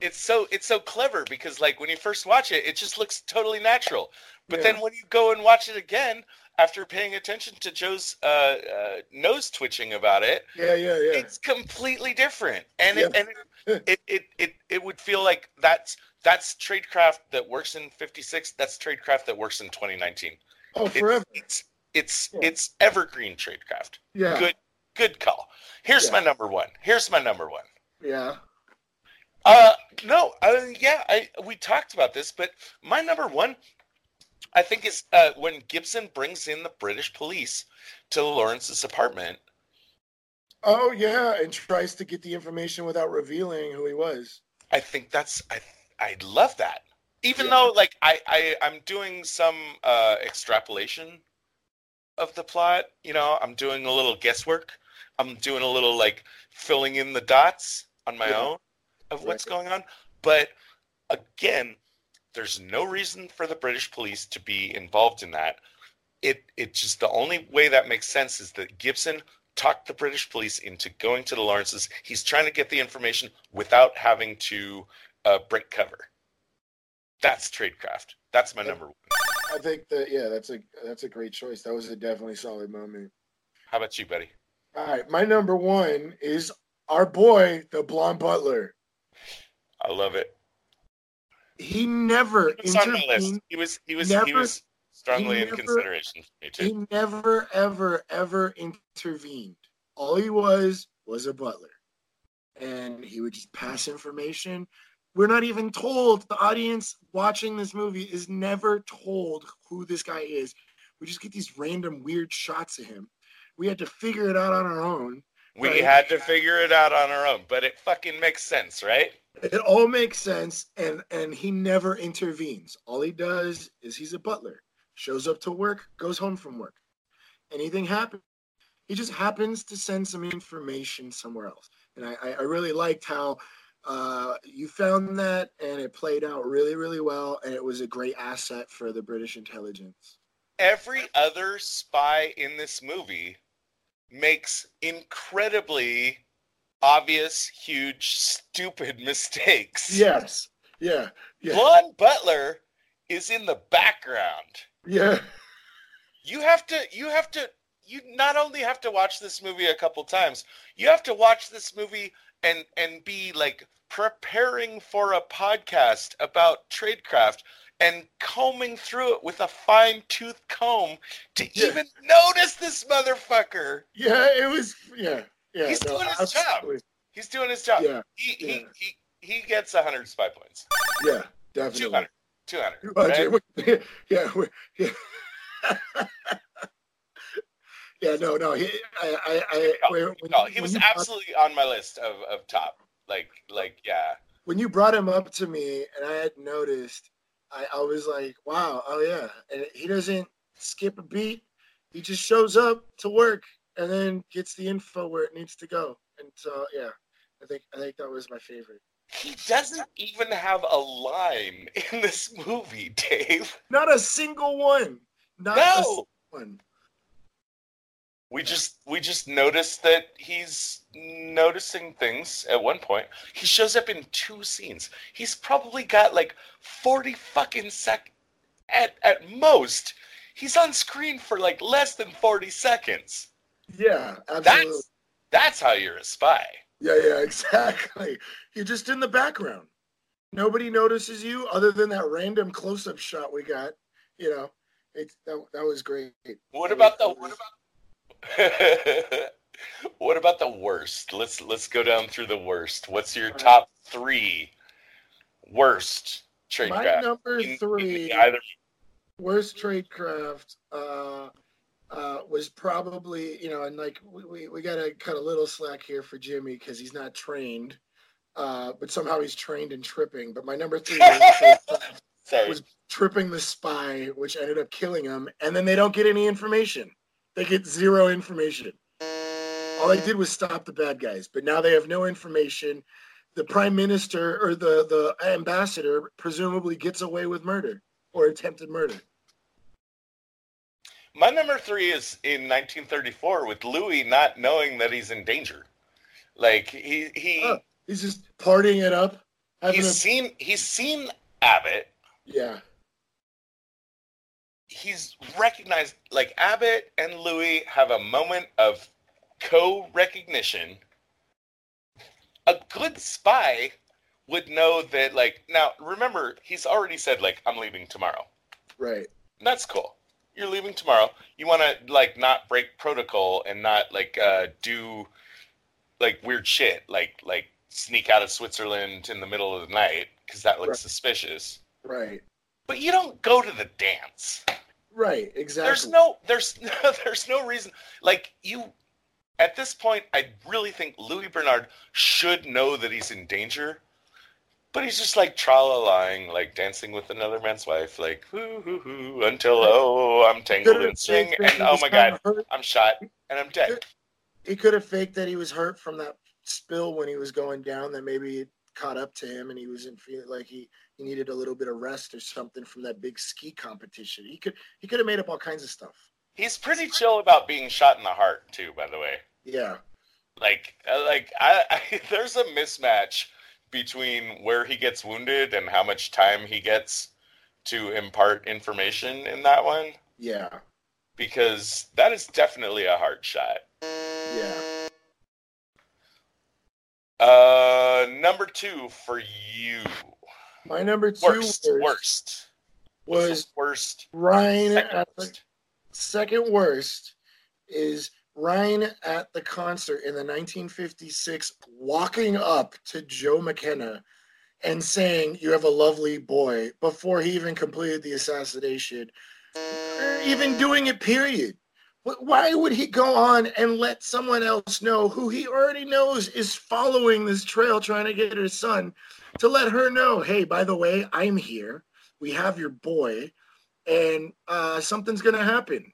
It's so it's so clever because like when you first watch it, it just looks totally natural. But Yeah. then when you go and watch it again after paying attention to Jo's uh, uh, nose twitching about it, Yeah, yeah, yeah. it's completely different and it, and it, it, [laughs] it, it, it would feel like that's that's tradecraft that works in 56 that's tradecraft that works in 2019 oh, It's- forever. it's It's Yeah. it's evergreen tradecraft. Yeah. Good good call. Here's Yeah. my number one. Here's my number one. Yeah. Uh, no, uh, yeah, I we talked about this, but my number one, I think, is uh, when Gibson brings in the British police to Lawrence's apartment. Oh yeah, and tries to get the information without revealing who he was. I think that's I I love that. Even Yeah. though like I I I'm doing some uh, extrapolation of the plot, you know, I'm doing a little guesswork. I'm doing a little like filling in the dots on my Yeah. own of what's Right. going on. But again, there's no reason for the British police to be involved in that. It it just the only way that makes sense is that Gibson talked the British police into going to the Lawrences. He's trying to get the information without having to uh, break cover. That's tradecraft. That's my number one. I think that yeah, that's a that's a great choice. That was a definitely solid moment. How about you, buddy? All right, my number one is our boy, the blonde butler. I love it. He never It's on my list. He was he was he was strongly he in never- consideration for me too. He never, ever, ever intervened. All he was was a butler, and he would just pass information. We're not even told. The audience watching this movie is never told who this guy is. We just get these random weird shots of him. We had to figure it out on our own. we right. had to figure it out on our own, but it fucking makes sense, right? It all makes sense, and and he never intervenes. All he does is he's a butler. Shows up to work, goes home from work. Anything happens, he just happens to send some information somewhere else. And I, I I really liked how uh, you found that, and it played out really, really well, and it was a great asset for the British intelligence. Every other spy in this movie makes incredibly obvious, huge, stupid [laughs] mistakes. Yes. Yeah. Yeah. Blonde Butler is in the background. Yeah. You have to you have to you not only have to watch this movie a couple times, you have to watch this movie and and be like preparing for a podcast about tradecraft and combing through it with a fine tooth comb to Yeah. even notice this motherfucker. Yeah. It was. Yeah. Yeah. He's doing his job. He's doing his job. Yeah. He, yeah. he he he gets 100 spy points. Yeah. Definitely. 200. 200. Well, right? [laughs] Jay, we- yeah, yeah. [laughs] yeah, no, no. He, I, I, I, No, when, No, he was absolutely on my list of, of top. Like like yeah. when you brought him up to me, and I had noticed, I, I was like, wow, oh yeah, and he doesn't skip a beat. He just shows up to work and then gets the info where it needs to go. And so, yeah, I think I think that was my favorite. He doesn't even have a line in this movie, [laughs] Dave. Not a single one. Not a No. single one. We just we just noticed that he's noticing things at one point. He shows up in two scenes. He's probably got like 40 fucking sec at at most. He's on screen for like less than 40 seconds. Yeah, absolutely. That's that's how you're a spy. Yeah, yeah, [laughs] exactly. You're just in the background. Nobody notices you other than that random close-up shot we got. You know, it that, that was great. What about the what about [laughs] what about the worst? Let's let's go down through the worst. What's your top three worst trade my craft? number in- in three either worst trade craft uh, uh, was probably you know, and like we, we, we got to cut a little slack here for Jimmy because he's not trained, uh, but somehow he's trained in tripping. But my number three worst [laughs] trade craft sorry. was tripping the spy, which ended up killing him, and then they don't get any information. They get zero information. All they did was stop the bad guys, but now they have no information. The prime minister or the, the ambassador presumably gets away with murder or attempted murder. My number three is in 1934 with Louis not knowing that he's in danger. Like he he Oh, He's just partying it up. He's a, seen he's seen Abbott. yeah, He's recognized like Abbott and Louis have a moment of co-recognition. A good spy would know that like now remember he's already said like I'm leaving tomorrow. right. And that's cool. You're leaving tomorrow. You want to like not break protocol and not like uh, do like weird shit, like like sneak out of Switzerland in the middle of the night because that looks Right. suspicious. Right. But you don't go to the dance. Right. Exactly. There's no there's [laughs] there's no reason like you at this point I really think Louis Bernard should know that he's in danger. But he's just like tra-la-lying, like dancing with another man's wife, like hoo hoo hoo until [laughs] oh I'm tangled in string and oh my god, I'm shot and I'm dead. He could have faked that he was hurt from that spill when he was going down. That maybe caught up to him and he wasn't feeling like he, he needed a little bit of rest or something from that big ski competition. He could he could have made up all kinds of stuff. He's pretty chill about being shot in the heart too, by the way. Yeah. Like uh, like I, I [laughs] there's a mismatch between where he gets wounded and how much time he gets to impart information in that one Yeah. because that is definitely a hard shot. Yeah. Uh, number two for you. My number two Worst, was, worst was worst. Ryan Second at the worst. second worst is Ryan at the concert in the 1956 walking up to Jo McKenna and saying, You have a lovely boy before he even completed the assassination, or even doing it, period. Wh- Why would he go on and let someone else know who he already knows is following this trail trying to get her son to let her know, hey, by the way, I'm here. We have your boy and uh, something's gonna happen.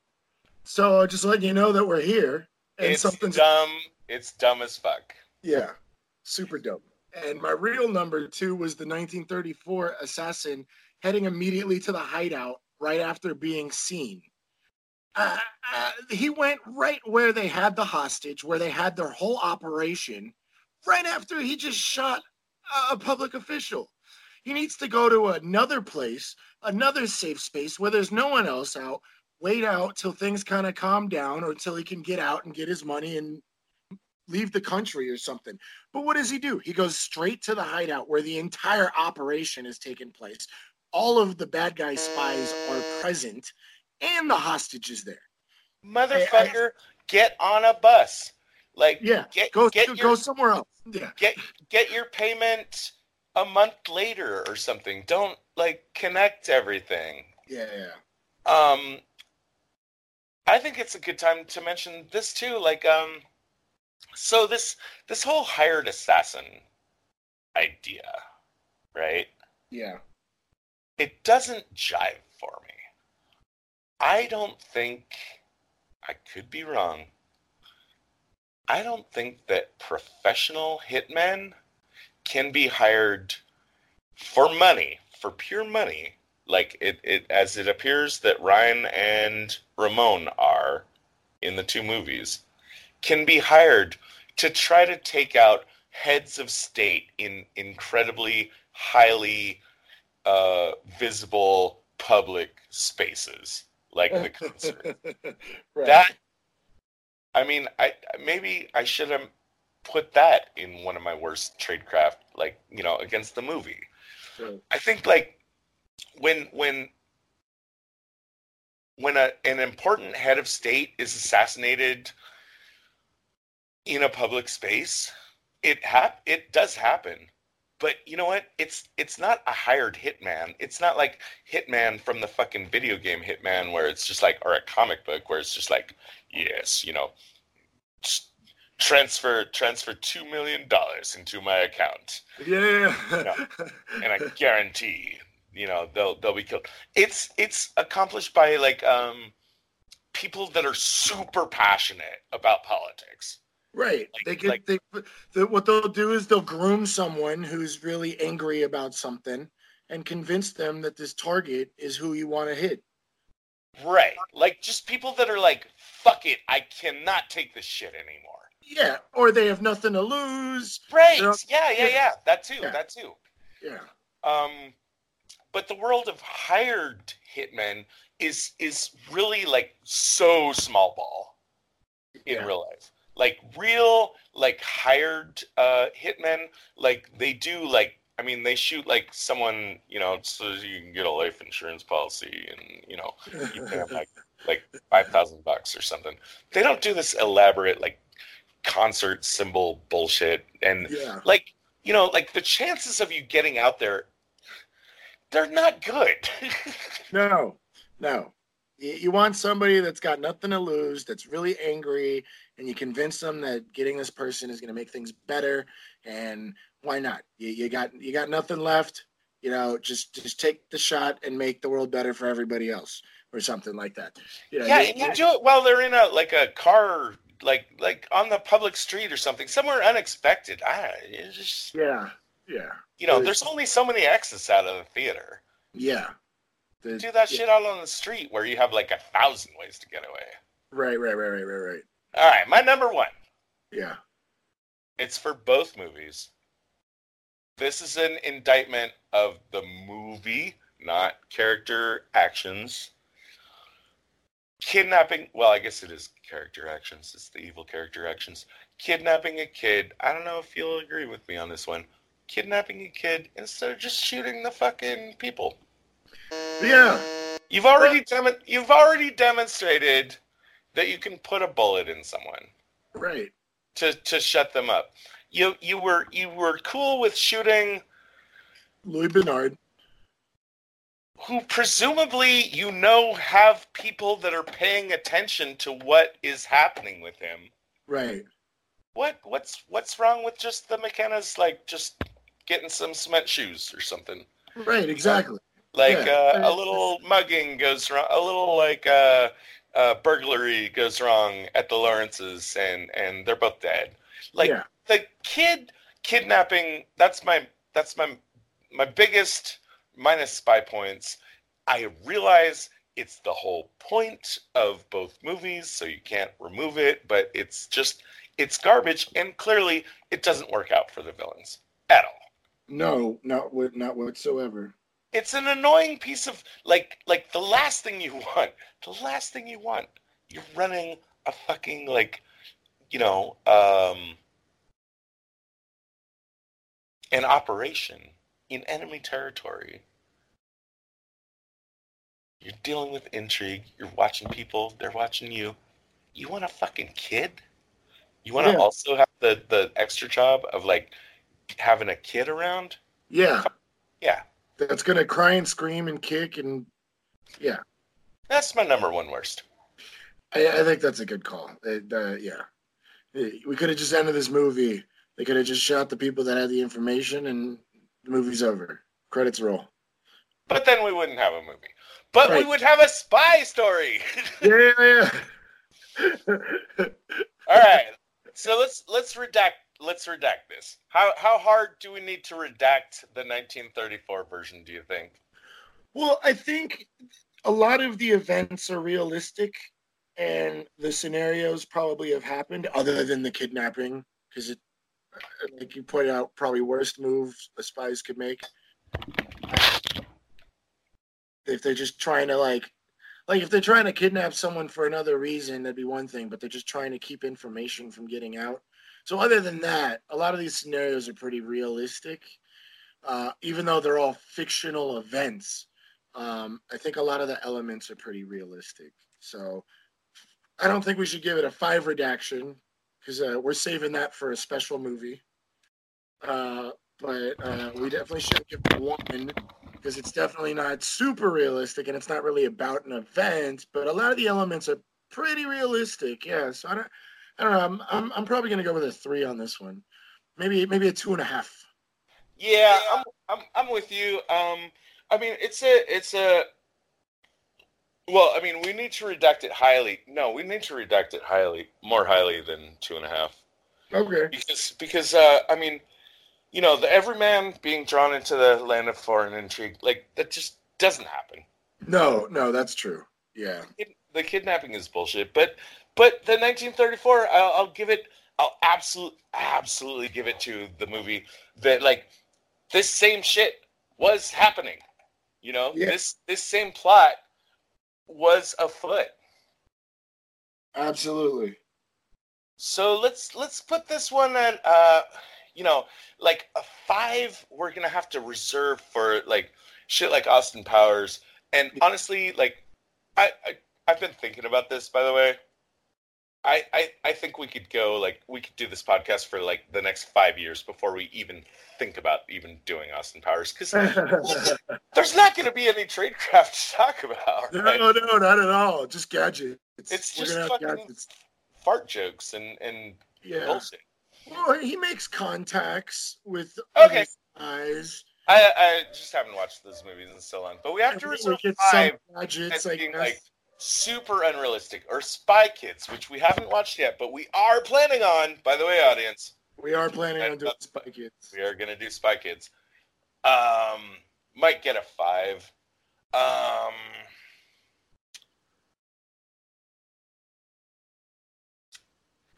So just letting you know that we're here, and It's something's dumb. It's dumb as fuck. yeah, super dope. And my real number two was the 1934 assassin heading immediately to the hideout right after being seen. Uh, uh, he went right where they had the hostage, where they had their whole operation, right after he just shot a- a public official. He needs to go to another place, another safe space where there's no one else out, wait out till things kind of calm down or till he can get out and get his money and leave the country or something. But what does he do? He goes straight to the hideout where the entire operation is taking place. All of the bad guy spies are present and the hostages there. Motherfucker, get on a bus. Like Yeah, get Go get go, your go somewhere else. Yeah. get get your payment a month later or something. Don't like connect everything. Yeah, yeah. Um I think it's a good time to mention this too. Like um so this this whole hired assassin idea, right? Yeah. It doesn't jive for me. I don't think I could be wrong. I don't think that professional hitmen can be hired for money, for pure money, like it, it as it appears that Ryan and Ramon are in the two movies, can be hired to try to take out heads of state in incredibly highly uh, visible public spaces like the concert. [laughs] right. that I mean, I maybe I should have put that in one of my worst tradecraft, like you know, against the movie. Right. I think like when when when a, an important head of state is assassinated in a public space, it hap- it does happen. But you know what? It's it's not a hired hitman. It's not like Hitman from the fucking video game Hitman where it's just like or a comic book where it's just like, yes, you know, transfer transfer 2 million dollars into my account Yeah. and I guarantee, you know, they'll they'll be killed. It's it's accomplished by like um people that are super passionate about politics. Right. Like- they get like- they the, what they'll do is they'll groom someone who's really angry about something and convince them that this target is who you want to hit. Right. Like just people that are like, fuck it, I cannot take this shit anymore. Yeah, or they have nothing to lose. Right. They're- Yeah, yeah, yeah. That too. Yeah. That too. Yeah. Um but the world of hired hitmen is is really like so small ball in Yeah. real life. Like real like hired uh hitmen, like they do like I mean, they shoot like someone, you know, so you can get a life insurance policy, and you know, you pay them like [laughs] like five thousand bucks or something. They don't do this elaborate like concert cymbal bullshit, and Yeah. like you know, like the chances of you getting out there, they're not good. [laughs] No, no. You, want somebody that's got nothing to lose, that's really angry, and you convince them that getting this person is going to make things better. And why not? You, you got you got nothing left. You know, just just take the shot and make the world better for everybody else, or something like that. You know, yeah, you- and you do it while they're in a like a car, like like on the public street or something, somewhere unexpected. I just yeah, yeah, you know, there's only so many exits out of the theater. yeah. The- Do that yeah. shit out on the street where you have like a thousand ways to get away. Right, right, right, right, right, right. All right, my number one. Yeah. It's for both movies. This is an indictment of the movie, not character actions. Kidnapping, well, I guess it is character actions. It's the evil character actions. Kidnapping a kid. I don't know if you'll agree with me on this one. Kidnapping a kid instead of just shooting the fucking people. Yeah. You've already demo- you've already demonstrated that you can put a bullet in someone Right. to to shut them up. You you were you were cool with shooting Louis Bernard. who presumably you know have people that are paying attention to what is happening with him. Right. What what's what's wrong with just the McKenna's like just getting some cement shoes or something? Right. Exactly. Like Yeah. uh, a little mugging goes wrong, a little like uh, uh, burglary goes wrong at the Lawrences, and and they're both dead. Like yeah. the kid kidnapping. That's my that's my my biggest minus spy points. I realize it's the whole point of both movies, so you can't remove it. But it's just it's garbage, and clearly it doesn't work out for the villains at all. No, not what, not whatsoever. It's an annoying piece of like like the last thing you [laughs] want the last thing you want you're running a fucking like you know um an operation in enemy territory. You're dealing with intrigue you're watching people they're watching you. You want a fucking kid? You want to Yeah. also have the the extra job of like having a kid around? Yeah. yeah That's gonna cry and scream and kick and yeah. that's my number one worst I, I think that's a good call. It, uh, yeah. We could have just ended this movie. They could have just shot the people that had the information and the movie's over. Credits roll. But then we wouldn't have a movie. But we would have a spy story. [laughs] Yeah, yeah, yeah. [laughs] All right. So let's let's redact let's redact this. How how hard do we need to redact the 1934 version? Do you think? Well, I think a lot of the events are realistic, and the scenarios probably have happened, other than the kidnapping, because it, uh, like you pointed out, probably worst move the spies could make. If they're just trying to like, like if they're trying to kidnap someone for another reason, that'd be one thing. But they're just trying to keep information from getting out. So other than that, a lot of these scenarios are pretty realistic, uh, even though they're all fictional events um, I think a lot of the elements are pretty realistic. So I don't think we should give it a five redaction because uh, we're saving that for a special movie. Uh, but uh, we definitely should give it one because it's definitely not super realistic and it's not really about an event. But a lot of the elements are pretty realistic. Yeah. So I don't, I don't know. I'm, I'm, I'm probably gonna go with a three on this one. Maybe maybe a two and a half. Yeah, I'm I'm I'm with you. Um, I mean, it's a it's a. Well, I mean, we need to redact it highly. No, we need to redact it highly, more highly than two and a half. Okay. because because uh, I mean, you know, the everyman being drawn into the land of foreign intrigue, like that just doesn't happen. No, no, that's true. Yeah. It, the kidnapping is bullshit, but but the 1934, I'll, I'll give it, I'll absolutely absolutely give it to the movie that like this same shit was happening. You know, Yeah. this this same plot was afoot. Absolutely. So let's let's put this one at uh you know, like a five, we're gonna have to reserve for like shit like Austin Powers. And honestly, like, I, I I've been thinking about this, by the way. I, I, I think we could go like we could do this podcast for like the next five years before we even think about even doing Austin Powers because [laughs] there's not going to be any trade craft to talk about. no, Right? no, not at all. Just gadgets. It's We're just fucking gadgets. fart jokes and and Yeah. bullshit. Well, he makes contacts with Okay. eyes. I I just haven't watched those movies in so long, but we have to reserve five gadgets, as I being guess. like super unrealistic or Spy Kids, which we haven't watched yet, but we are planning on. By the way, audience, we are planning on doing Spy Kids. we are gonna do Spy Kids. Um, might get a five. Um,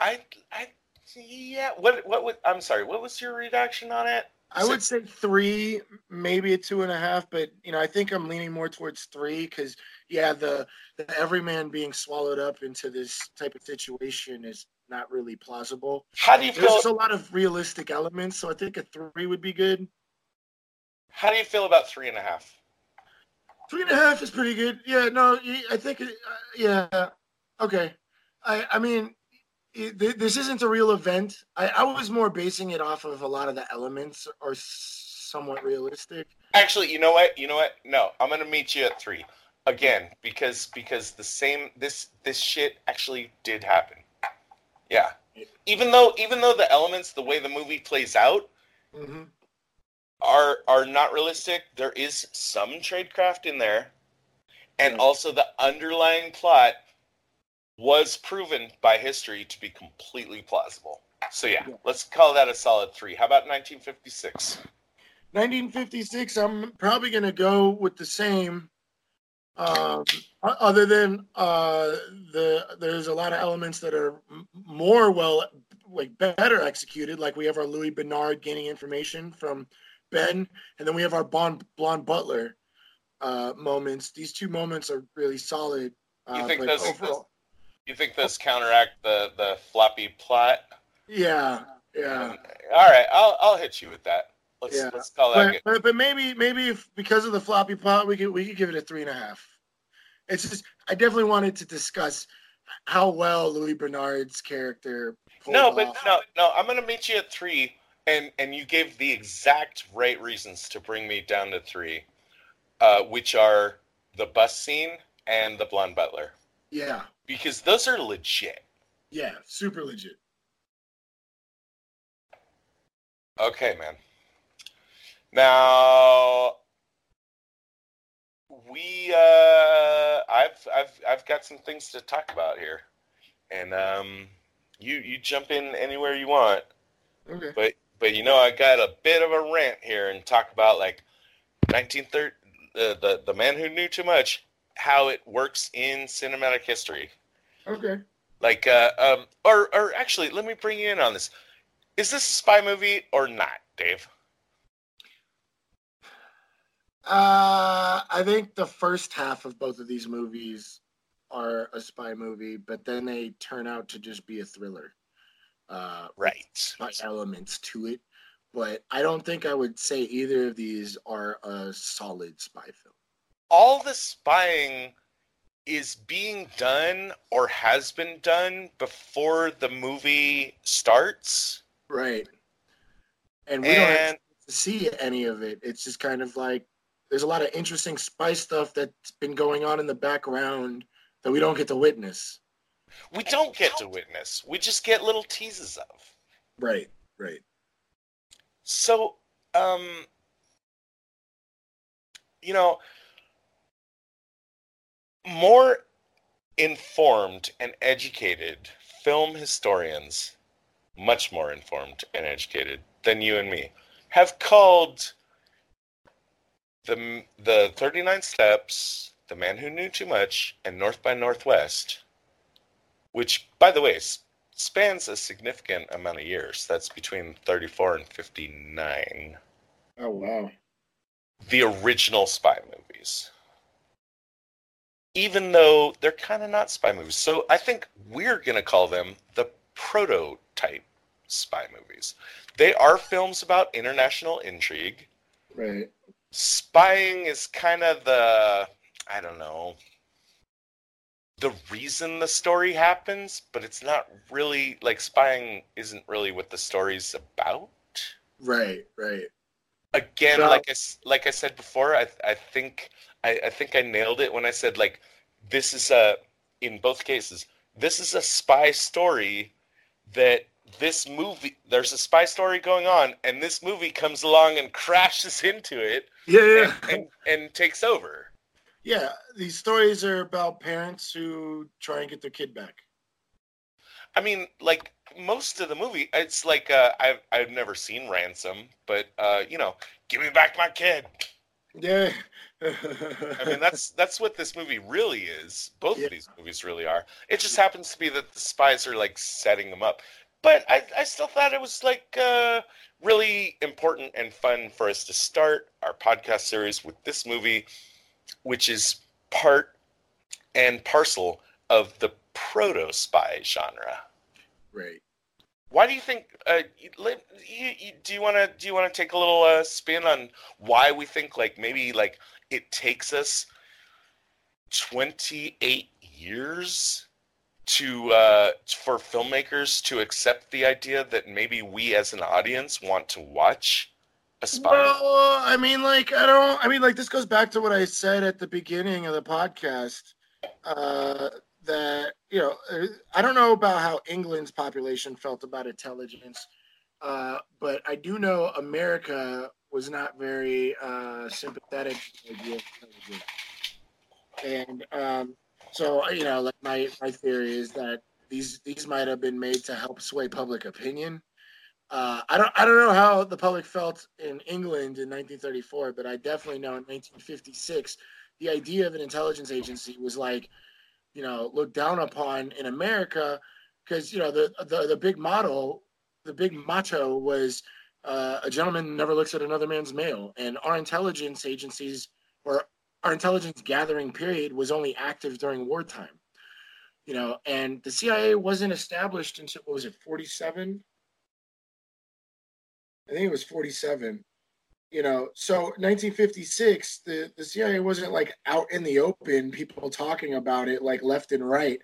I I yeah. What what would I'm sorry. What was your reaction on it? I would say three, maybe a two and a half, but you know, I think I'm leaning more towards three because yeah, the the everyman being swallowed up into this type of situation is not really plausible. How do you There's feel? just a lot of realistic elements, so I think a three would be good. How do you feel about three and a half? Three and a half is pretty good. Yeah, no, I think, uh, yeah, okay. I, I mean, it, this isn't a real event. I, I was more basing it off of a lot of the elements are somewhat realistic. Actually, you know what? You know what? No, I'm gonna meet you at three again because because the same this this shit actually did happen. Yeah. Even though even though the elements, the way the movie plays out, hmm are are not realistic, there is some tradecraft in there, and Yeah. also the underlying plot was proven by history to be completely plausible. So yeah, Yeah. let's call that a solid three. How about 1956? 1956, I'm probably going to go with the same. Um, other than uh, the there's a lot of elements that are more well, like better executed. Like we have our Louis Bernard gaining information from Ben, and then we have our Bond Blonde Butler uh, moments. These two moments are really solid. Uh, You think but those- overall, You think this counteract the the floppy plot? yeah, yeah. All right, I'll I'll hit you with that. Let's Yeah. let's call that But, but but maybe maybe if because of the floppy plot, we could we could give it a three and a half. It's just I definitely wanted to discuss how well Louis Bernard's character. No, but off. no, no. I'm gonna meet you at three, and and you gave the exact right reasons to bring me down to three, uh, which are the bus scene and the blonde butler, Yeah, because those are legit. yeah, super legit. Okay, man. Now we uh I've I've I've got some things to talk about here. And um you you jump in anywhere you want. Okay. But but you know I got a bit of a rant here and talk about like 1930 the the the man who knew too much how it works in cinematic history. Okay. Like uh um or or actually let me bring you in on this. Is this a spy movie or not, Dave? Uh, I think the first half of both of these movies are a spy movie, but then they turn out to just be a thriller. Uh, Right. elements to it, but I don't think I would say either of these are a solid spy film. all the spying is being done or has been done before the movie starts. Right. And we don't have to see any of it. It's just kind of like there's a lot of interesting spy stuff that's been going on in the background that we don't get to witness. we don't get to witness. We just get little teases of. Right. Right. So, um you know, more informed and educated film historians, much more informed and educated than you and me, have called the the 39 steps, The Man Who Knew Too Much, and North by Northwest, which by the way spans a significant amount of years. That's between 34 and 59 Oh wow. the original spy movies. Even though they're kind of not spy movies. So I think we're going to call them the prototype spy movies. They are films about international intrigue. Right. Spying is kind of the I don't know the reason the story happens, but it's not really like spying isn't really what the story's about. Right. Right. Again, So- like I like I said before, I I think I, I think I nailed it when I said like this is a in both cases this is a spy story that this movie there's a spy story going on and this movie comes along and crashes [laughs] into it Yeah. and, and, and takes over. yeah. These stories are about parents who try and get their kid back. I mean, like most of the movie, it's like uh, I've I've never seen Ransom, but uh, you know, give me back my kid. Yeah. I mean, [laughs] that's that's what this movie really is. Both Yeah. of these movies really are. It just happens to be that the spies are like setting them up. But I, I still thought it was like uh, really important and fun for us to start our podcast series with this movie, which is part and parcel of the proto spy genre. right. Why do you think? Uh, you, you, do you want to do you want to take a little uh, spin on why we think like maybe like it takes us twenty eight years to uh, for filmmakers to accept the idea that maybe we as an audience want to watch a spy? Well, I mean, like, I don't. I mean, like, this goes back to what I said at the beginning of the podcast. Uh, that you know, uh, I don't know about how England's population felt about intelligence, uh, but I do know America was not very uh, sympathetic to the idea of intelligence. And um, so, you know, like my my theory is that these these might have been made to help sway public opinion. Uh, I don't I don't know how the public felt in England in 1934, but I definitely know in 1956 the idea of an intelligence agency was like, you know, looked down upon in America because you know the the the big motto, the big motto was uh, a gentleman never looks at another man's mail, and our intelligence agencies or our intelligence gathering period was only active during wartime. You know, and the CIA wasn't established until what was it 47? I think it was 47. You know, so 1956, the, the CIA wasn't like out in the open, people talking about it like left and right.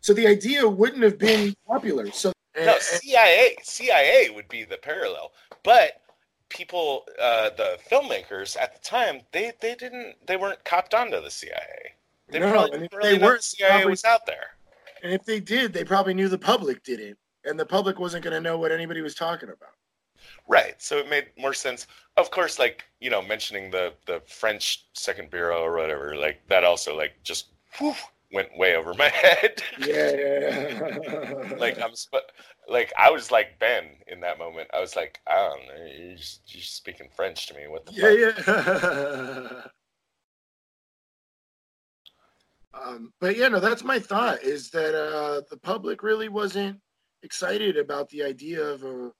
So the idea wouldn't have been popular. So No, CIA CIA would be the parallel, but people, uh, the filmmakers at the time, they they didn't they weren't copped onto the CIA. They No, probably and if didn't really they know weren't, the CIA probably- was out there. and if they did, they probably knew the public didn't, and the public wasn't going to know what anybody was talking about. Right. So it made more sense. Of course, like you know, mentioning the the French Second Bureau or whatever, like that also like just whew, went way over my head. Yeah, yeah, [laughs] yeah. like I'm sp- like I was like Ben in that moment. I was like, I don't know, you're just, you're just speaking French to me. What the yeah, fuck? yeah. [laughs] um, but yeah, no, that's my thought. Is that uh, the public really wasn't excited about the idea of a,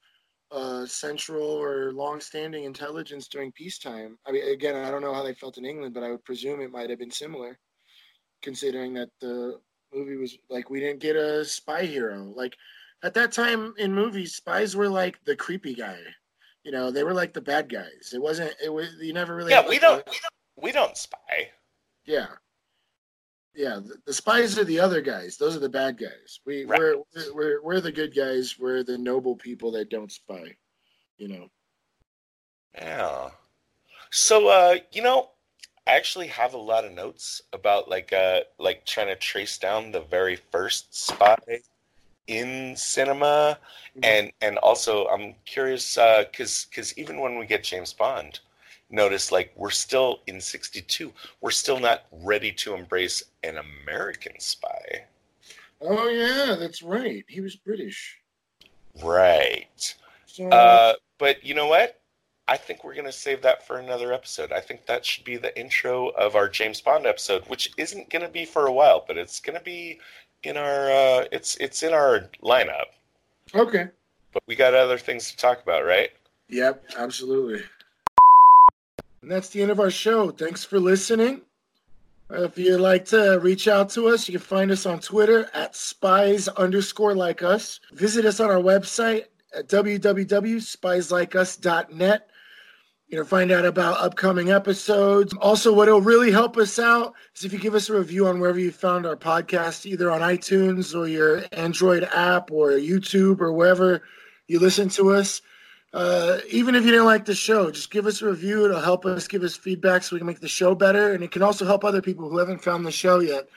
a central or long-standing intelligence during peacetime. I mean, again, I don't know how they felt in England, but I would presume it might have been similar, considering that the movie was like we didn't get a spy hero. Like at that time in movies, spies were like the creepy guy. You know, they were like the bad guys. It wasn't. It was. You never really. Yeah, we don't, we don't we don't spy. yeah. Yeah, the, the spies are the other guys. Those are the bad guys. We Right. we're, we're we're the good guys. We're the noble people that don't spy. You know. Yeah. So uh, you know, I actually have a lot of notes about like uh like trying to trace down the very first spy in cinema Mhm. and and also I'm curious uh cuz cuz even when we get James Bond notice like we're still in 62 we're still not ready to embrace an American spy. Oh yeah, that's right. He was British. Right. So Uh, but you know what? I think we're gonna save that for another episode. I think that should be the intro of our James Bond episode, which isn't gonna be for a while, but it's gonna be in our uh, it's it's in our lineup. okay. But we got other things to talk about, right? Yep, absolutely. And that's the end of our show. Thanks for listening. Uh, If you'd like to reach out to us, you can find us on Twitter at spies underscore like us. Visit us on our website, at www.spieslikeus.net. You know, find out about upcoming episodes. Also, what will really help us out is if you give us a review on wherever you found our podcast, either on iTunes or your Android app or YouTube or wherever you listen to us. Uh, even if you didn't like the show, just give us a review. It'll help us give us feedback so we can make the show better. And it can also help other people who haven't found the show yet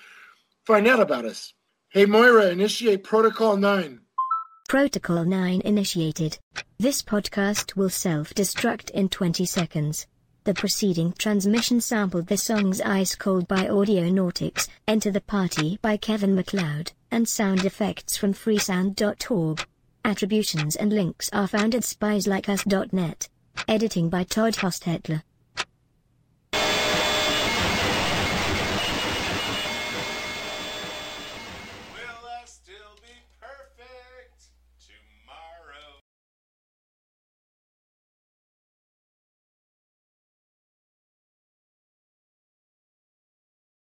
find out about us. Hey, Moira, initiate Protocol 9. Protocol 9 initiated. This podcast will self-destruct in 20 seconds. The preceding transmission sampled the songs Ice Cold by Audionautix, Enter the Party by Kevin MacLeod, and sound effects from freesound.org. Attributions and links are found at spieslikeus.net. Editing by Todd Hostetler.